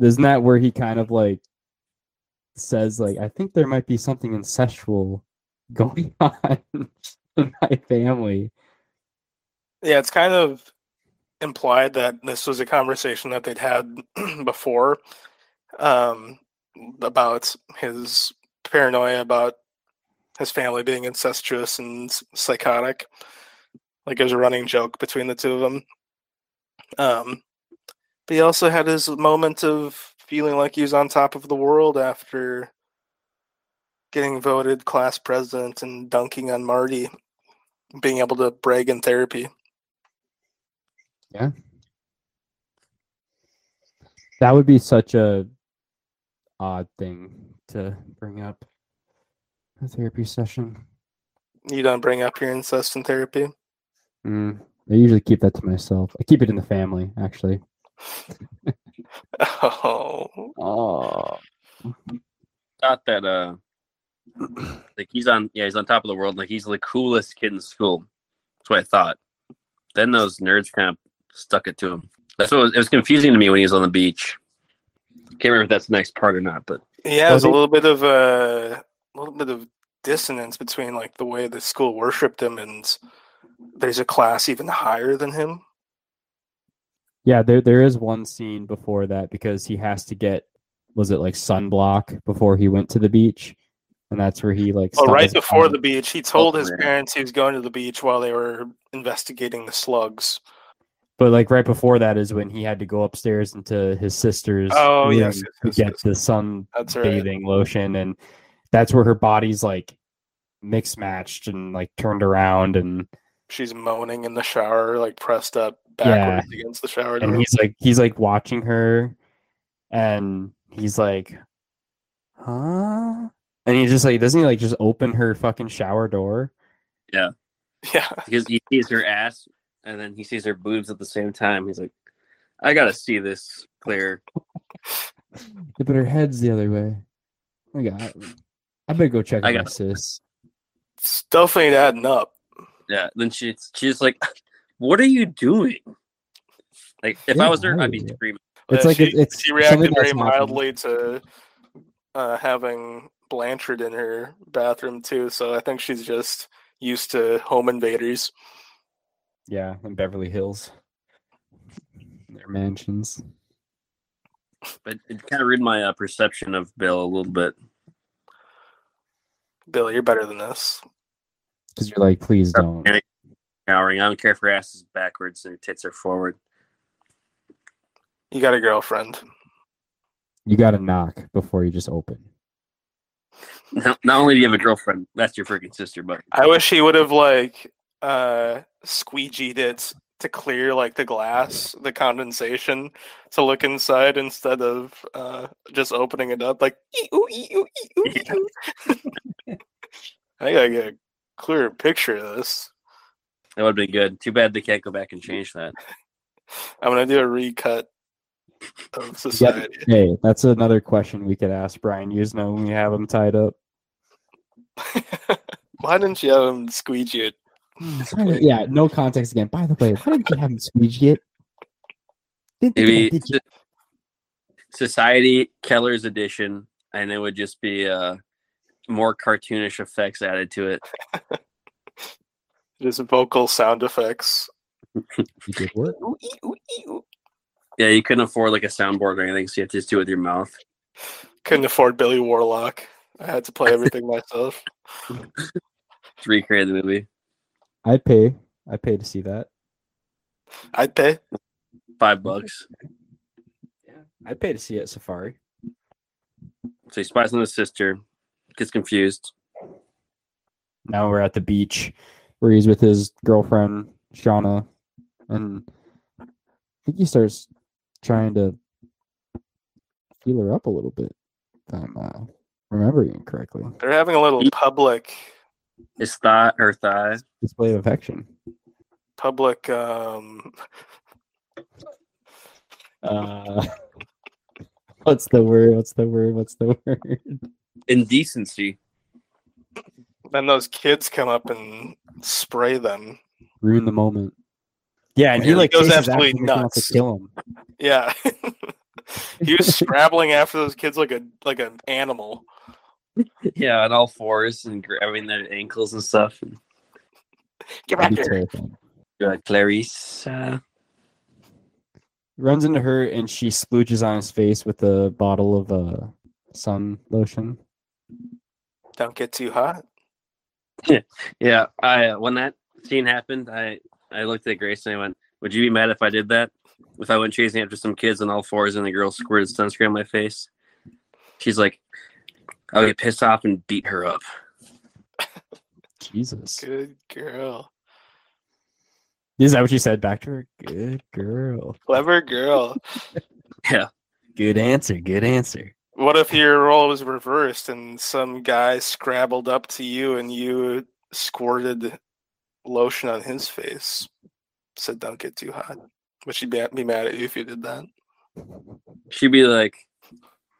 Speaker 1: isn't that where he kind of like says like I think there might be something incestual going on in my family.
Speaker 3: Yeah, it's kind of implied that this was a conversation that they'd had before um, about his paranoia about his family being incestuous and psychotic. Like it was a running joke between the two of them. Um, but he also had his moment of feeling like he was on top of the world after getting voted class president and dunking on Marty, being able to brag in therapy. Yeah.
Speaker 1: That would be such a odd thing to bring up a therapy session.
Speaker 3: You don't bring up your incest in therapy.
Speaker 1: Mm, I usually keep that to myself. I keep it in the family, actually.
Speaker 3: Oh,
Speaker 1: Oh,
Speaker 2: Thought that uh Like he's on, yeah, he's on top of the world. Like he's the coolest kid in school. That's what I thought. Then those nerds kind of stuck it to him. That's what was, it was confusing to me when he was on the beach. Can't remember if that's the next part or not, but
Speaker 3: Yeah,
Speaker 1: Well,
Speaker 3: there's a little bit of a little bit of dissonance between like the way the school worshipped him and there's a class even higher than him.
Speaker 1: Yeah, there there is one scene before that because he has to get was it like sunblock before he went to the beach, and that's where he like.
Speaker 3: Oh, right before the beach, he told his
Speaker 2: oh,
Speaker 3: parents he was going to the beach while they were investigating the slugs.
Speaker 1: But like right before that is when he had to go upstairs into his sister's
Speaker 3: Oh,
Speaker 1: room
Speaker 3: yes,
Speaker 1: to
Speaker 3: yes,
Speaker 1: get
Speaker 3: yes,
Speaker 1: the sun
Speaker 3: That's right.
Speaker 1: bathing lotion, and that's where her body's like mix matched and like turned around, and
Speaker 3: She's moaning in the shower, like pressed up
Speaker 1: Yeah.
Speaker 3: against the shower
Speaker 1: and he's like he's like watching her, and he's like, huh? And he just like doesn't he like just open her fucking shower door?
Speaker 3: yeah, Yeah.
Speaker 2: because he sees her ass and then he sees her boobs at the same time. He's like, I gotta see this clear.
Speaker 1: Yeah, but her head's the other way. Oh my god. I better go check
Speaker 2: I
Speaker 1: on my
Speaker 2: got-
Speaker 1: sis.
Speaker 3: stuff ain't adding up.
Speaker 2: Yeah. Then she's she's like, What are you doing? Like if I was there, I'd be screaming.
Speaker 1: It's
Speaker 3: Uh,
Speaker 1: like
Speaker 3: she,
Speaker 1: it- it's
Speaker 3: she reacted
Speaker 1: that's
Speaker 3: very
Speaker 1: happened.
Speaker 3: mildly to uh, having Blanchard in her bathroom too. So I think she's just used to home invaders.
Speaker 1: Yeah, in Beverly Hills. Their mansions.
Speaker 2: But it kind of ruined my uh, perception of Bill a little bit.
Speaker 3: Bill, you're better than this.
Speaker 1: Because you're like, please don't.
Speaker 2: Panic I don't care if her ass is backwards and her tits are forward.
Speaker 3: You got a girlfriend.
Speaker 1: You gotta knock before you just open.
Speaker 2: Not, not only do you have a girlfriend, that's your freaking sister, but
Speaker 3: I wish he would have like uh squeegeed it to clear like the glass, the condensation to look inside instead of uh just opening it up like "Ee-oo, ee-oo, ee-oo,
Speaker 2: Yeah.
Speaker 3: I gotta get a clearer picture of this.
Speaker 2: That would have been good. Too bad they can't go back and change that.
Speaker 3: I'm gonna do a recut of
Speaker 1: Yeah,
Speaker 3: society.
Speaker 1: hey, that's another question we could ask Brian Yuzna when we have him tied up.
Speaker 3: Why didn't you have him squeegee it?
Speaker 1: yeah, no context again. By the way, why didn't you have him squeegee it? Didn't
Speaker 2: Maybe
Speaker 1: about did you?
Speaker 2: Society Keller's edition, and it would just be uh more cartoonish effects added to it.
Speaker 3: Just vocal sound effects.
Speaker 1: You did what?
Speaker 3: Ooh, ee, ooh, ee, ooh.
Speaker 2: Yeah, you couldn't afford like a soundboard or anything, so you have to just do it with your mouth.
Speaker 3: Couldn't afford Billy Warlock. I had to play everything myself.
Speaker 2: to recreate the movie.
Speaker 1: I'd pay. I'd pay to see that.
Speaker 3: I'd pay.
Speaker 2: Five bucks.
Speaker 1: Yeah I'd pay to see it at Safari.
Speaker 2: So he spies on his sister, gets confused.
Speaker 1: Now we're at the beach where he's with his girlfriend Shauna, and I think he starts trying to feel her up a little bit. If I'm uh, remembering correctly.
Speaker 3: They're having a little public
Speaker 2: His thigh, her thigh.
Speaker 1: Display of affection.
Speaker 3: public um
Speaker 1: Uh, what's the word? What's the word? What's the word?
Speaker 2: Indecency.
Speaker 3: Then those kids come up and spray them.
Speaker 1: Ruin the moment. Yeah, and he
Speaker 2: Yeah,
Speaker 1: like
Speaker 3: goes
Speaker 1: after
Speaker 3: absolutely
Speaker 1: him and wants
Speaker 3: nuts.
Speaker 1: to kill him.
Speaker 3: Yeah. he was scrabbling after those kids like a like an animal.
Speaker 2: Yeah, on all fours and grabbing their ankles and stuff. And,
Speaker 3: Get back
Speaker 1: be
Speaker 3: here.
Speaker 1: terrifying.
Speaker 2: uh, Clarice. Uh,
Speaker 1: Runs into her and she splooges on his face with a bottle of uh, sun lotion.
Speaker 3: Don't get too hot.
Speaker 2: yeah, I uh, when that scene happened, I I looked at Grace and I went, "Would you be mad if I did that? If I went chasing after some kids on all fours and the girl squirted sunscreen on my face?" She's like, "I'll get pissed off and beat her up."
Speaker 1: Jesus.
Speaker 3: Good girl.
Speaker 1: Is that what you said back to her? Good girl.
Speaker 3: Clever girl.
Speaker 2: Yeah,
Speaker 1: Good answer. Good answer.
Speaker 3: What if your role was reversed and some guy scrabbled up to you and you squirted lotion on his face? Said, "Don't get too hot." Would she be, be mad at you if you did that?
Speaker 2: she'd be like,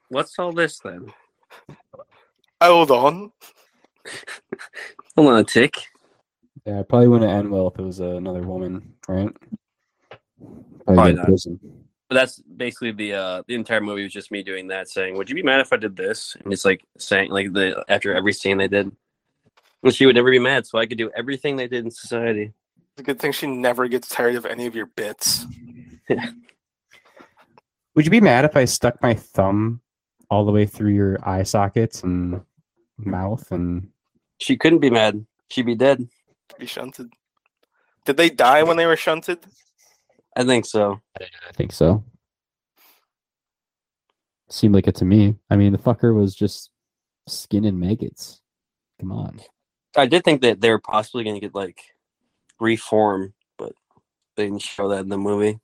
Speaker 2: "What's all this then?"
Speaker 3: Hold on.
Speaker 2: Hold on a tick.
Speaker 1: Yeah, it probably wouldn't end well if it was uh, another woman, right?
Speaker 2: Probably
Speaker 1: go to
Speaker 2: not.
Speaker 1: prison.
Speaker 2: But that's basically the uh the entire movie was just me doing that, saying, "Would you be mad if I did this?" And it's like saying like the after every scene they did, well, she would never be mad, so I could do everything they did in society.
Speaker 3: It's a good thing she never gets tired of any of your bits.
Speaker 1: Would you be mad if I stuck my thumb all the way through your eye sockets and mouth and
Speaker 2: She couldn't be mad. She'd be dead.
Speaker 3: Be shunted. Did they die when they were shunted?
Speaker 2: I think so.
Speaker 1: I think so. Seemed like it to me. I mean, the fucker was just skin and maggots. Come on.
Speaker 2: I did think that they were possibly going to get like reform, but they didn't show that in the movie.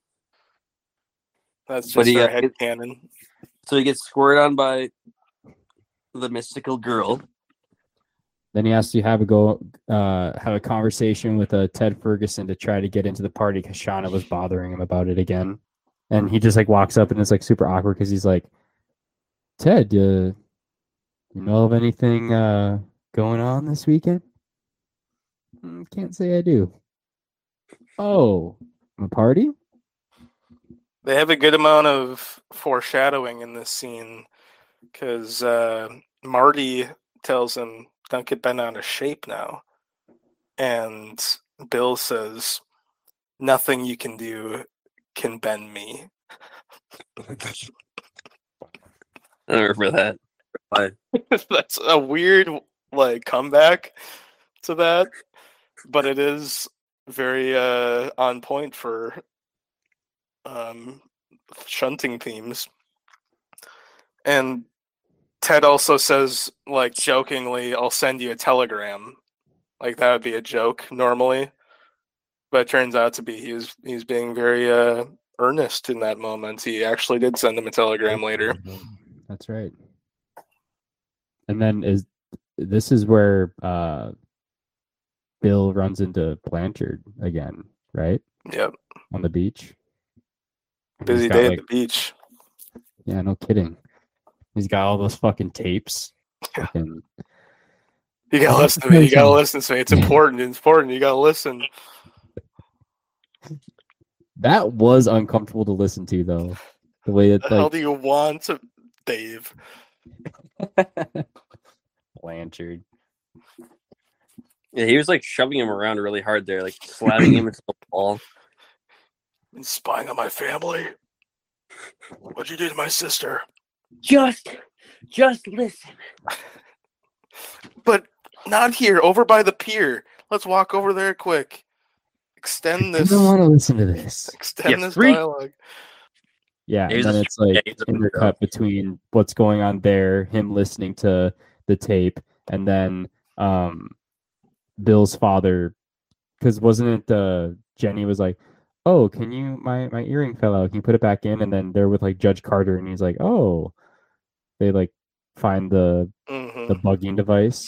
Speaker 3: That's
Speaker 2: But
Speaker 3: just
Speaker 2: he,
Speaker 3: our
Speaker 2: uh,
Speaker 3: head canon.
Speaker 2: So he gets squirted on by the mystical girl.
Speaker 1: Then he has to have a go, uh, have a conversation with uh, Ted Ferguson to try to get into the party because Shauna was bothering him about it again. And he just like walks up and it's like super awkward because he's like, Ted, uh, you know of anything uh, going on this weekend? "Mm, can't say I do. Oh, a party?
Speaker 3: They have a good amount of foreshadowing in this scene because uh, Marty tells him, "Don't get bent out of shape now," and Bill says, "Nothing you can do can bend me."
Speaker 2: I don't remember that. Why?
Speaker 3: That's a weird like comeback to that, but it is very uh, on point for um, shunting themes. And Ted also says, like jokingly, "I'll send you a telegram." Like that would be a joke normally, but it turns out to be he's he's being very uh, earnest in that moment. He actually did send him a telegram later.
Speaker 1: That's right. And then is this is where uh Bill runs into Blanchard again, right?
Speaker 3: Yep,
Speaker 1: On the beach.
Speaker 3: Busy day
Speaker 1: like-
Speaker 3: at the beach.
Speaker 1: yeah, no kidding. He's got all those fucking tapes.
Speaker 3: Yeah.
Speaker 1: Fucking-
Speaker 3: You gotta listen to me. You gotta listen to me. It's important. It's important. You gotta listen.
Speaker 1: that was uncomfortable to listen to though. The way it
Speaker 3: The hell do you want, to, Dave?
Speaker 1: Blanchard.
Speaker 2: Yeah, he was like shoving him around really hard there, like slapping him into the wall.
Speaker 3: And spying on my family. What'd you do to my sister?
Speaker 2: Just, just listen.
Speaker 3: But not here. Over by the pier. Let's walk over there quick. Extend this.
Speaker 1: I
Speaker 3: this.
Speaker 1: don't want to listen to this.
Speaker 3: Extend
Speaker 2: Yeah,
Speaker 3: this
Speaker 2: three-
Speaker 3: dialogue.
Speaker 1: Yeah,
Speaker 2: Yeah,
Speaker 1: and then it's like
Speaker 2: yeah, he's a
Speaker 1: intercut between what's going on there, him listening to the tape, and then um Bill's father, because wasn't it the Jenny was like, "Oh, can you my my earring fell out? Can you put it back in?" And then they're with like Judge Carter, and he's like, "Oh," they like find the
Speaker 3: Mhm.
Speaker 1: the bugging device.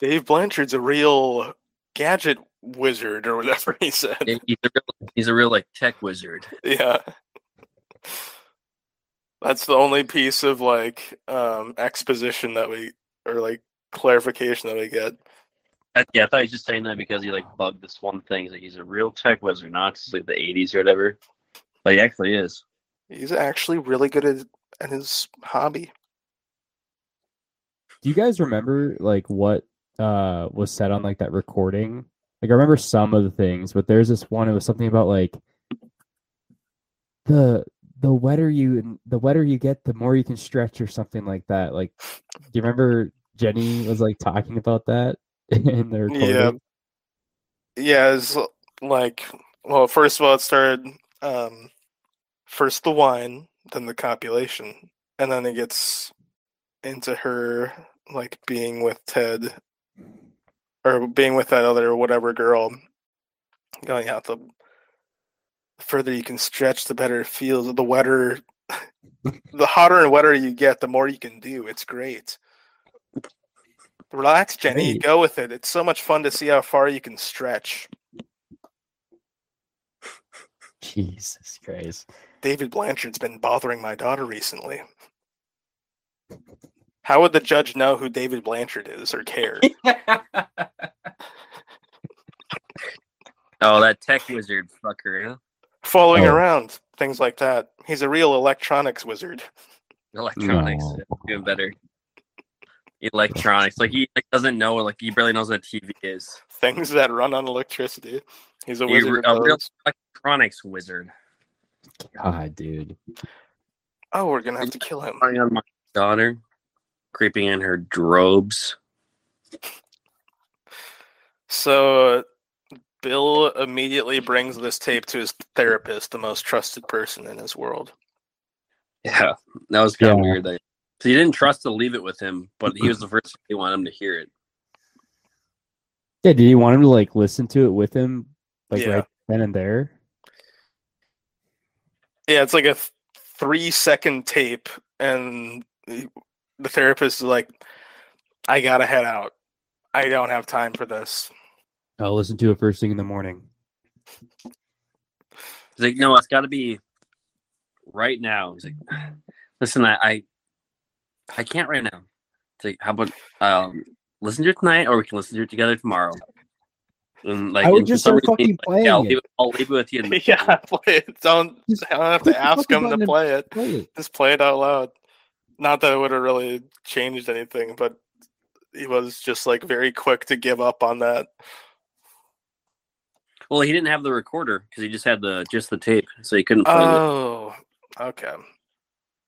Speaker 3: Dave Blanchard's a real gadget wizard or whatever he said.
Speaker 2: He's a real, he's a real like tech wizard.
Speaker 3: Yeah. That's the only piece of like um exposition that we or like clarification that we get.
Speaker 2: I, yeah, I thought he was just saying that because he like bugged this one thing. He's, like, he's a real tech wizard, not just like the '80s or whatever. But he actually is.
Speaker 3: He's actually really good at, at his hobby.
Speaker 1: Do you guys remember like what uh was said on like that recording? Like I remember some of the things, but there's this one. It was something about like the the wetter you the wetter you get, the more you can stretch, or something like that. Like, do you remember Jenny was like talking about that in the recording?
Speaker 3: Yeah. Yeah, it's like well, first of all it started um first the wine, then the copulation, and then it gets into her like being with Ted or being with that other whatever girl going out the further you can stretch the better it feels the wetter the hotter and wetter you get the more you can do it's great relax jenny
Speaker 1: Great.
Speaker 3: go with it it's so much fun to see how far you can stretch
Speaker 1: Jesus Christ.
Speaker 3: david blanchard's been bothering my daughter recently How would the judge know who David Blanchard is or care?
Speaker 2: oh, that tech wizard fucker. Huh?
Speaker 3: Following
Speaker 1: Oh.
Speaker 3: around, things like that. He's a real electronics wizard.
Speaker 2: Electronics,
Speaker 1: No.
Speaker 2: even better. Electronics, like he like, doesn't know, like he barely knows what a TV is.
Speaker 3: Things that run on electricity. He's a
Speaker 2: You're
Speaker 3: wizard.
Speaker 2: a real electronics wizard.
Speaker 1: God, dude.
Speaker 3: Oh, we're gonna have to kill him.
Speaker 2: Spying on my daughter, creeping in her drobes.
Speaker 3: So Bill immediately brings this tape to his therapist, the most trusted person in his world.
Speaker 2: Yeah, that was kind of
Speaker 1: Yeah.
Speaker 2: weird. That so he didn't trust to leave it with him, but he was the first. He want him to hear it.
Speaker 1: Yeah, did you want him to like listen to it with him, like
Speaker 3: Yeah.
Speaker 1: right then and there?
Speaker 3: Yeah, it's like a th- three second tape, and the the therapist is like, I gotta head out. I don't have time for this.
Speaker 1: I'll listen to it first thing in the morning.
Speaker 2: He's like, no, it's got to be right now. He's like, listen, I, I, I can't right now. So how about um, listen to it tonight, or we can listen to it together tomorrow. And like,
Speaker 1: I would
Speaker 2: and for
Speaker 1: just
Speaker 2: some
Speaker 1: start
Speaker 2: reason,
Speaker 1: fucking
Speaker 2: he's like, yeah, I'll
Speaker 1: playing
Speaker 2: leave, it, I'll leave it with you. in
Speaker 3: yeah, play it. Don't,
Speaker 1: Just
Speaker 3: I don't have to ask
Speaker 1: fucking
Speaker 3: him to play it.
Speaker 1: Play it.
Speaker 3: Just play it out loud. Not that it would have really changed anything, but he was just like very quick to give up on that.
Speaker 2: Well, he didn't have the recorder because he just had the just the tape, so he couldn't play it.
Speaker 3: Oh, okay.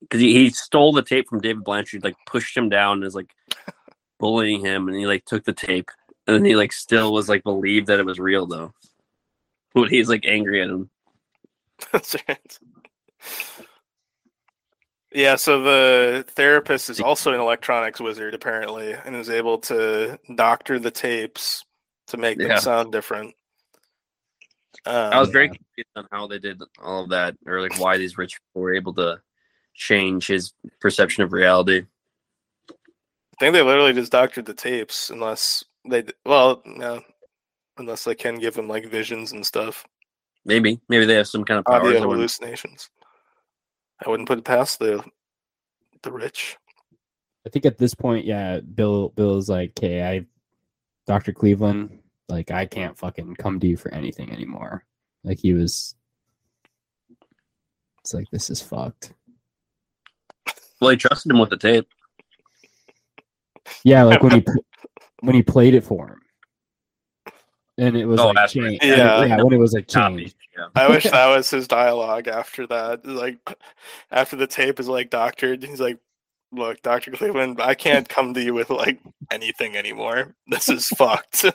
Speaker 2: Because he, he stole the tape from David Blanchard, like pushed him down, and was like bullying him, and he like took the tape, and then he like still was like believed that it was real though. But he's like angry at him.
Speaker 3: That's right. Yeah, so the therapist is also an electronics wizard apparently, and is able to doctor the tapes to make them
Speaker 2: Yeah.
Speaker 3: sound different. Um,
Speaker 2: I was very confused on how they did all of that, or like why these rich people were able to change his perception of reality.
Speaker 3: I think they literally just doctored the tapes, unless they well, no, unless they can give him like visions and stuff,
Speaker 2: Maybe, maybe they have some kind of powers.
Speaker 3: audio hallucinations. I wouldn't put it past the the rich.
Speaker 1: I think at this point, yeah, Bill Bill's like, okay, I Dr. Cleveland, mm-hmm. like I can't fucking come to you for anything anymore. Like he was it's like this is fucked.
Speaker 2: Well, he trusted him with the tape.
Speaker 1: Yeah, like when he when he played it for him. And it was
Speaker 2: Oh,
Speaker 1: like
Speaker 2: after-
Speaker 1: changed.
Speaker 3: Yeah.
Speaker 1: yeah, when it was like
Speaker 2: Copy.
Speaker 1: changed.
Speaker 2: Yeah.
Speaker 3: I wish that was his dialogue after that. Like after the tape is like doctored, he's like, "Look, Doctor Cleveland, I can't come to you with like anything anymore. This is fucked."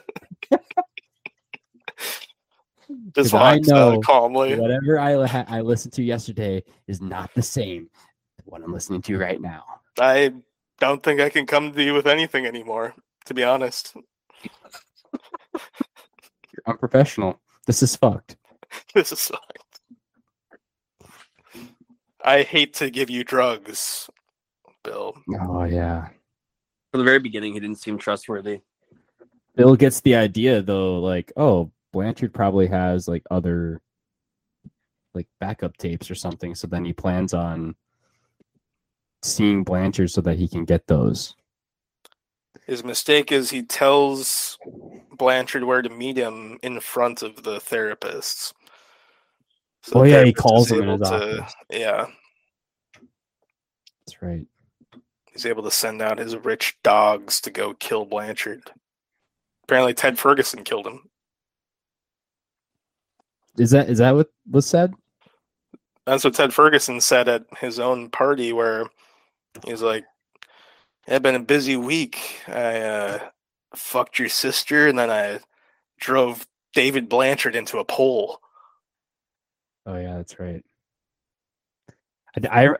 Speaker 3: Just
Speaker 1: 'Cause I
Speaker 3: walks out uh,
Speaker 1: know
Speaker 3: calmly.
Speaker 1: Whatever I li- I listened to yesterday is not the same as what I'm listening to right now.
Speaker 3: I don't think I can come to you with anything anymore. To be honest,
Speaker 1: You're unprofessional. This is fucked.
Speaker 3: this is fucked. I hate to give you drugs, Bill.
Speaker 1: Oh yeah.
Speaker 2: From the very beginning, he didn't seem trustworthy.
Speaker 1: Bill gets the idea though, like, oh, Blanchard probably has like other like backup tapes or something. So then he plans on seeing Blanchard so that he can get those.
Speaker 3: His mistake is he tells Blanchard where to meet him in front of the therapists. So
Speaker 1: Oh,
Speaker 3: the
Speaker 1: yeah, he calls him in his
Speaker 3: to-
Speaker 1: office.
Speaker 3: Yeah,
Speaker 1: That's right.
Speaker 3: he's able to send out his rich dogs to go kill Blanchard. Apparently, Ted Ferguson killed him.
Speaker 1: Is that is that what was said?
Speaker 3: That's what Ted Ferguson said at his own party, where he's like, "It's been a busy week. I uh, fucked your sister, and then I drove David Blanchard into a pole."
Speaker 1: Oh yeah, that's right. I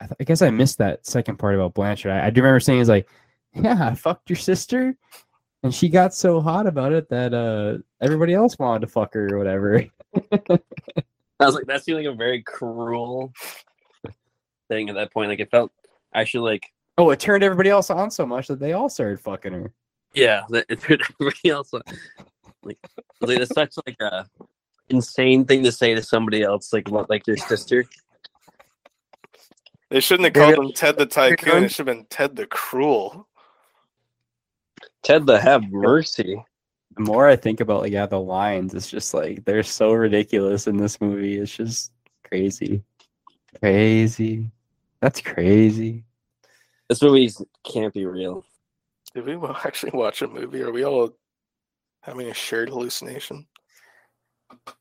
Speaker 1: I guess I missed that second part about Blanchard. I, I do remember saying, "Is like, yeah, I fucked your sister, and she got so hot about it that uh everybody else wanted to fuck her or whatever."
Speaker 2: I was like, that seemed like a very cruel thing at that point. Like, it felt actually like,
Speaker 1: Oh, it turned everybody else on so much that they all started fucking her.
Speaker 2: yeah, that it turned everybody else on. like, like it's such like a insane thing to say to somebody else, like what, like your sister.
Speaker 3: They shouldn't have called him Ted the Tycoon. It should have been Ted the Cruel.
Speaker 2: Ted the Have Mercy.
Speaker 1: The more I think about like yeah, the lines, it's just like they're so ridiculous in this movie. It's just crazy. Crazy. That's crazy.
Speaker 2: This movie can't be real.
Speaker 3: Did we actually watch a movie? Are we all having a shared hallucination?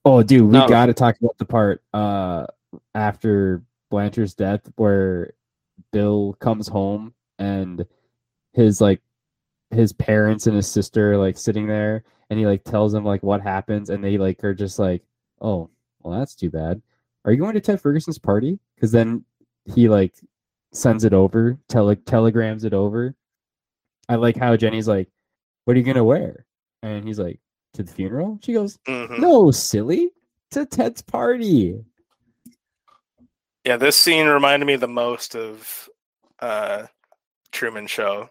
Speaker 1: Oh, dude, we
Speaker 2: No.
Speaker 1: got to talk about the part uh after Blanchard's death where Bill comes home and his like his parents and his sister are, like sitting there and he like tells them like what happens and they like are just like, "Oh, well that's too bad. Are you going to Ted Ferguson's party?" Cuz then he like sends it over, tele- telegrams it over. I like how Jenny's like, "What are you going to wear?" And he's like, "To the funeral?" She goes,
Speaker 3: Mhm.
Speaker 1: no, silly. To Ted's party.
Speaker 3: Yeah, this scene reminded me the most of uh Truman Show.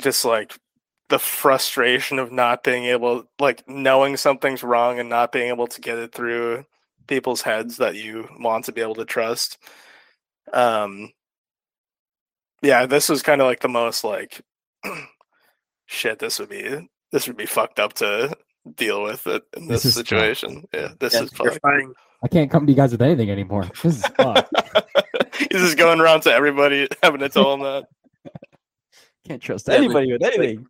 Speaker 3: Just like the frustration of not being able like knowing something's wrong and not being able to get it through people's heads that you want to be able to trust. Um yeah, this was kind of like the most like shit this would be this would be fucked up to deal with it in
Speaker 1: This
Speaker 3: this,
Speaker 1: is fucked.
Speaker 3: situation. Yeah, this
Speaker 2: Yeah,
Speaker 3: is
Speaker 2: you're
Speaker 3: fucked.
Speaker 2: fine.
Speaker 1: I can't come to you guys with anything anymore. This is fucked.
Speaker 3: He's just going around to everybody having to tell them that.
Speaker 1: can't trust anybody with anything.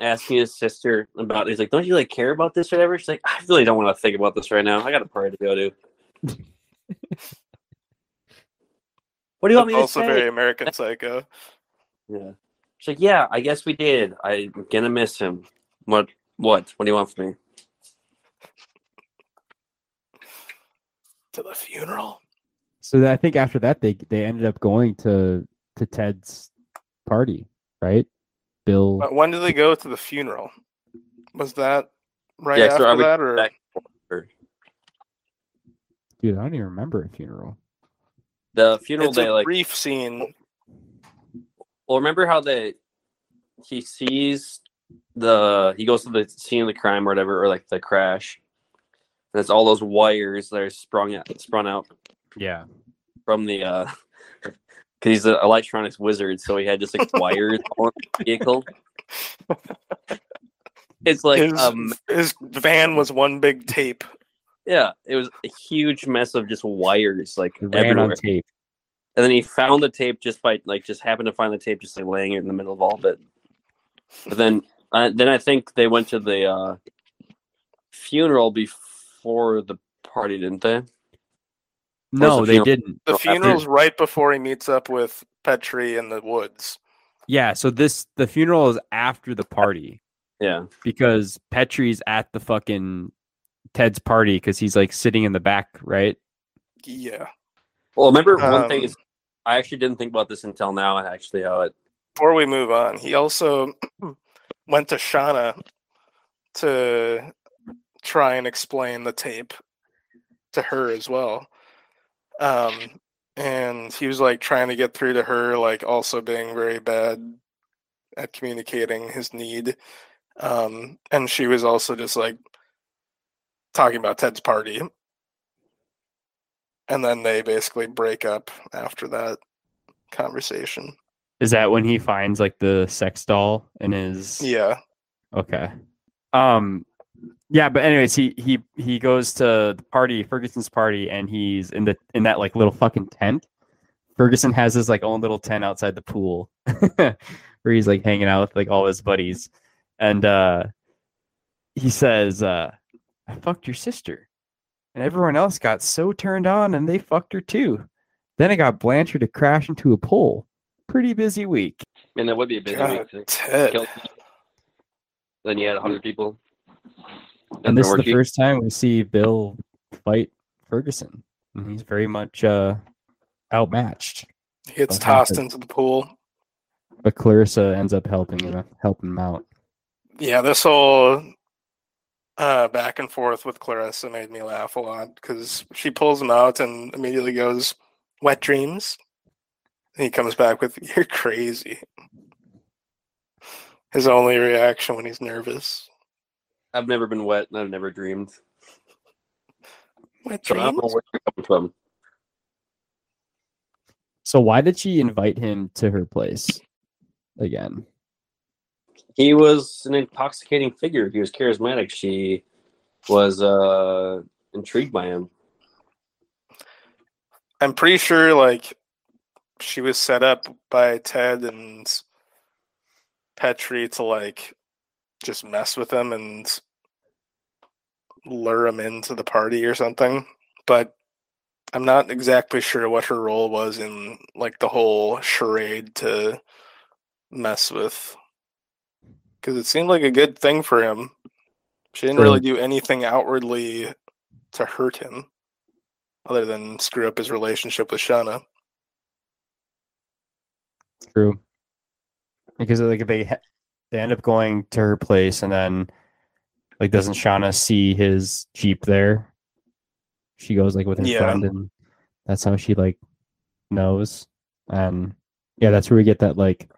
Speaker 2: Asking his sister about, he's like, "Don't you like care about this or whatever?" She's like, "I really don't want to think about this right now. I got a party to go to." What do you want me
Speaker 3: That's
Speaker 2: to
Speaker 3: also
Speaker 2: say?
Speaker 3: very American Psycho.
Speaker 2: Yeah. She's like, "Yeah, I guess we did. I'm gonna miss him. What? What? What do you want from me?"
Speaker 3: To the funeral.
Speaker 1: So that- I think after that they they ended up going to to Ted's party, right? Bill.
Speaker 3: But when did they go to the funeral? Was that right
Speaker 2: Yeah,
Speaker 3: after
Speaker 2: are we
Speaker 3: that, or
Speaker 2: back-
Speaker 1: Dude, I don't even remember a funeral.
Speaker 2: The funeral
Speaker 3: it's
Speaker 2: day,
Speaker 3: a
Speaker 2: like,
Speaker 3: brief scene?
Speaker 2: well, remember how they he sees the he goes to the scene of the crime or whatever, or like the crash, and it's all those wires that are sprung out, sprung out
Speaker 1: Yeah.
Speaker 2: from the uh because he's an electronics wizard, so he had just like wires on the vehicle. It's like
Speaker 3: his,
Speaker 2: um
Speaker 3: his van was one big tape.
Speaker 2: Yeah, it was a huge mess of just wires like
Speaker 1: ran
Speaker 2: everywhere.
Speaker 1: on tape.
Speaker 2: And then he found the tape just by like just happened to find the tape just like laying it in the middle of all of it. But then uh, then I think they went to the uh funeral before the party, didn't they?
Speaker 1: No,
Speaker 2: the
Speaker 1: they
Speaker 2: funeral?
Speaker 1: didn't.
Speaker 3: The
Speaker 2: after-
Speaker 3: funeral's right before he meets up with Petrie in the woods.
Speaker 1: Yeah, so this the funeral is after the party
Speaker 2: Yeah.
Speaker 1: because Petrie's at the fucking Ted's party because he's like sitting in the back, right?
Speaker 3: Yeah.
Speaker 2: Well, remember one thing
Speaker 3: Um,
Speaker 2: is I actually didn't think about this until now. Actually, how it
Speaker 3: Before we move on, he also went to Shauna to try and explain the tape to her as well. Um, and he was like trying to get through to her, like also being very bad at communicating his need. Um, and she was also just like talking about Ted's party. And then they basically break up after that conversation.
Speaker 1: Is that when he finds like the sex doll in his
Speaker 3: Yeah.
Speaker 1: Okay. Um yeah, but anyways, he he he goes to the party, Ferguson's party, and he's in the in that like little fucking tent. Ferguson has his like own little tent outside the pool where he's like hanging out with like all his buddies. And uh he says, uh, I fucked your sister. And everyone else got so turned on and they fucked her too. Then I got Blanchard to crash into a pole. Pretty busy week.
Speaker 2: and that would be a busy
Speaker 3: God,
Speaker 2: week. to Then you had hundred people.
Speaker 1: and this is the first time we see Bill fight Ferguson, and he's very much uh, outmatched.
Speaker 3: He gets
Speaker 1: What
Speaker 3: tossed into the pool.
Speaker 1: But Clarissa ends up helping him, helping him out.
Speaker 3: Yeah, this whole uh, back and forth with Clarissa made me laugh a lot because she pulls him out and immediately goes, "Wet dreams." And he comes back with, "You're crazy." His only reaction when he's nervous.
Speaker 2: I've never been wet and I've never dreamed.
Speaker 3: Wet
Speaker 2: So I don't know
Speaker 3: dreams.
Speaker 2: where you're coming from.
Speaker 1: So why did she invite him to her place again?
Speaker 2: He was an intoxicating figure. He was charismatic. She was uh intrigued by him.
Speaker 3: I'm pretty sure like she was set up by Ted and Petrie to like just mess with him and lure him into the party or something. But I'm not exactly sure what her role was in like the whole charade to mess with. Because it seemed like a good thing for him. She didn't really do anything outwardly to hurt him, other than screw up his relationship with Shauna.
Speaker 1: True. Because like they they end up going to her place, and then like doesn't Shauna see his jeep there? She goes like with her
Speaker 3: Yeah.
Speaker 1: friend, and that's how she like knows. And yeah, that's where we get that like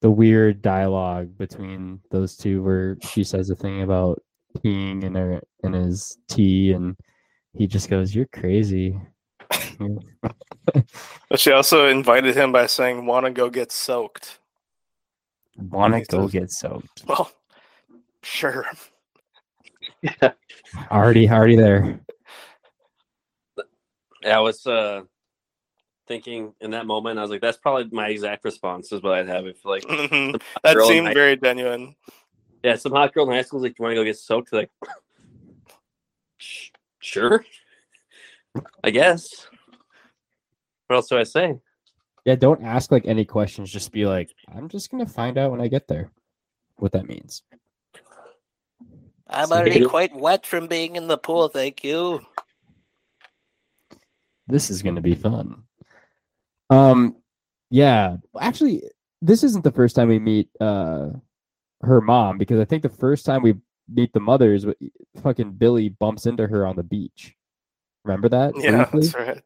Speaker 1: the weird dialogue between those two, where she says a thing about peeing in her in his tea, and he just goes, "You're crazy."
Speaker 3: But she also invited him by saying, "Want to go get soaked?"
Speaker 1: Want to go
Speaker 3: says-
Speaker 1: get soaked?
Speaker 3: Well, sure. yeah.
Speaker 1: Already, already there.
Speaker 2: Yeah, I was uh thinking in that moment, I was like, that's probably my exact response is what I'd have if like
Speaker 3: Mhm. that
Speaker 2: girl in
Speaker 3: seemed
Speaker 2: high-
Speaker 3: very genuine.
Speaker 2: yeah, some hot girl in high school school's like, Do you want to go get soaked? Like sure. I guess. What else do I say?
Speaker 1: Yeah, don't ask like any questions. Just be like, I'm just gonna find out when I get there what that means.
Speaker 4: I'm already quite wet from being in the pool, thank you.
Speaker 1: This is gonna be fun. Um, yeah. Actually, this isn't the first time we meet uh her mom because I think the first time we meet the mothers, fucking Billy bumps into her on the beach. Remember that?
Speaker 3: Yeah,
Speaker 1: briefly?
Speaker 3: that's right.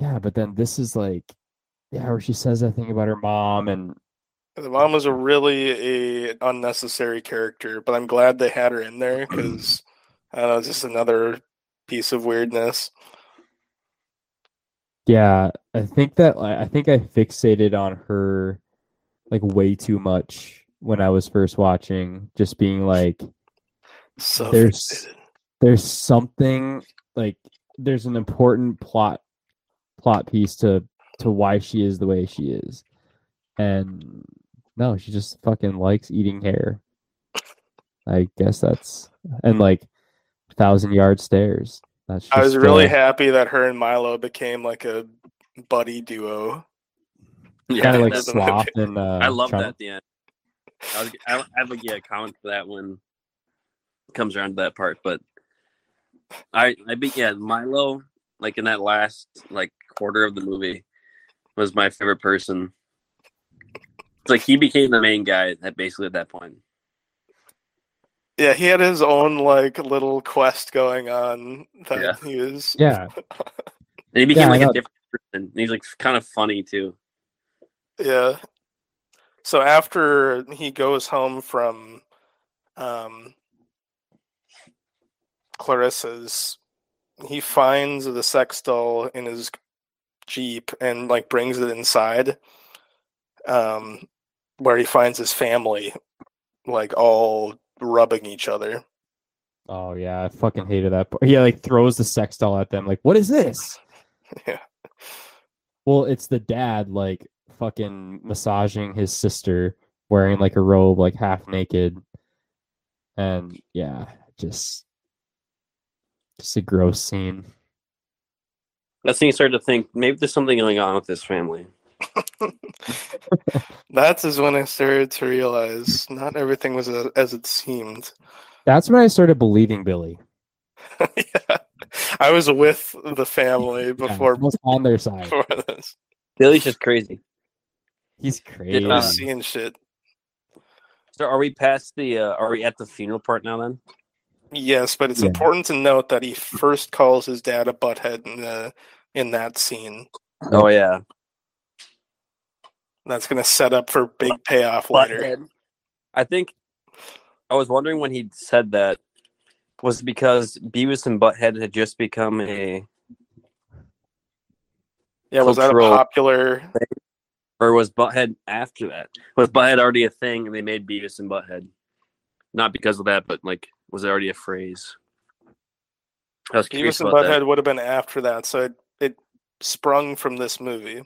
Speaker 1: Yeah, but then this is like, yeah, where she says that thing about her mom and
Speaker 3: The mom was a really a unnecessary character, but I'm glad they had her in there because I don't know, it's just another piece of weirdness.
Speaker 1: Yeah, I think that I think I fixated on her like way too much when I was first watching, just being like,
Speaker 3: So
Speaker 1: There's-
Speaker 3: fixated.
Speaker 1: there's something like there's an important plot plot piece to to why she is the way she is, and no, she just fucking likes eating hair. I guess that's and like thousand yard stairs. That's
Speaker 3: I was really
Speaker 1: uh,
Speaker 3: happy that her and Milo became like a buddy duo.
Speaker 1: kind of like
Speaker 3: that's-
Speaker 1: Sloth and uh,
Speaker 2: I love
Speaker 1: Chunk.
Speaker 2: that at the end. I, was, I, I have like yeah, a comment for that when it comes around to that part, but I I be yeah Milo like in that last like quarter of the movie was my favorite person. It's like he became the main guy at basically at that point.
Speaker 3: Yeah, he had his own like little quest going on that
Speaker 2: Yeah.
Speaker 3: he was
Speaker 1: Yeah,
Speaker 2: And he became
Speaker 1: I
Speaker 2: like a different person. And he's like kind of funny too.
Speaker 3: Yeah. So after he goes home from um Clarissa's, he finds the sex doll in his Jeep and like brings it inside. Um where he finds his family like all rubbing each other.
Speaker 1: Oh yeah, I fucking hated that. part. He like throws the sex doll at them. Like, what is this?
Speaker 3: Yeah.
Speaker 1: Well, it's the dad like fucking mm-hmm. massaging his sister, wearing like a robe, like half naked, and yeah, just just a gross scene.
Speaker 2: That's when you start to think maybe there's something going on with this family.
Speaker 3: That is when I started to realize not everything was a, as it seemed.
Speaker 1: That's when I started believing Billy.
Speaker 3: yeah. I was with the family before,
Speaker 1: I was on their side.
Speaker 3: this.
Speaker 2: Billy's just crazy.
Speaker 1: He's crazy.
Speaker 3: He seeing shit.
Speaker 2: So are we past the? Uh, are we at the funeral part now? Then
Speaker 3: Yes, but it's
Speaker 1: Yeah.
Speaker 3: important to note that he first calls his dad a butthead in the in that scene.
Speaker 2: Oh yeah.
Speaker 3: That's going to set up for big payoff later.
Speaker 2: I think I was wondering when he said that was because Beavis and Butthead had just become a
Speaker 3: Yeah, was that a
Speaker 2: cultural-
Speaker 3: popular?
Speaker 2: or was Butthead after that? Was Butthead already a thing and they made Beavis and Butthead? Not because of that, but like, was it already a phrase? I was curious
Speaker 3: Beavis and
Speaker 2: about
Speaker 3: Butthead
Speaker 2: that.
Speaker 3: would have been after that, so it, it sprung from this movie.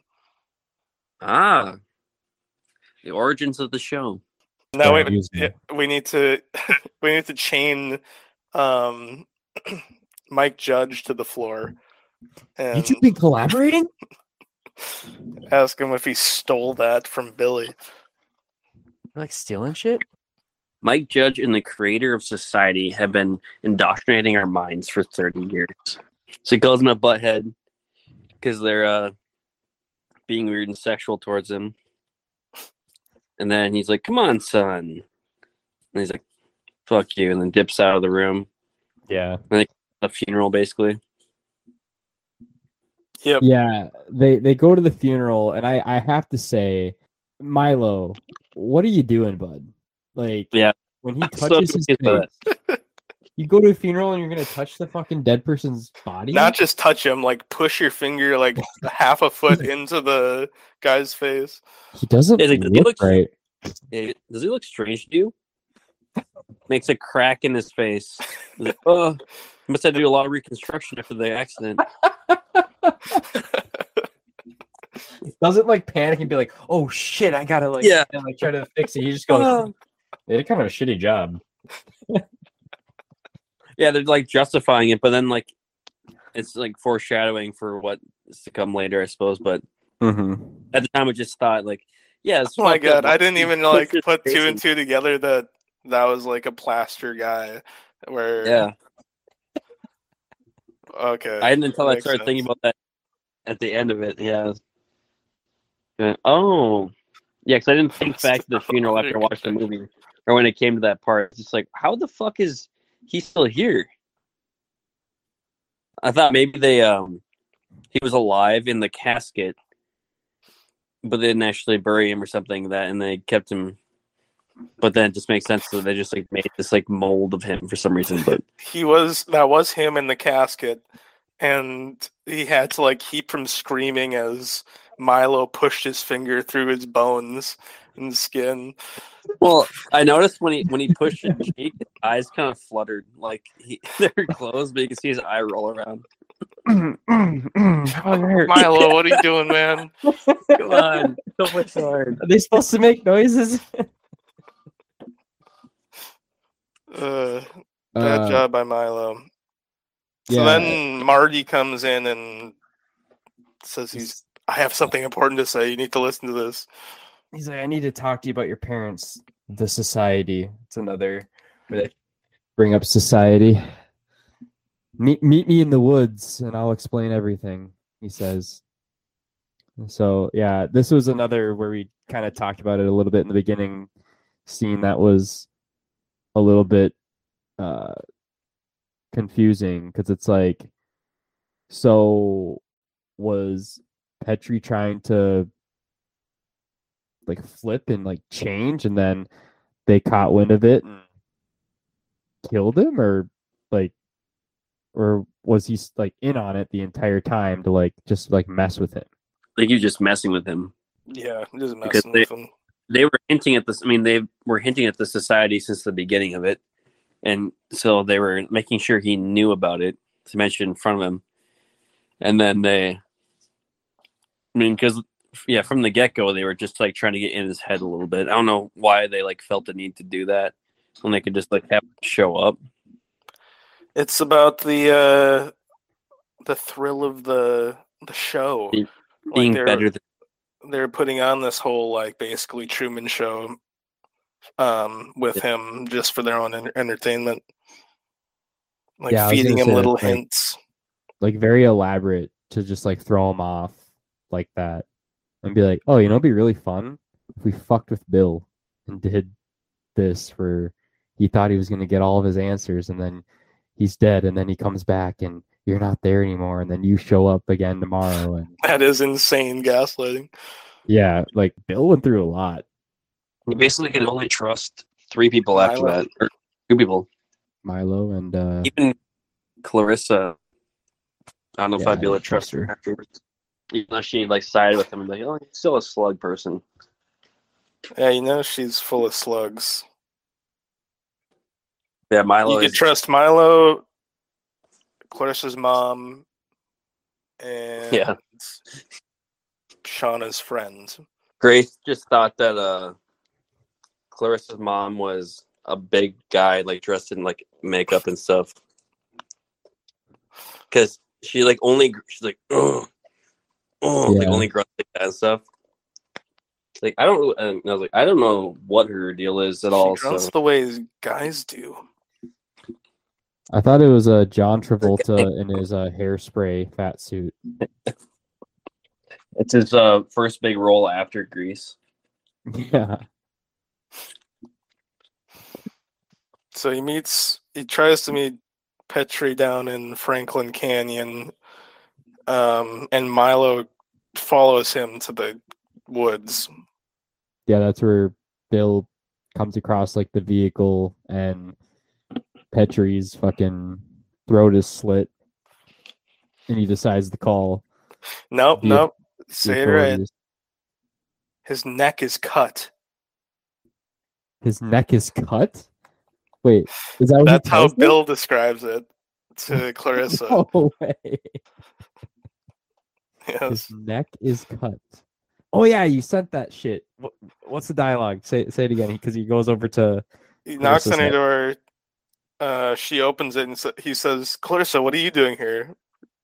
Speaker 2: Ah, the origins of the show.
Speaker 3: No, wait, yeah, we need to we need to chain um, Mike Judge to the floor
Speaker 1: You
Speaker 3: and
Speaker 1: two been collaborating?
Speaker 3: ask him if he stole that from Billy.
Speaker 1: like stealing shit?
Speaker 2: Mike Judge and the creator of Society have been indoctrinating our minds for 30 years. So he calls him a butthead because they're uh, being weird and sexual towards him. And then he's like, come on, son. And he's like, fuck you. And then dips out of the room.
Speaker 1: Yeah.
Speaker 2: Like a funeral, basically.
Speaker 3: Yep.
Speaker 1: Yeah. They they go to the funeral and I I have to say, Milo, what are you doing, bud? Like
Speaker 2: Yeah.
Speaker 1: when he
Speaker 2: I'm so
Speaker 1: touches his
Speaker 2: confused
Speaker 1: face, you go to a funeral and you're gonna touch the fucking dead person's body?
Speaker 3: Not just touch him, like push your finger like half a foot into the guy's face.
Speaker 1: he doesn't
Speaker 2: Yeah, like, he
Speaker 1: look right.
Speaker 2: Yeah, Does he look strange to you? Makes a crack in his face. Like, oh, must have to do a lot of reconstruction after the accident.
Speaker 1: doesn't like panic and be like, "Oh shit, I gotta like,
Speaker 2: Yeah.
Speaker 1: and, like try to fix it." He just goes,
Speaker 2: Oh.
Speaker 1: "They did kind of a shitty job."
Speaker 2: Yeah, they're like justifying it, but then like it's like foreshadowing for what is to come later, I suppose. But
Speaker 1: Mm-hmm.
Speaker 2: at the time, I just thought like, yeah, it's
Speaker 3: Oh my
Speaker 2: fucked up,
Speaker 3: god, I didn't even like put two and two together that that was like a plaster guy. Where
Speaker 2: Yeah,
Speaker 3: okay,
Speaker 2: I didn't until I
Speaker 3: makes
Speaker 2: started thinking about that at the end of it. Yeah. Yeah. Oh, yeah, because I didn't think back to the funeral after I watched the movie, or when it came to that part. It's just like, how the fuck is he still here? I thought maybe they um he was alive in the casket, but they didn't actually bury him or something that, and they kept him. But then it just makes sense that they just like made this like mold of him for some reason. But
Speaker 3: he was that was him in the casket, and he had to like keep from screaming as Milo pushed his finger through his bones and skin.
Speaker 2: Well, I noticed when he when he pushed his cheek, his eyes kind of fluttered, like he, they're closed, but you can see his eye roll around.
Speaker 3: Milo, what are you doing, man?
Speaker 2: Come on, so much hard.
Speaker 1: Are they supposed to make noises?
Speaker 3: Uh, bad
Speaker 1: Uh,
Speaker 3: job by Milo. So
Speaker 1: yeah.
Speaker 3: then Marty comes in and says he's. I have something important to say. You need to listen to this.
Speaker 1: He's like, I need to talk to you about your parents. The society. It's another bring up society. Meet meet me in the woods and I'll explain everything, he says. So yeah, this was another where we kind of talked about it a little bit in the beginning scene that was a little bit uh confusing because it's like so was Petrie trying to like flip and like change and then they caught wind of it and killed him or like or was he s- like in on it the entire time to like just like mess with him
Speaker 2: Like you're just messing with him.
Speaker 3: Yeah, just
Speaker 2: Because they-
Speaker 3: with him.
Speaker 2: They were hinting at this. I mean, they were hinting at the society since the beginning of it, and so they were making sure he knew about it to mention in front of him. And then they, I mean, because yeah, from the get go, they were just like trying to get in his head a little bit. I don't know why they like felt the need to do that when they could just like have him show up.
Speaker 3: It's about the uh the thrill of the the show.
Speaker 2: Be-
Speaker 3: Like
Speaker 2: being
Speaker 3: they're,
Speaker 2: better than
Speaker 3: they're putting on this whole like basically Truman show um with him just for their own enter- entertainment. Like
Speaker 1: Yeah,
Speaker 3: feeding him little
Speaker 1: that's, like-
Speaker 3: hints.
Speaker 1: like very elaborate to just like throw him off like that and be like oh you know it'd be really fun if we fucked with bill and did this for he thought he was going to get all of his answers and then he's dead and then he comes back and you're not there anymore and then you show up again tomorrow and
Speaker 3: That is insane gaslighting.
Speaker 1: yeah like bill went through a lot
Speaker 2: you basically can only trust three people after
Speaker 3: Milo.
Speaker 2: that, or two people.
Speaker 1: milo and uh
Speaker 2: Even Clarissa, I don't know if I'd be able
Speaker 1: I
Speaker 2: to trust
Speaker 1: trust
Speaker 2: her
Speaker 1: her.
Speaker 2: afterwards. Even though she like sided with him and like, oh, he's still a slug person.
Speaker 3: Yeah, you know she's full of slugs.
Speaker 2: Yeah, Milo.
Speaker 3: you
Speaker 2: is,
Speaker 3: could trust Milo, Clarissa's mom, and
Speaker 2: Yeah.
Speaker 3: Shauna's friend.
Speaker 2: Grace just thought that uh Clarissa's mom was a big guy, like dressed in like makeup and stuff. Cause she like only she's like, oh, oh, like only grunts like that and stuff. Like I don't, really- and I was like, I don't know what her deal is at all.
Speaker 3: She grunts
Speaker 2: So
Speaker 3: the way guys do.
Speaker 1: I thought it was uh, John Travolta in his uh, hairspray fat suit.
Speaker 2: it's his uh first big role after Grease.
Speaker 1: Yeah.
Speaker 3: So he meets, he tries to meet Petrie down in Franklin Canyon, um, and Milo follows him to the woods.
Speaker 1: Yeah, that's where Bill comes across like the vehicle and Petrie's fucking throat is slit. And he decides to call
Speaker 3: Nope,
Speaker 1: The-
Speaker 3: nope. Say it right. His neck is cut.
Speaker 1: His neck is cut? Wait, is that
Speaker 3: That's how? Bill describes it to Clarissa.
Speaker 1: No way.
Speaker 3: Yes.
Speaker 1: His neck is cut. Oh yeah, you sent that shit. What, what's the dialogue? Say say it again because he goes over to
Speaker 3: He knocks on her door. Uh, she opens it and sa- he says, "Clarissa, what are you doing here?"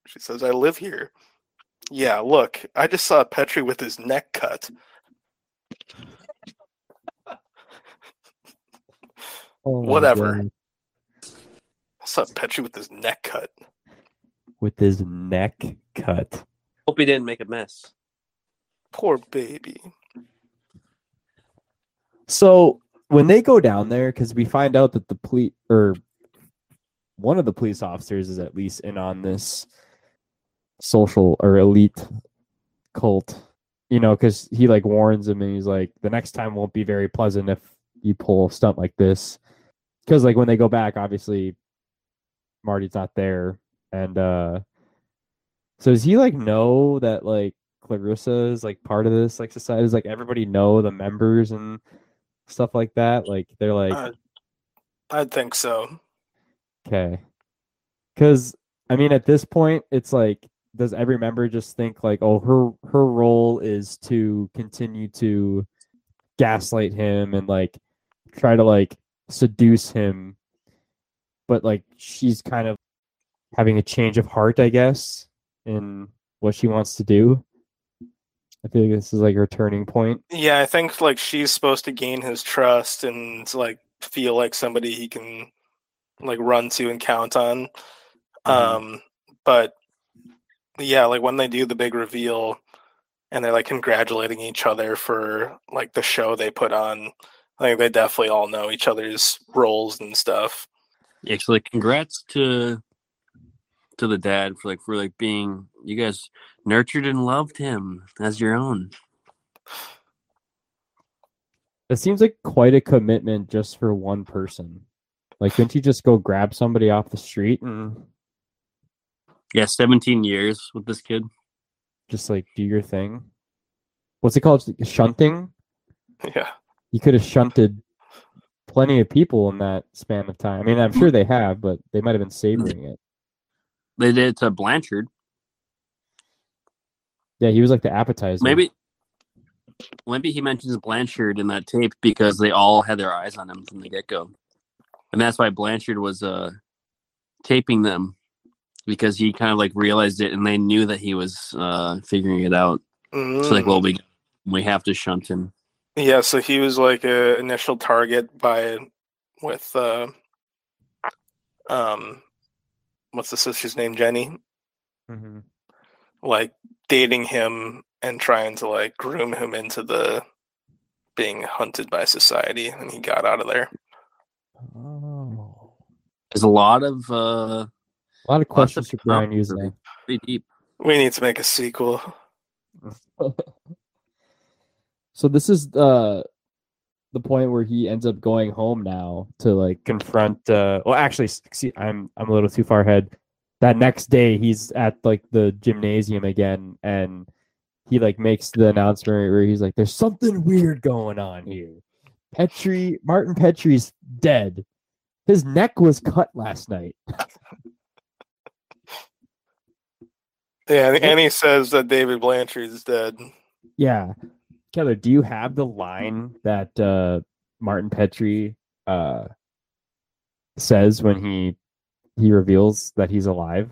Speaker 3: She says, "I live here." Yeah, look, I just saw Petrie with his neck cut.
Speaker 1: oh
Speaker 3: Whatever.
Speaker 1: God,
Speaker 3: I saw Petrie with his neck cut.
Speaker 1: with his neck cut.
Speaker 2: Hope he didn't make a mess.
Speaker 3: Poor baby.
Speaker 1: So when they go down there, because we find out that the police or one of the police officers is at least in on this social or elite cult, you know, because he like warns him and he's like, the next time won't be very pleasant if you pull a stunt like this. Because like when they go back, obviously Marty's not there, and uh so does he like know that like Clarissa is like part of this like society? Does like everybody know the members and stuff like that? Like they're like
Speaker 3: Uh, I think so.
Speaker 1: okay, because I mean at this point it's like does every member just think like oh her her role is to continue to gaslight him and like try to like seduce him but like she's kind of having a change of heart i guess in what she wants to do i feel like this is like her turning point
Speaker 3: Yeah, I think like she's supposed to gain his trust and like feel like somebody he can like run to and count on. Um, but yeah, like when they do the big reveal and they're like congratulating each other for like the show they put on, I think they definitely all know each other's roles and stuff.
Speaker 2: Actually, congrats to to the dad for like for like being you guys nurtured and loved him as your own.
Speaker 1: it seems like quite a commitment just for one person like couldn't you just go grab somebody off the street and
Speaker 2: Yeah, seventeen years with this kid.
Speaker 1: just like do your thing what's it called shunting
Speaker 3: Yeah.
Speaker 1: you could have shunted plenty of people in that span of time. I mean, I'm sure they have, but they might have been savoring it.
Speaker 2: They did it to Blanchard.
Speaker 1: Yeah, he was like the appetizer.
Speaker 2: Maybe maybe he mentions Blanchard in that tape because they all had their eyes on him from the get go. And that's why Blanchard was uh taping them because he kind of like realized it and they knew that he was uh figuring it out. So like,
Speaker 3: Mm.
Speaker 2: well we we have to shunt him.
Speaker 3: Yeah, so he was like a initial target by with uh um what's the sister's name, Jenny?
Speaker 1: Mhm.
Speaker 3: Like dating him and trying to like groom him into the being hunted by society and he got out of there.
Speaker 1: Oh.
Speaker 2: There's a lot of uh
Speaker 1: A lot of questions for Brian Yuzna.
Speaker 2: pretty deep.
Speaker 3: We need to make a sequel.
Speaker 1: so this is uh the point where he ends up going home now to like confront uh well actually see I'm I'm a little too far ahead. That next day he's at like the gymnasium again and he like makes the announcement where he's like, "There's something weird going on here. Petrie, Martin Petrie's dead. His neck was cut last night."
Speaker 3: Yeah, and, and he says that David Blanchard is dead.
Speaker 1: Yeah, Keller, do you have the line that uh, Martin Petrie uh, says when he he reveals that he's alive?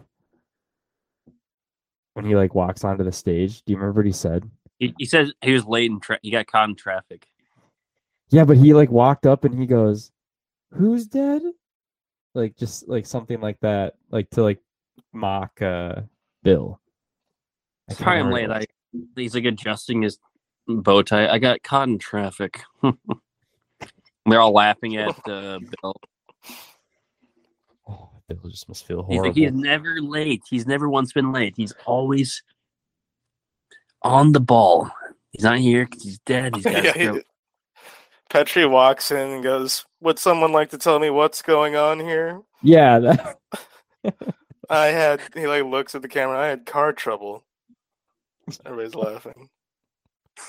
Speaker 1: When he like walks onto the stage, do you remember what he said?
Speaker 2: He, he says he was late in tra- he got caught in traffic.
Speaker 1: Yeah, but he like walked up and he goes, "Who's dead?" Like just like something like that, like to like mock uh Bill.
Speaker 2: Sorry, I'm late. I he's like adjusting his bow tie. I got caught in traffic. They're all laughing at uh, Bill.
Speaker 1: Oh, Bill just must feel
Speaker 2: He's
Speaker 1: horrible.
Speaker 2: like, he's never late. He's never once been late. He's always on the ball. He's not here because he's dead. He's got
Speaker 3: Yeah,
Speaker 2: his
Speaker 3: he-
Speaker 2: throat-
Speaker 3: Petrie walks in and goes, "Would someone like to tell me what's going on here?"
Speaker 1: yeah, that,
Speaker 3: I had. He like looks at the camera. I had car trouble. Everybody's laughing.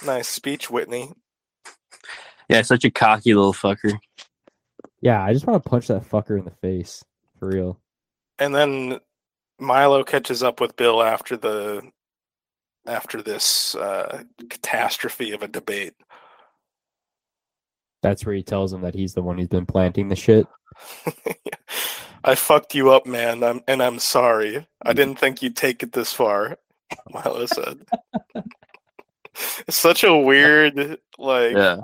Speaker 3: Nice speech, Whitney.
Speaker 2: Yeah, such a cocky little fucker.
Speaker 1: yeah. I just want to punch that fucker in the face for real.
Speaker 3: And then Milo catches up with Bill after the after this uh, catastrophe of a debate.
Speaker 1: That's where he tells him that he's the one who's been planting the shit.
Speaker 3: I fucked you up, man. I'm and I'm sorry. I didn't think you'd take it this far. Milo said. it's such a weird like
Speaker 2: Yeah.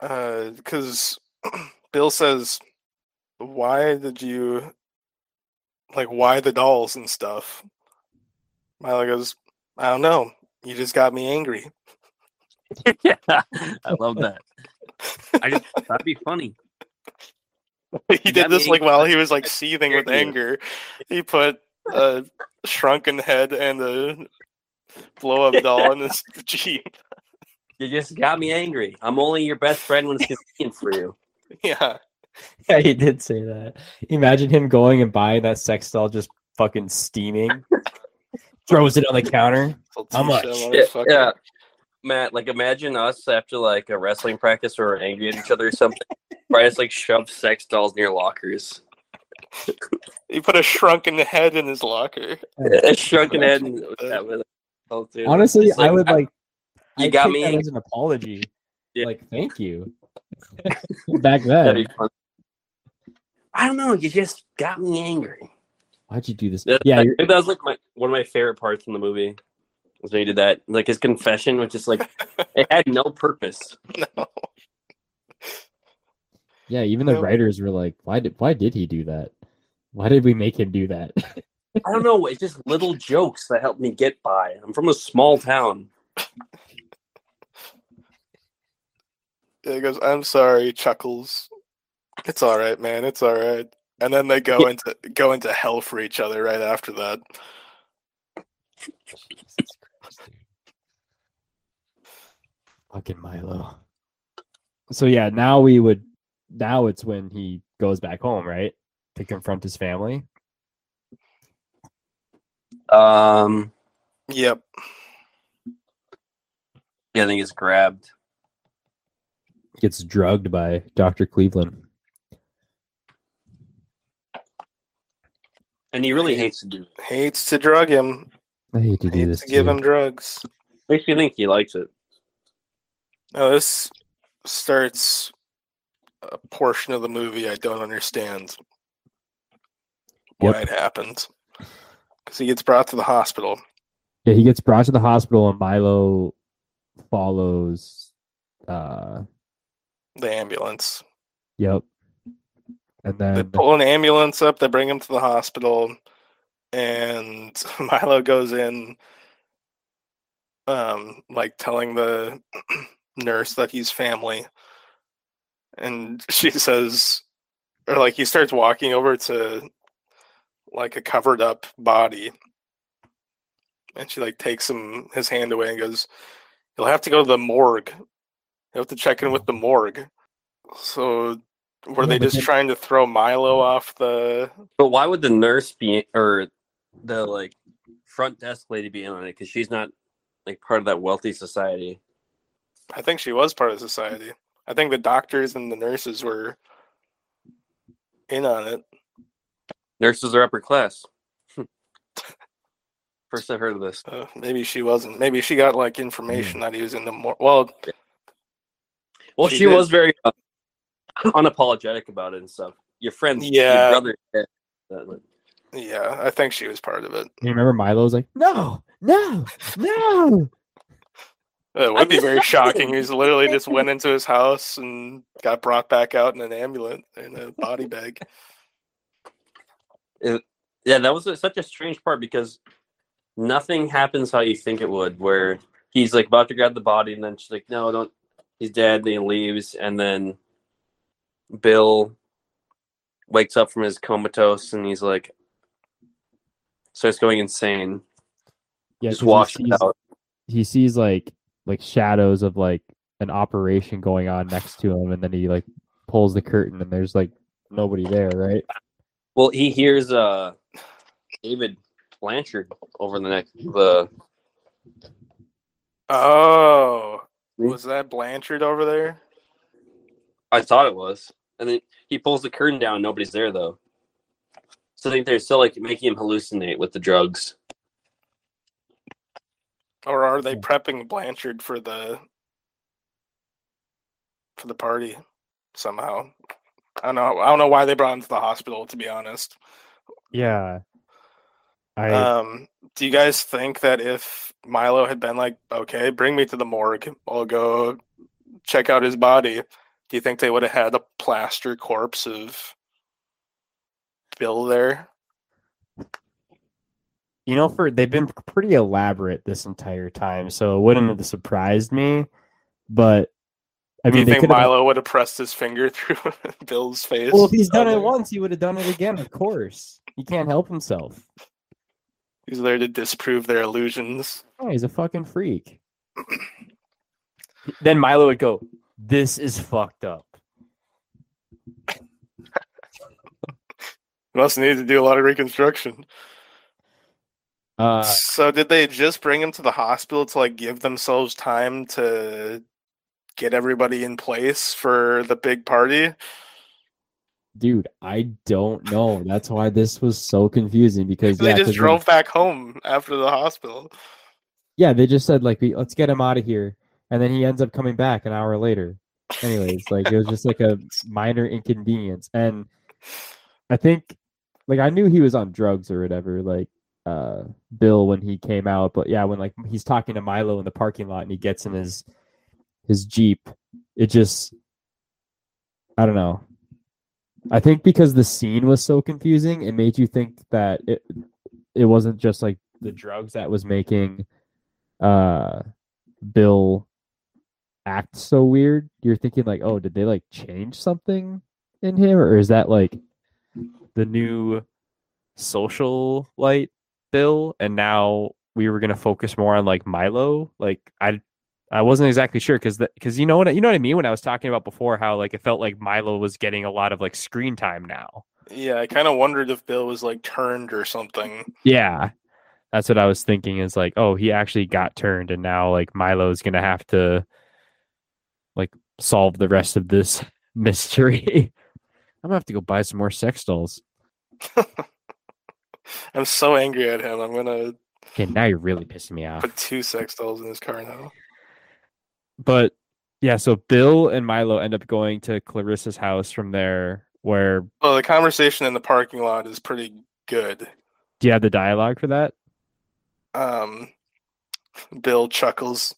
Speaker 3: uh because Bill says why did you like why the dolls and stuff? Milo goes, I don't know. You just got me angry.
Speaker 2: yeah. I love that. I just that'd be funny.
Speaker 3: he
Speaker 2: You
Speaker 3: did this like
Speaker 2: angry.
Speaker 3: while he was like seething with anger. He put a shrunken head and a blow up doll in his jeep.
Speaker 2: You just got me angry. I'm only your best friend when it's convenient for you.
Speaker 3: Yeah.
Speaker 1: Yeah, he did say that. Imagine him going and buying that sex doll just fucking steaming. Throws it on the counter. How much?
Speaker 3: Letitia,
Speaker 2: Yeah, yeah. Matt, like imagine us after like a wrestling practice or angry at each other or something. Try to like shove sex dolls near lockers.
Speaker 3: He put a shrunken head in his locker.
Speaker 2: A shrunken head and that with oh, dude.
Speaker 1: Honestly,
Speaker 2: It's
Speaker 1: I would like.
Speaker 2: you
Speaker 1: I'd
Speaker 2: got me
Speaker 1: that
Speaker 2: angry.
Speaker 1: as an apology.
Speaker 2: Yeah.
Speaker 1: Like, thank you. Back then.
Speaker 2: I don't know. You just got me angry.
Speaker 1: why'd you do this?
Speaker 2: That,
Speaker 1: Yeah,
Speaker 2: that, that was like my one of my favorite parts in the movie. Was when he did that. Like his confession, which is like it had no purpose.
Speaker 3: No.
Speaker 1: yeah. Even the
Speaker 3: No.
Speaker 1: writers were like, "Why did? Why did he do that? Why did we make him do that?"
Speaker 2: I don't know. It's just little jokes that help me get by. I'm from a small town.
Speaker 3: Yeah, he goes, I'm sorry, Chuckles. It's all right, man. It's all right. And then they go into go into hell for each other right after that.
Speaker 1: Jesus Christ, dude. Fucking Milo. So yeah, now we would. Now it's when he goes back home, right, to confront his family.
Speaker 2: Um,
Speaker 3: Yep.
Speaker 2: yeah, I think it's grabbed.
Speaker 1: Gets drugged by Doctor Cleveland.
Speaker 2: And he really hates to do it.
Speaker 3: Hates to drug him.
Speaker 1: I hate to do
Speaker 3: Hates
Speaker 1: this.
Speaker 3: to give him drugs.
Speaker 2: Makes me think he likes it.
Speaker 3: Now this starts a portion of the movie I don't understand why
Speaker 1: Yep.
Speaker 3: it happened. Because he gets brought to the hospital.
Speaker 1: Yeah, he gets brought to the hospital, and Milo follows. Uh,
Speaker 3: The ambulance.
Speaker 1: yep. And then They
Speaker 3: pull an ambulance up, they bring him to the hospital, and Milo goes in um like telling the nurse that he's family. And she says or like he starts walking over to like a covered up body. And she like takes him his hand away and goes, You'll have to go to the morgue. You have to check in with the morgue. So were
Speaker 1: Yeah,
Speaker 3: they just
Speaker 1: then-
Speaker 3: trying to throw Milo off the
Speaker 2: But why would the nurse be or the like front desk lady be in on it? Because she's not like part of that wealthy society.
Speaker 3: I think she was part of society. I think the doctors and the nurses were in on it.
Speaker 2: Nurses are upper class. First I've heard of this.
Speaker 3: Uh, maybe she wasn't. Maybe she got like information that he was in the more. Well,
Speaker 2: Well,
Speaker 3: She
Speaker 2: she, was very uh, unapologetic about it and stuff. Your friends,
Speaker 3: Yeah.
Speaker 2: your brother. yeah,
Speaker 3: yeah, I think she was part of it.
Speaker 1: You remember Milo's like, no, no, no.
Speaker 3: It would be very shocking. He's literally just went into his house and got brought back out in an ambulance in a body bag.
Speaker 2: Yeah, that was a, such a strange part because nothing happens how you think it would. Where he's like about to grab the body, and then she's like, "No, don't." He's dead. Then he leaves, and then Bill wakes up from his comatose, and he's like, starts going insane.
Speaker 1: Yeah,
Speaker 2: just
Speaker 1: 'cause he sees-
Speaker 2: out.
Speaker 1: He sees like like shadows of like an operation going on next to him, and then he like pulls the curtain, and there's like nobody there, right?
Speaker 2: Well, he hears uh David Blanchard over the next the
Speaker 3: Oh, was that Blanchard over there?
Speaker 2: I thought it was. And then he pulls the curtain down, nobody's there though. So I think they're still like making him hallucinate with the drugs.
Speaker 3: Or are they prepping Blanchard for the for the party somehow? I don't know. I don't know why they brought him to the hospital. To be honest,
Speaker 1: Yeah. I
Speaker 3: um, do you guys think that if Milo had been like, "Okay, bring me to the morgue. I'll go check out his body," do you think they would have had a plaster corpse of Bill there?
Speaker 1: you know, for they've been pretty elaborate this entire time, so it wouldn't have surprised me. But I
Speaker 3: do you think. Milo would have pressed his finger through Bill's face?
Speaker 1: Well, if he's done it once, he would have done it again. Of course, he can't help himself.
Speaker 3: he's there to disprove their illusions.
Speaker 1: Oh, he's a fucking freak. then Milo would go, "This is fucked up."
Speaker 3: Must need to do a lot of reconstruction.
Speaker 1: Uh,
Speaker 3: so did they just bring him to the hospital to like give themselves time to get everybody in place for the big party?
Speaker 1: dude, I don't know. That's why this was so confusing because
Speaker 3: they
Speaker 1: yeah,
Speaker 3: just
Speaker 1: 'cause when-
Speaker 3: drove back home after the hospital.
Speaker 1: yeah, they just said like, we, "Let's get him out of here," and then he ends up coming back an hour later. Anyways, like it was just like a minor inconvenience, and I think like I knew he was on drugs or whatever, like uh Bill when he came out, but yeah, when like he's talking to Milo in the parking lot and he gets in his his Jeep, it just I don't know. I think because the scene was so confusing, it made you think that it it wasn't just like the drugs that was making uh Bill act so weird. You're thinking like, oh, did they like change something in him, or is that like the new social light Bill? And now we were gonna focus more on like Milo. Like I, I wasn't exactly sure because because you know what you know what I mean when I was talking about before how like it felt like Milo was getting a lot of like screen time now.
Speaker 3: Yeah, I kind of wondered if Bill was like turned or something.
Speaker 1: Yeah. That's what I was thinking is like, oh, he actually got turned and now like Milo's gonna have to like solve the rest of this mystery. I'm gonna have to go buy some more sex dolls.
Speaker 3: I'm so angry at him. I'm gonna
Speaker 1: Okay, now you're really pissing me off.
Speaker 3: put two sex dolls in his car now.
Speaker 1: But yeah, so Bill and Milo end up going to Clarissa's house from there where
Speaker 3: Well, the conversation in the parking lot is pretty good.
Speaker 1: do you have the dialogue for that?
Speaker 3: Um, Bill chuckles.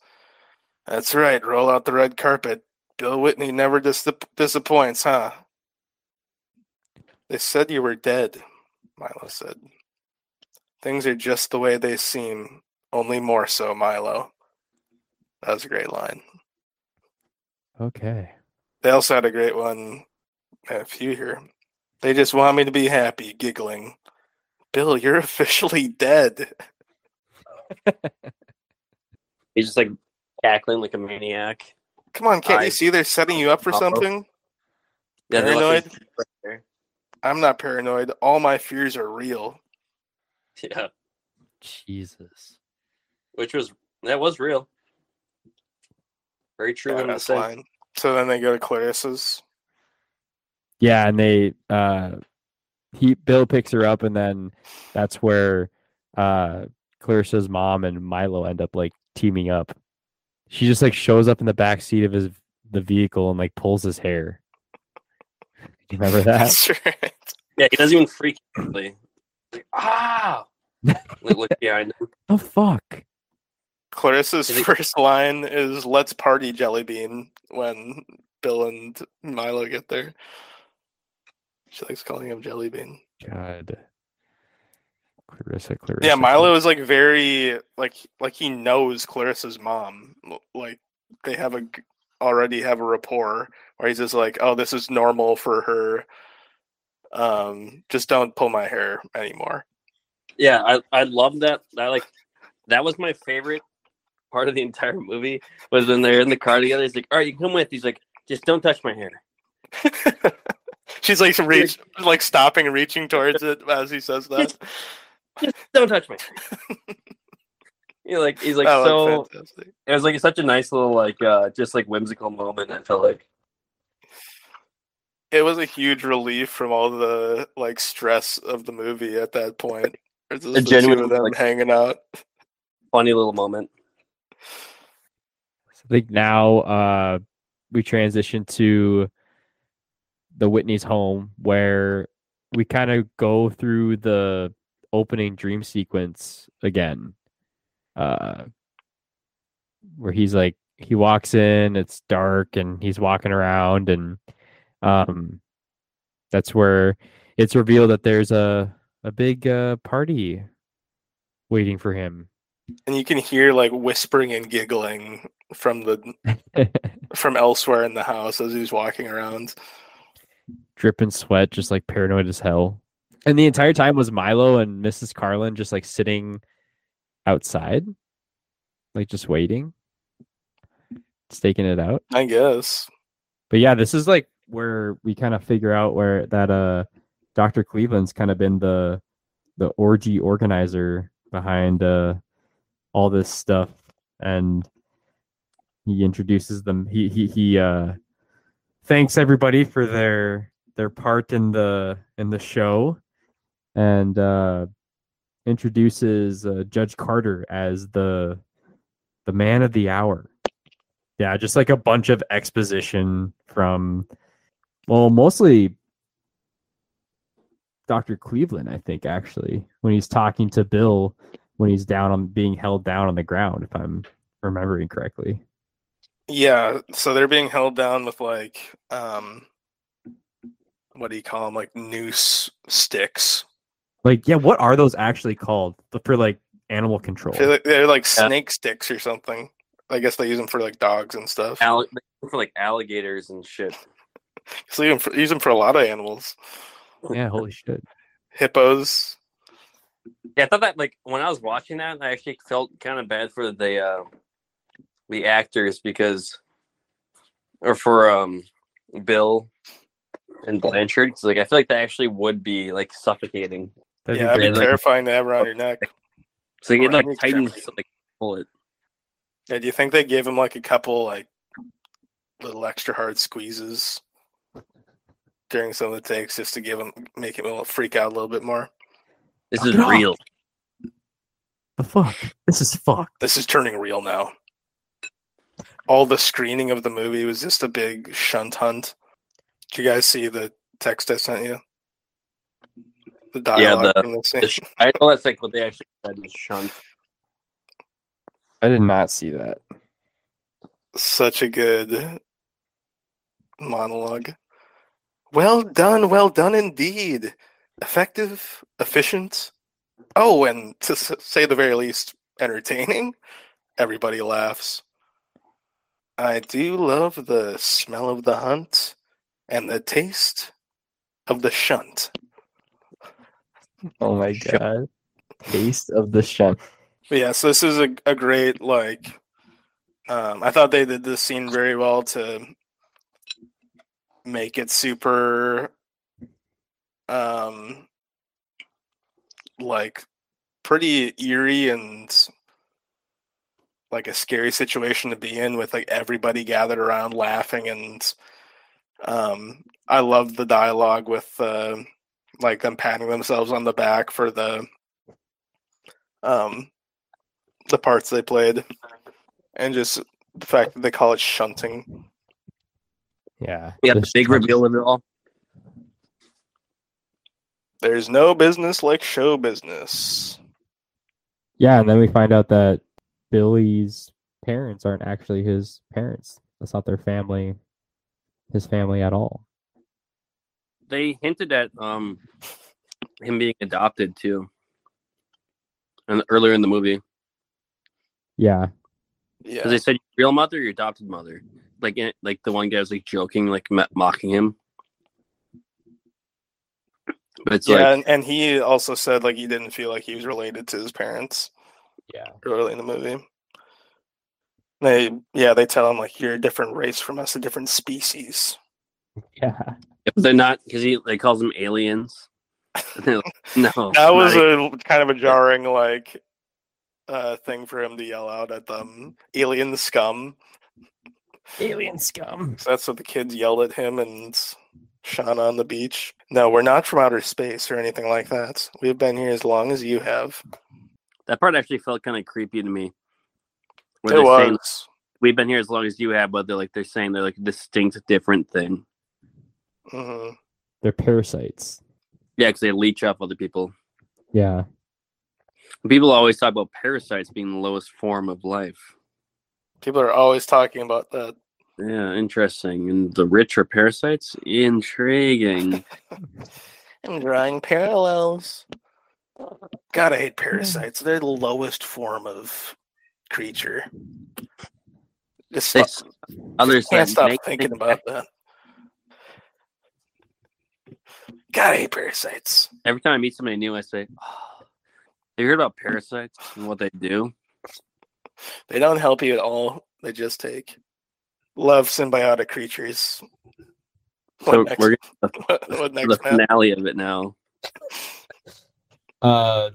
Speaker 3: That's right. Roll out the red carpet. Bill Whitney never dis- disappoints, huh? They said you were dead, Milo said. Things are just the way they seem, only more so, Milo. That was a great line.
Speaker 1: Okay.
Speaker 3: They also had a great one, a few here. They just want me to be happy, giggling. Bill, you're officially dead.
Speaker 2: He's just like cackling like a maniac.
Speaker 3: Come on, can't
Speaker 2: I-
Speaker 3: you see they're setting you up for
Speaker 2: Uh-oh.
Speaker 3: something?
Speaker 2: Yeah, they're like-
Speaker 3: Paranoid? I'm not paranoid. All my fears are real.
Speaker 2: Yeah,
Speaker 1: Jesus.
Speaker 2: which was That was real. Very true. of him to
Speaker 3: Badass
Speaker 2: say.
Speaker 3: line. So then they go to Clarissa's.
Speaker 1: Yeah, and they uh he Bill picks her up and then that's where uh Clarissa's mom and Milo end up like teaming up. She just like shows up in the back seat of his the vehicle and like pulls his hair. You remember that?
Speaker 3: That's right.
Speaker 2: Yeah, he doesn't even freak out. Like, like, ah! Like, look behind him.
Speaker 1: Oh fuck.
Speaker 3: Clarissa's
Speaker 2: it-
Speaker 3: first line is "Let's party, Jellybean." When Bill and Milo get there, she likes calling him Jellybean.
Speaker 1: God. Clarissa, Clarissa.
Speaker 3: Yeah, Milo is like very like like he knows Clarissa's mom. Like they have a g- already have a rapport where he's just like, "Oh, this is normal for her." Um, just don't pull my hair anymore.
Speaker 2: Yeah, I I love that. I like that was my favorite part of the entire movie was when they're in the car together. He's like, "All right, you come with." He's like, "Just don't touch my hair."
Speaker 3: She's like reach like stopping and reaching towards it as he says that.
Speaker 2: Just don't touch me. You're like he's like
Speaker 3: That
Speaker 2: so.
Speaker 3: fantastic.
Speaker 2: It was like such a nice little like uh just like whimsical moment. I felt like
Speaker 3: It was a huge relief from all the like stress of the movie at that point. It's just two
Speaker 2: genuine,
Speaker 3: them
Speaker 2: like-
Speaker 3: hanging out.
Speaker 2: funny little moment.
Speaker 1: I think now uh we transition to the Whitney's home where we kind of go through the opening dream sequence again. Uh where he's like he walks in, it's dark and he's walking around and um that's where it's revealed that there's a a big uh party waiting for him.
Speaker 3: And you can hear like whispering and giggling from the from elsewhere in the house as he's walking around.
Speaker 1: dripping sweat, just like paranoid as hell. And the entire time was Milo and Mrs. Carlyn just like sitting outside, like just waiting, staking it out.
Speaker 3: I guess.
Speaker 1: But yeah, this is like where we kind of figure out where that uh Dr. Cleveland's kind of been the the orgy organizer behind uh all this stuff and he introduces them he he he uh thanks everybody for their their part in the in the show and uh introduces uh, Judge Carter as the the man of the hour. Yeah, just like a bunch of exposition from well, mostly Dr. Cleveland, I think actually, when he's talking to Bill when he's down on being held down on the ground if I'm remembering correctly.
Speaker 3: Yeah, so they're being held down with like um what do you call them? Like noose sticks.
Speaker 1: Like, yeah, what are those actually called for like animal control?
Speaker 3: I feel like They're like
Speaker 2: Yeah.
Speaker 3: snake sticks or something. I guess they use them for like dogs and stuff.
Speaker 2: Alli- for like alligators and shit.
Speaker 3: So use them for, use them for a lot of animals.
Speaker 1: yeah, holy shit.
Speaker 3: Hippos.
Speaker 2: Yeah, I thought that like when I was watching that, I actually felt kind of bad for the uh, the actors because, or for um Bill and Blanchard, because like I feel like that actually would be like suffocating.
Speaker 1: That'd
Speaker 3: yeah, that'd
Speaker 1: be
Speaker 3: be
Speaker 1: great.
Speaker 2: like-
Speaker 3: terrifying to have around your neck.
Speaker 2: So it
Speaker 3: Or
Speaker 2: like
Speaker 3: any
Speaker 2: tightens to like pull it.
Speaker 3: Yeah, do you think they gave him like a couple like little extra hard squeezes during some of the takes just to give him make him a little freak out a little bit more?
Speaker 2: This
Speaker 1: Knock
Speaker 2: is
Speaker 1: it off.
Speaker 2: real.
Speaker 1: The fuck? This is fuck.
Speaker 3: This is turning real now. All the screening of the movie was just a big shunt hunt. Did you guys see the text I sent you? The dialogue
Speaker 2: the-
Speaker 3: from the scene.
Speaker 2: The sh- I know that's like what they actually said was shunt.
Speaker 1: I did not see that.
Speaker 3: Such a good monologue. Well done, well done indeed. Effective, efficient. Oh, and to say the very least, entertaining. Everybody laughs. I do love the smell of the hunt and the taste of the shunt.
Speaker 1: Oh my god. Taste of the shunt.
Speaker 3: But so this is a, a great like um I thought they did this scene very well to make it super um like pretty eerie and like a scary situation to be in with like everybody gathered around laughing and um I love the dialogue with uh like them patting themselves on the back for the um the parts they played and just the fact that they call it shunting.
Speaker 1: Yeah.
Speaker 2: Yeah, the
Speaker 1: Just-
Speaker 2: big reveal of it all.
Speaker 3: There's no business like show business.
Speaker 1: Yeah, and then we find out that Billy's parents aren't actually his parents. That's not their family, his family at all.
Speaker 2: They hinted at um him being adopted too. And earlier in the movie,
Speaker 1: Yeah.
Speaker 3: Yeah.
Speaker 2: because they said real mother, or your adopted mother. Like, like the one guy was like joking, like mocking him. But it's
Speaker 3: yeah,
Speaker 2: like,
Speaker 3: and, and he also said like he didn't feel like he was related to his parents
Speaker 1: Yeah.
Speaker 3: early in the movie. They yeah, they tell him like you're a different race from us, a different species.
Speaker 1: Yeah.
Speaker 2: they're not because he they calls them aliens. Like, no,
Speaker 3: That was
Speaker 2: not
Speaker 3: a kind of a jarring like uh thing for him to yell out at them. Alien scum.
Speaker 1: Alien scum.
Speaker 3: So that's what the kids yelled at him and Shauna on the beach. No, we're not from outer space or anything like that. We've been here as long as you have.
Speaker 2: that part actually felt kind of creepy to me. Where
Speaker 3: It
Speaker 2: they're saying
Speaker 3: was.
Speaker 2: we've been here as long as you have, but they're like they're saying they're like a distinct different thing.
Speaker 3: hmm
Speaker 1: They're parasites.
Speaker 2: Yeah, because they leech off other people.
Speaker 1: Yeah.
Speaker 2: People always talk about parasites being the lowest form of life.
Speaker 3: People are always talking about that.
Speaker 2: Yeah, interesting. And the rich are parasites? Intriguing.
Speaker 3: I'm drawing parallels. God, I hate parasites. They're the lowest form of creature. Just
Speaker 2: They
Speaker 3: stop,
Speaker 2: Others
Speaker 3: can't stop thinking about that. God, I hate parasites.
Speaker 2: Every time I meet somebody new, I say, oh, "Have you heard about parasites and what they do?"
Speaker 3: They don't help you at all. They just take. Love symbiotic creatures.
Speaker 2: So
Speaker 3: next?
Speaker 2: we're
Speaker 3: what,
Speaker 2: the
Speaker 3: next, Matt?
Speaker 2: finale of it now.
Speaker 1: Uh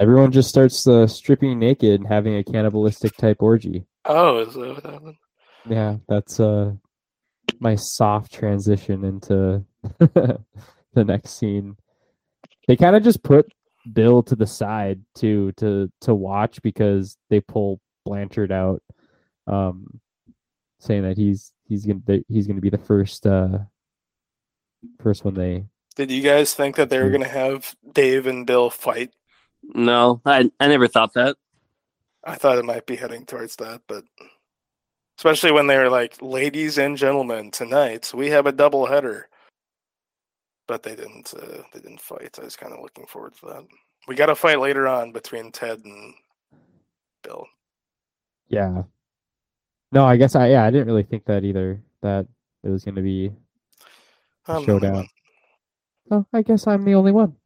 Speaker 1: everyone just starts uh, stripping naked and having a cannibalistic type orgy.
Speaker 3: Oh, is that what happened?
Speaker 1: Yeah, that's uh my soft transition into the next scene. They kind of just put Bill to the side to to to watch because they pull Blanchard out, um, saying that he's he's gonna that he's gonna be the first uh first one they
Speaker 3: Did you guys think that they were
Speaker 1: Hmm.
Speaker 3: going to have Dave and Bill fight?
Speaker 2: No, I I never thought that.
Speaker 3: I thought it might be heading towards that, but especially when they were like, "Ladies and gentlemen, tonight we have a double header." But they didn't. Uh, they didn't fight. I was kind of looking forward to that. We got a fight later on between Ted and Bill.
Speaker 1: yeah. No, I guess I yeah I didn't really think that either that it was gonna be
Speaker 3: Um,
Speaker 1: showdown. Oh, I guess I'm the only one.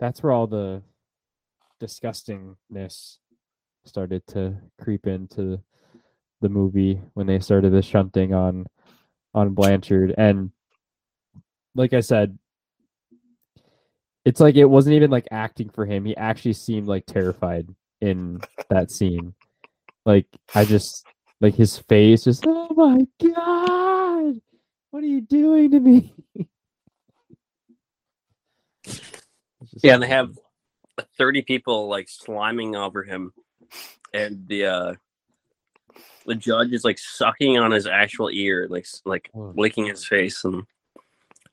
Speaker 1: That's where all the disgustingness started to creep into the movie when they started the shunting on on Blanchard and like I said it's like it wasn't even like acting for him. He actually seemed like terrified in that scene. Like I just like his face just oh my god. What are you doing to me?
Speaker 2: Yeah, and they have thirty people like sliming over him, and the uh the judge is like sucking on his actual ear, like like
Speaker 1: Oh.
Speaker 2: licking his face, and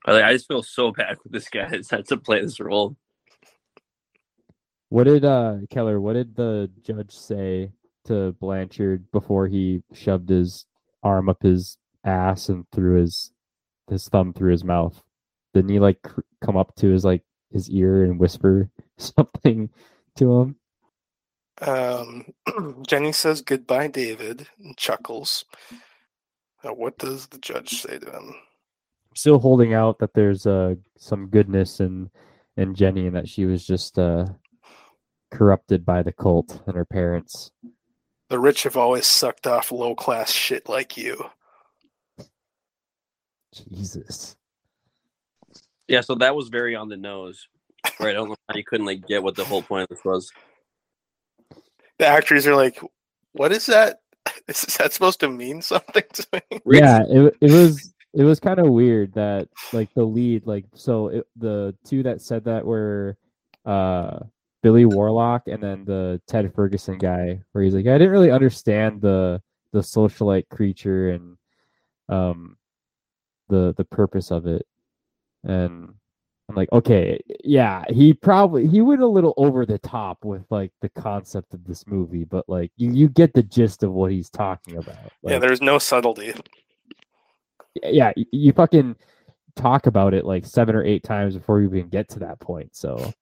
Speaker 2: I, like, I just feel so bad for this guy that's had to play this role.
Speaker 1: What did uh Keller? What did the judge say to Blanchard before he shoved his arm up his ass and threw his his thumb through his mouth? Didn't he like cr- come up to his like his ear and whisper something to him?
Speaker 3: Um, Jenny says goodbye, David, and chuckles. Now, what does the judge say to him?
Speaker 1: Still holding out that there's uh some goodness in in Jenny and that she was just uh corrupted by the cult and her parents.
Speaker 3: The rich have always sucked off low class shit like you.
Speaker 1: Jesus.
Speaker 2: Yeah, so that was very on the nose. Right, I don't know how you couldn't like get what the whole point of this was.
Speaker 3: The actors are like, What is that? Is that supposed to mean something to me?
Speaker 1: Yeah, it it was it was kind of weird that like the lead like so it, the two that said that were uh Billy Warlock and then the Ted Ferguson guy where he's like I didn't really understand the the socialite creature and um the the purpose of it and I'm like okay yeah he probably he went a little over the top with like the concept of this movie but like you you get the gist of what he's talking about
Speaker 3: yeah, there's no subtlety.
Speaker 1: yeah, y- you fucking talk about it like seven or eight times before you even get to that point. So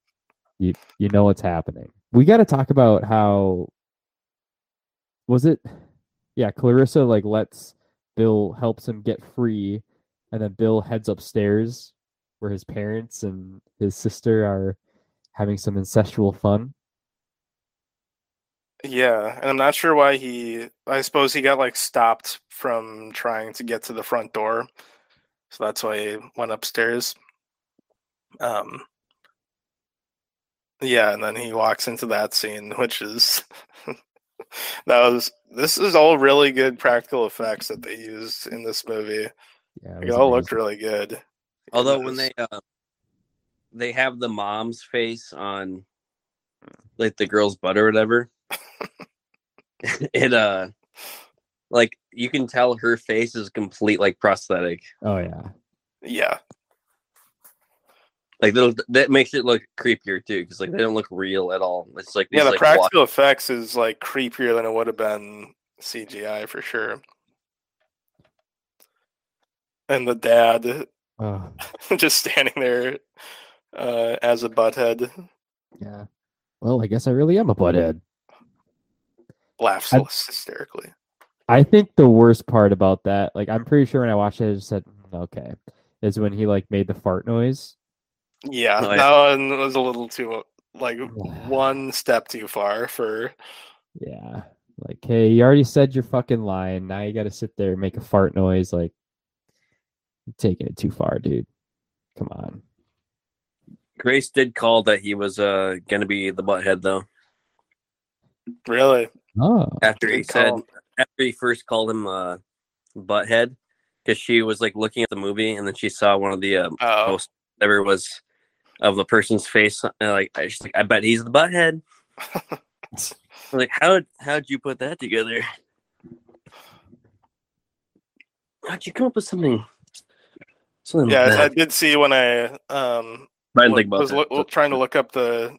Speaker 1: you you know what's happening. We got to talk about how was it? Yeah, Clarissa like lets Bill helps him get free, and then Bill heads upstairs where his parents and his sister are having some incestual fun.
Speaker 3: Yeah, and I'm not sure why he. I suppose he got like stopped from trying to get to the front door, so that's why he went upstairs. Um. Yeah, and then he walks into that scene, which is that was. This is all really good practical effects that they used in this movie.
Speaker 1: Yeah,
Speaker 3: It
Speaker 1: was
Speaker 3: all looked really good.
Speaker 2: Although when they uh, they have the mom's face on like the girl's butt or whatever, it uh like you can tell her face is complete like prosthetic.
Speaker 1: Oh yeah,
Speaker 3: yeah,
Speaker 2: Like that'll, that makes it look creepier too, because like they don't look real at all. It's like
Speaker 3: yeah.
Speaker 2: these,
Speaker 3: The
Speaker 2: like,
Speaker 3: practical effects is like creepier than it would have been CGI for sure. And the dad
Speaker 1: oh,
Speaker 3: just standing there uh, as a butthead
Speaker 1: yeah. Well, I guess I really am a butthead.
Speaker 3: laughs
Speaker 1: I-
Speaker 3: hysterically.
Speaker 1: I think the worst part about that, like I'm pretty sure when I watched it, I just said, "Mm, okay, is when he like made the fart noise.
Speaker 3: Yeah, that one was a little too like one step too far for.
Speaker 1: Yeah. Like, hey, you already said your fucking line. Now you got to sit there and make a fart noise. Like, you're taking it too far, dude. Come on.
Speaker 2: Grace did call that he was uh gonna be the butthead though.
Speaker 3: Really,
Speaker 1: Oh,
Speaker 2: After he
Speaker 3: Good
Speaker 2: said
Speaker 3: call.
Speaker 2: after he first called him uh butthead, because she was like looking at the movie and then she saw one of the um,
Speaker 3: oh,
Speaker 2: post whatever was of the person's face. And like I just like I bet he's the butthead. I'm like how how'd you put that together? How'd you come up with something? Something
Speaker 3: yeah,
Speaker 2: like
Speaker 3: I did see when I um
Speaker 2: I
Speaker 3: look- was
Speaker 2: that.
Speaker 3: loo- trying to look up the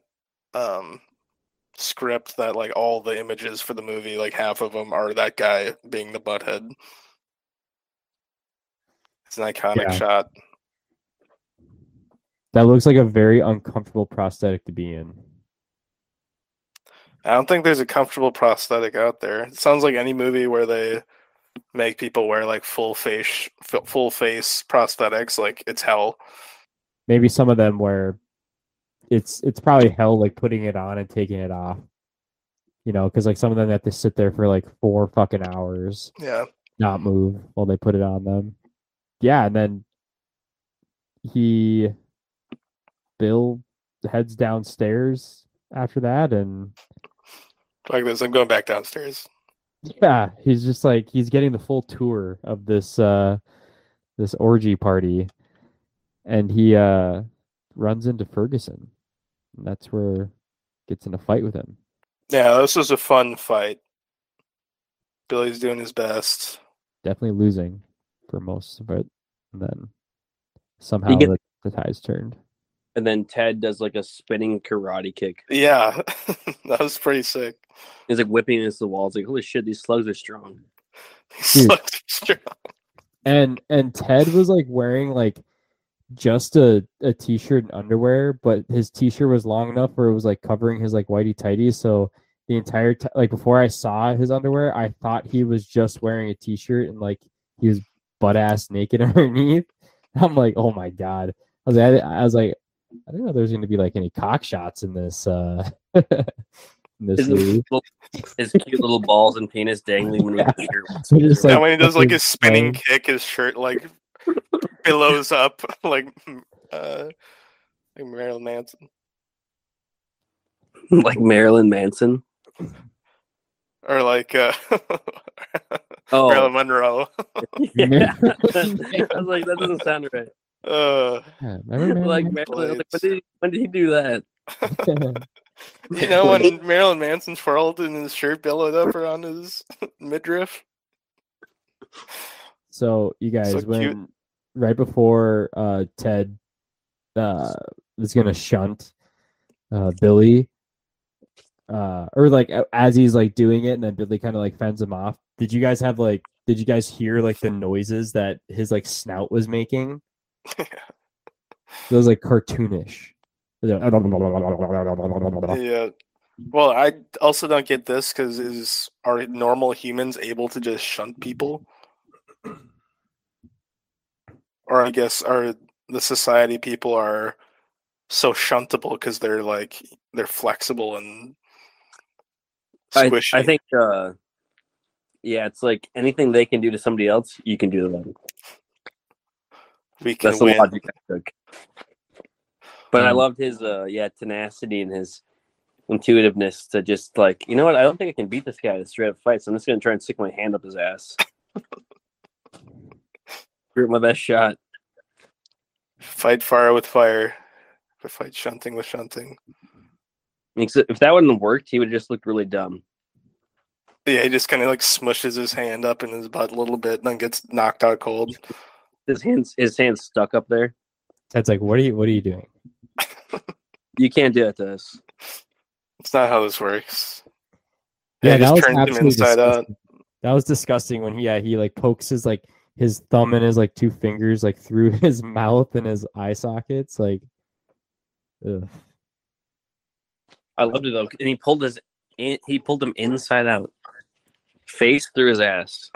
Speaker 3: um script that like all the images for the movie, like half of them are that guy being the butthead. It's an iconic
Speaker 1: Yeah.
Speaker 3: shot.
Speaker 1: That looks like a very uncomfortable prosthetic to be in.
Speaker 3: I don't think there's a comfortable prosthetic out there. It sounds like any movie where they make people wear like full face full face prosthetics, like it's hell.
Speaker 1: Maybe some of them where it's it's probably hell like putting it on and taking it off. You know, because like some of them have to sit there for like four fucking hours.
Speaker 3: Yeah.
Speaker 1: not move while they put it on them. Yeah, and then he Bill heads downstairs after that and
Speaker 3: Like this. I'm going back downstairs.
Speaker 1: yeah, he's just like he's getting the full tour of this uh this orgy party and he uh runs into Ferguson. And that's where gets in a fight with him.
Speaker 3: Yeah, this was a fun fight. Billy's doing his best.
Speaker 1: Definitely losing for most of it. And then somehow
Speaker 2: get-
Speaker 1: the, the tides turned.
Speaker 2: And then Ted does like a spinning karate kick.
Speaker 3: Yeah, that was pretty sick.
Speaker 2: He's like whipping against the walls. Like, holy shit, these slugs are strong.
Speaker 1: Dude. Hmm.
Speaker 3: Strong.
Speaker 1: and and Ted was like wearing like just a, a t-shirt and underwear, but his t-shirt was long enough where it was like covering his like whitey tighties. So the entire t- like before I saw his underwear, I thought he was just wearing a t-shirt and like he was butt ass naked underneath. I'm like, oh my god. I was like, I, I was like, I didn't know there was going to be like any cock shots in this uh in this
Speaker 2: His, little- his cute little balls and penis dangling when
Speaker 1: Yeah.
Speaker 2: we.
Speaker 1: So just like
Speaker 3: when he does like
Speaker 1: fucking
Speaker 3: his spinning
Speaker 1: swaying.
Speaker 3: kick, his shirt like billows up like uh like Marilyn Manson.
Speaker 2: like Marilyn Manson.
Speaker 3: or like uh,
Speaker 2: Oh,
Speaker 3: Marilyn Monroe.
Speaker 2: yeah. I was like, that doesn't sound right.
Speaker 3: Uh,
Speaker 1: Yeah, remember
Speaker 2: Like,
Speaker 1: Marilyn
Speaker 2: Marilyn, like, when, did he, when did he do that?
Speaker 3: You know when Marilyn Manson twirled and his shirt billowed up around his midriff?
Speaker 1: so you guys,
Speaker 3: So cute.
Speaker 1: when right before uh Ted uh was gonna shunt uh Billy, uh or like as he's like doing it and then Billy kind of like fends him off. Did you guys have like did you guys hear like the noises that his like snout was making? It was like cartoonish.
Speaker 3: Yeah. Well, I also don't get this because is are normal humans able to just shunt people? Or I guess are the society people are so shuntable because they're like they're flexible and
Speaker 2: I,
Speaker 3: squishy.
Speaker 2: I think, uh, yeah, it's like anything they can do to somebody else, you can do to them.
Speaker 3: We can
Speaker 2: That's the logic I took. But I
Speaker 1: Um,
Speaker 2: loved his, uh, yeah, tenacity and his intuitiveness to just like, you know what? I don't think I can beat this guy in a straight up fight, so I'm just gonna try and stick my hand up his ass. Shoot my best shot.
Speaker 3: Fight fire with fire. But fight shunting with shunting.
Speaker 2: If that wouldn't have worked, he would have just looked really dumb.
Speaker 3: Yeah, he just kind of like smushes his hand up in his butt a little bit and then gets knocked out cold.
Speaker 2: His hands, his hands stuck up there.
Speaker 1: Ted's like, what are you what are you doing?
Speaker 2: You can't do it to us.
Speaker 3: It's not how this works.
Speaker 1: Yeah,
Speaker 3: he
Speaker 1: that was absolutely
Speaker 3: inside out.
Speaker 1: disgusting. That was disgusting when he yeah, he like pokes his like his thumb and his like two fingers like through his mouth and his eye sockets like ugh.
Speaker 2: I loved it though, and he pulled his, in, he pulled him inside out, face through his ass.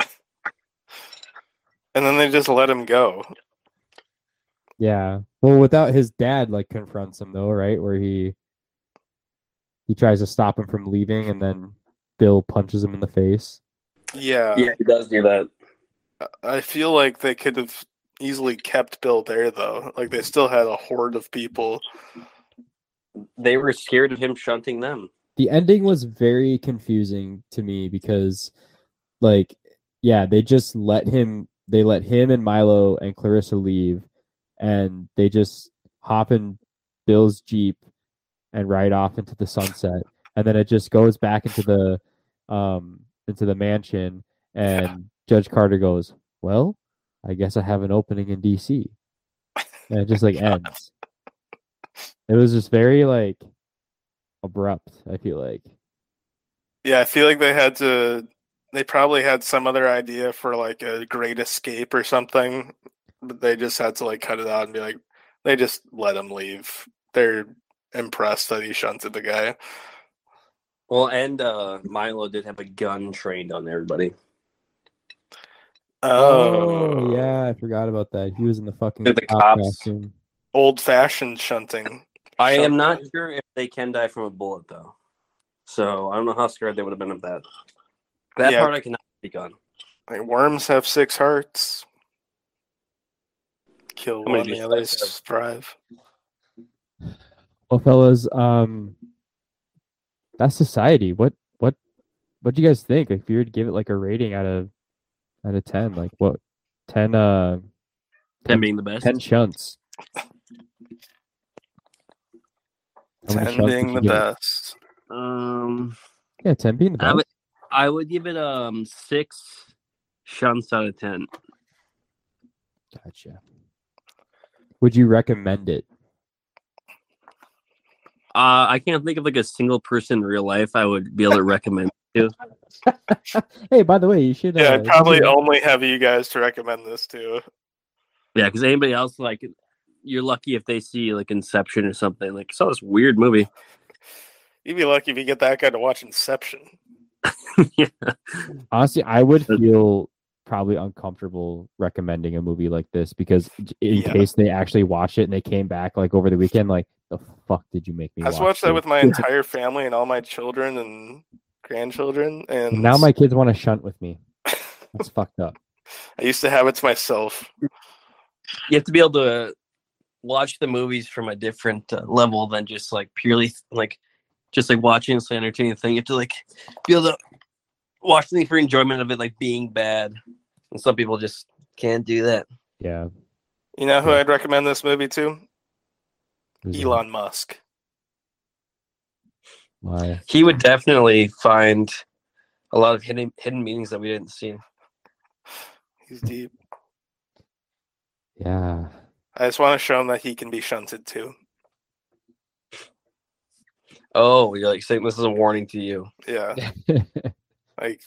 Speaker 3: And then they just let him go.
Speaker 1: Yeah. Well, without his dad like confronts him though, right? Where he he tries to stop him from leaving and then Bill punches him in the face.
Speaker 3: Yeah.
Speaker 2: Yeah, he does do that.
Speaker 3: I feel like they could have easily kept Bill there though. Like they still had a horde of people.
Speaker 2: They were scared of him shunting them.
Speaker 1: The ending was very confusing to me because like yeah, they just let him they let him and Milo and Clarissa leave and they just hop in Bill's Jeep and ride off into the sunset. And then it just goes back into the um into the mansion and Judge Carter goes, Well, I guess I have an opening in DC. And it just like ends. It was just very like abrupt, I feel like.
Speaker 3: Yeah, I feel like they had to they probably had some other idea for like a great escape or something. But they just had to like cut it out and be like they just let him leave. They're impressed that he shunted the guy.
Speaker 2: Well, and uh, Milo did have a gun trained on everybody.
Speaker 3: Oh,
Speaker 1: yeah, I forgot about that. He was in the fucking
Speaker 2: The
Speaker 1: cop
Speaker 2: cops.
Speaker 3: Old fashioned shunting.
Speaker 2: I am not sure if they can die from a bullet though. So I don't know how scared they would have been of that. That
Speaker 3: Yeah.
Speaker 2: part I cannot speak on.
Speaker 3: Like worms have six hearts. Kill one, the others
Speaker 2: guys
Speaker 3: thrive.
Speaker 1: Well, fellas, um, that's society. What what what do you guys think? If you were to give it like a rating out of out of ten, like what ten uh
Speaker 2: Them being the best.
Speaker 1: ten shunts?
Speaker 3: Ten
Speaker 1: shunts
Speaker 3: being the best.
Speaker 2: Um,
Speaker 1: Yeah, ten being the
Speaker 2: I
Speaker 1: best.
Speaker 2: would I would give it um six shunts out of ten.
Speaker 1: Gotcha. Would you recommend it?
Speaker 2: Uh, I can't think of like a single person in real life I would be able to recommend. To.
Speaker 1: hey, by the way, you should.
Speaker 3: Yeah,
Speaker 1: uh,
Speaker 3: I'd probably
Speaker 1: should-
Speaker 3: only have you guys to recommend this to.
Speaker 2: Yeah, because anybody else like you're lucky if they see like Inception or something. Like saw this weird movie.
Speaker 3: You'd be lucky if you get that guy to watch Inception.
Speaker 2: yeah.
Speaker 1: honestly, I would feel probably uncomfortable recommending a movie like this because in
Speaker 3: Yeah.
Speaker 1: case they actually watch it and they came back like over the weekend, like the fuck did you make me?
Speaker 3: I
Speaker 1: watch
Speaker 3: watched that with my entire family and all my children and grandchildren, and
Speaker 1: now my kids want to shunt with me. That's fucked up.
Speaker 3: I used to have it to myself.
Speaker 2: You have to be able to watch the movies from a different uh, level than just like purely like just like watching this entertaining thing. You have to like be able to watching it for enjoyment of it like being bad. And some people just can't do that.
Speaker 1: Yeah.
Speaker 3: You know who
Speaker 1: Yeah.
Speaker 3: I'd recommend this movie to?
Speaker 1: Who's that?
Speaker 3: Elon Musk.
Speaker 1: Why?
Speaker 2: He would definitely find a lot of hidden hidden meanings that we didn't see.
Speaker 3: He's deep.
Speaker 1: Yeah.
Speaker 3: I just want to show him that he can be shunted too.
Speaker 2: Oh, you're like saying this is a warning to you.
Speaker 3: Yeah. Like,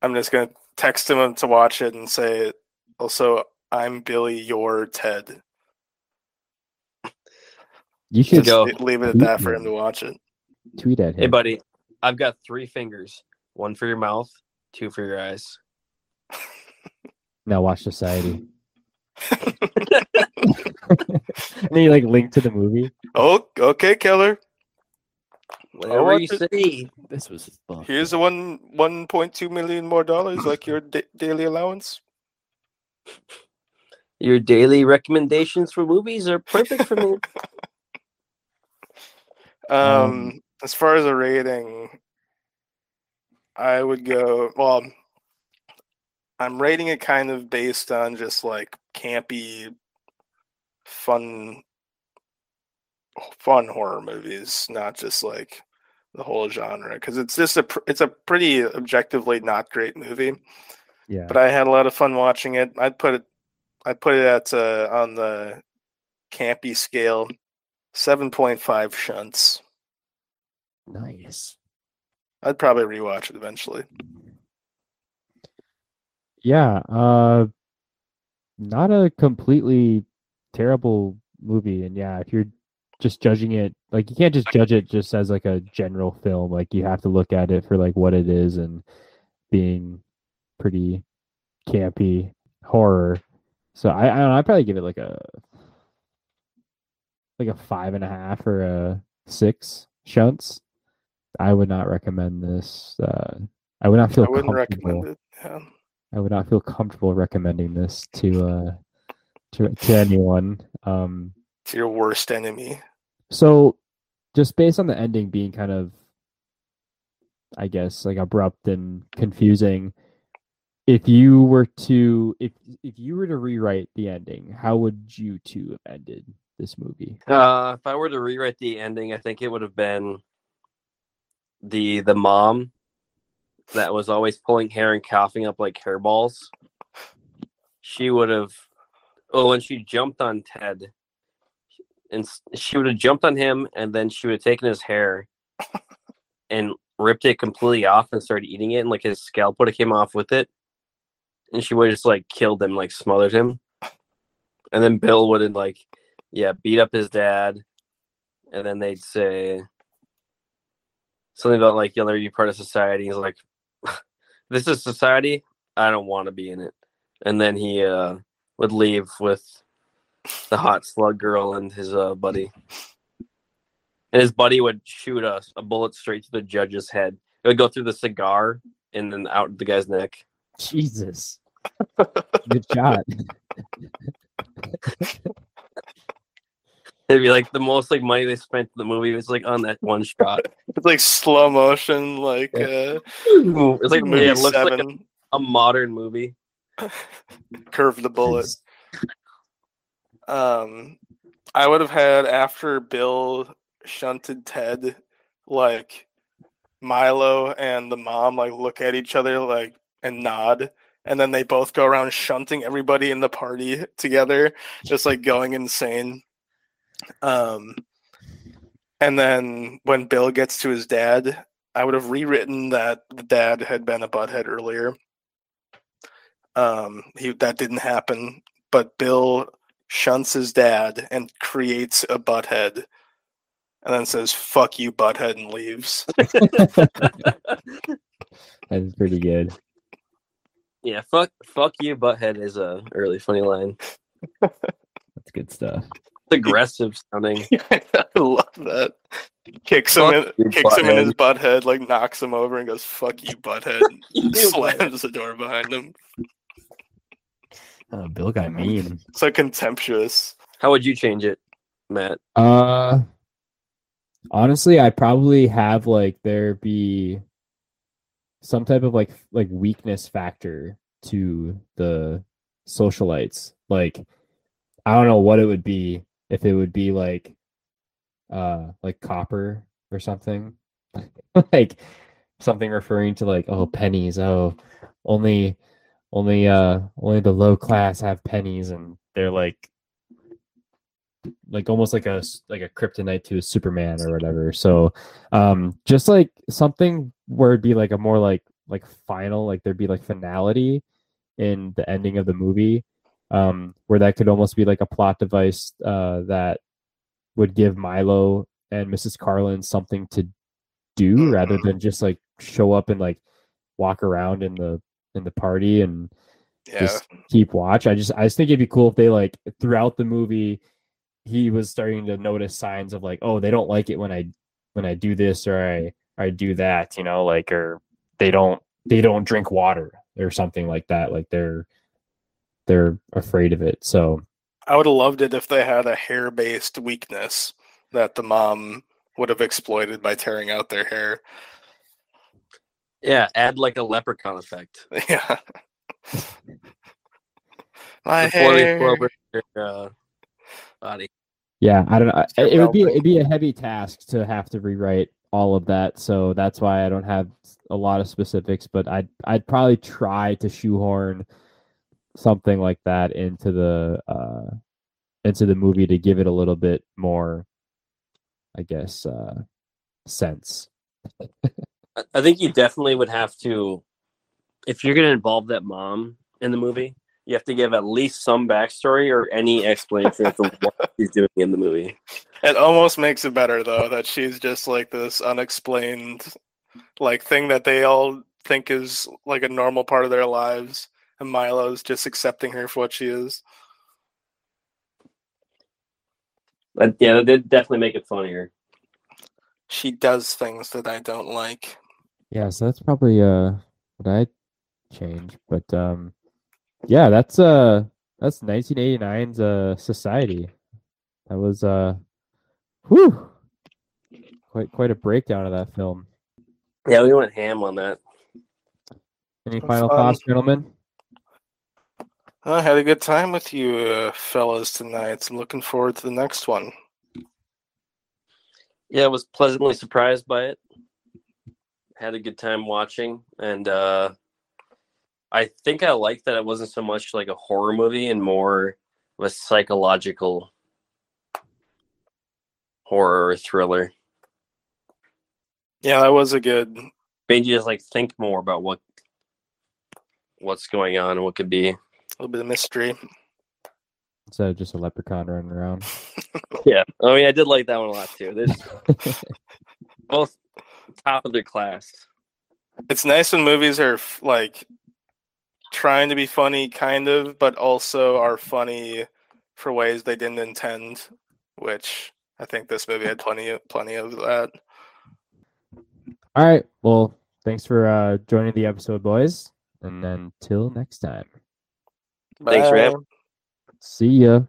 Speaker 3: I'm just gonna text him to watch it and say, also, I'm Billy, you're Ted.
Speaker 1: you should
Speaker 3: Just
Speaker 2: go.
Speaker 3: leave it at that for him to watch it.
Speaker 1: tweet at him.
Speaker 2: Hey, buddy, I've got three fingers. One for your mouth, two for your eyes.
Speaker 1: Now watch Society. and then you like link to the movie.
Speaker 3: Oh, okay, Keller.
Speaker 2: Whatever
Speaker 3: watch
Speaker 2: you
Speaker 3: it.
Speaker 2: say.
Speaker 1: This was fun.
Speaker 3: Here's the one, one point two million more dollars, like your da- daily allowance.
Speaker 2: Your daily recommendations for movies are perfect for me.
Speaker 3: Um,
Speaker 1: Um,
Speaker 3: as far as a rating, I would go. Well, I'm rating it kind of based on just like campy, fun, fun horror movies, not just like the whole genre. Because it's just a, pr- it's a pretty objectively not great movie.
Speaker 1: Yeah.
Speaker 3: But I had a lot of fun watching it. I'd put it, I'd put it at uh, on the campy scale, seven point five shunts.
Speaker 1: nice.
Speaker 3: I'd probably rewatch it eventually.
Speaker 1: Yeah. Uh, not a completely terrible movie, and yeah, if you're just judging it, like you can't just judge it just as like a general film. Like you have to look at it for like what it is and being pretty campy horror. So I I don't know, I'd probably give it like a like a five and a half or a six shunts. I would not recommend this. Uh, I would not feel
Speaker 3: I wouldn't
Speaker 1: comfortable.
Speaker 3: recommend it. Yeah.
Speaker 1: I would not feel comfortable recommending this to uh to, to anyone. Um
Speaker 3: It's your worst enemy.
Speaker 1: So just based on the ending being kind of I guess like abrupt and confusing, if you were to if if you were to rewrite the ending, how would you two have ended this movie?
Speaker 2: Uh, if I were to rewrite the ending, I think it would have been the the mom that was always pulling hair and coughing up like hairballs. She would have. Oh, when she jumped on Ted, and she would have jumped on him, and then she would have taken his hair and ripped it completely off and started eating it, and like his scalp would have came off with it, and she would have just like killed him, like smothered him, and then Bill would have like yeah, beat up his dad, and then they'd say something about like, "You'll never be part of society." He's like, "This is society. I don't want to be in it." And then he uh, would leave with the hot slug girl and his uh, buddy, and his buddy would shoot a, a bullet straight to the judge's head. It would go through the cigar and then out the guy's neck.
Speaker 1: Jesus. Good shot.
Speaker 2: It'd be like the most like money they spent in the movie was like on that one shot.
Speaker 3: It's like slow motion, like uh,
Speaker 2: it's like
Speaker 3: movie
Speaker 2: yeah, it looks like a,
Speaker 3: seven.
Speaker 2: a modern movie.
Speaker 3: curve the bullet. Um, I would have had after Bill shunted Ted, like Milo and the mom like look at each other like and nod, and then they both go around shunting everybody in the party together, just like going insane. Um, and then when Bill gets to his dad, I would have rewritten that the dad had been a butthead earlier. Um, he that didn't happen, but Bill shunts his dad and creates a butthead, and then says "fuck you, butthead" and leaves.
Speaker 1: That is pretty good.
Speaker 2: Yeah, fuck, fuck you, butthead is a really funny line.
Speaker 1: That's good stuff.
Speaker 2: It's aggressive sounding.
Speaker 3: I love that. Kicks him in,
Speaker 2: you,
Speaker 3: kicks him in his
Speaker 2: butthead.
Speaker 3: butthead, like knocks him over, and goes "fuck you, butthead," and
Speaker 2: You butthead.
Speaker 3: slams the door behind him.
Speaker 1: Oh, Bill got mean.
Speaker 3: So contemptuous.
Speaker 2: How would you change it, Matt?
Speaker 1: Uh honestly, I probably have like there be some type of like like weakness factor to the socialites. Like I don't know what it would be if it would be like uh like copper or something. like something referring to like oh pennies, oh only only uh only the low class have pennies and they're like like almost like a like a kryptonite to a superman or whatever so um just like something where it'd be like a more like like final like there'd be like finality in the ending of the movie um where that could almost be like a plot device uh that would give milo and mrs carlyn something to do rather
Speaker 3: Mhm.
Speaker 1: than just like show up and like walk around in the in the party and
Speaker 3: Yeah.
Speaker 1: just keep watch. I just I just think it'd be cool if they like throughout the movie he was starting to notice signs of like, oh, they don't like it when I when I do this or I I do that, you know, like or they don't they don't drink water or something like that. Like they're they're afraid of it. So
Speaker 3: I would have loved it if they had a hair based weakness that the mom would have exploited by tearing out their hair.
Speaker 2: Yeah, add like a leprechaun effect.
Speaker 3: Yeah. My
Speaker 2: Before
Speaker 3: hair.
Speaker 2: throw over their uh, body.
Speaker 1: yeah, I don't know.
Speaker 3: Start
Speaker 1: It would be it'd be a heavy task to have to rewrite all of that. So that's why I don't have a lot of specifics, but I'd I'd probably try to shoehorn something like that into the uh into the movie to give it a little bit more I guess uh sense.
Speaker 2: I- think you definitely would have to, if you're going to involve that mom in the movie, you have to give at least some backstory or any explanation for what she's doing in the movie.
Speaker 3: It almost makes it better though that she's just like this unexplained like thing that they all think is like a normal part of their lives and Milo's just accepting her for what she is.
Speaker 2: But yeah, that did definitely make it funnier.
Speaker 3: She does things that I don't like.
Speaker 1: Yeah, so that's probably uh what I change. But um yeah, that's uh that's 1989's uh society. That was uh whew quite quite a breakdown of that film.
Speaker 2: Yeah, we went ham on that.
Speaker 1: Any
Speaker 3: Have
Speaker 1: final
Speaker 3: fun.
Speaker 1: thoughts, gentlemen?
Speaker 3: I had a good time with you uh, fellas tonight. I'm looking forward to the next one.
Speaker 2: Yeah, I was pleasantly surprised by it. Had a good time watching, and uh, I think I liked that it wasn't so much like a horror movie and more of a psychological horror thriller.
Speaker 3: Yeah, that was a good
Speaker 2: Made you just like think more about what what's going on and what could be.
Speaker 3: A little bit of mystery.
Speaker 1: Instead of just a leprechaun running around.
Speaker 2: Yeah, I mean, I did like that one a lot too. They're both top of their class.
Speaker 3: It's nice when movies are f- like trying to be funny, kind of, but also are funny for ways they didn't intend. Which I think this movie had plenty of plenty of that.
Speaker 1: All right. Well, thanks for uh joining the episode, boys. And then till next time.
Speaker 2: Thanks, Ram.
Speaker 1: See ya.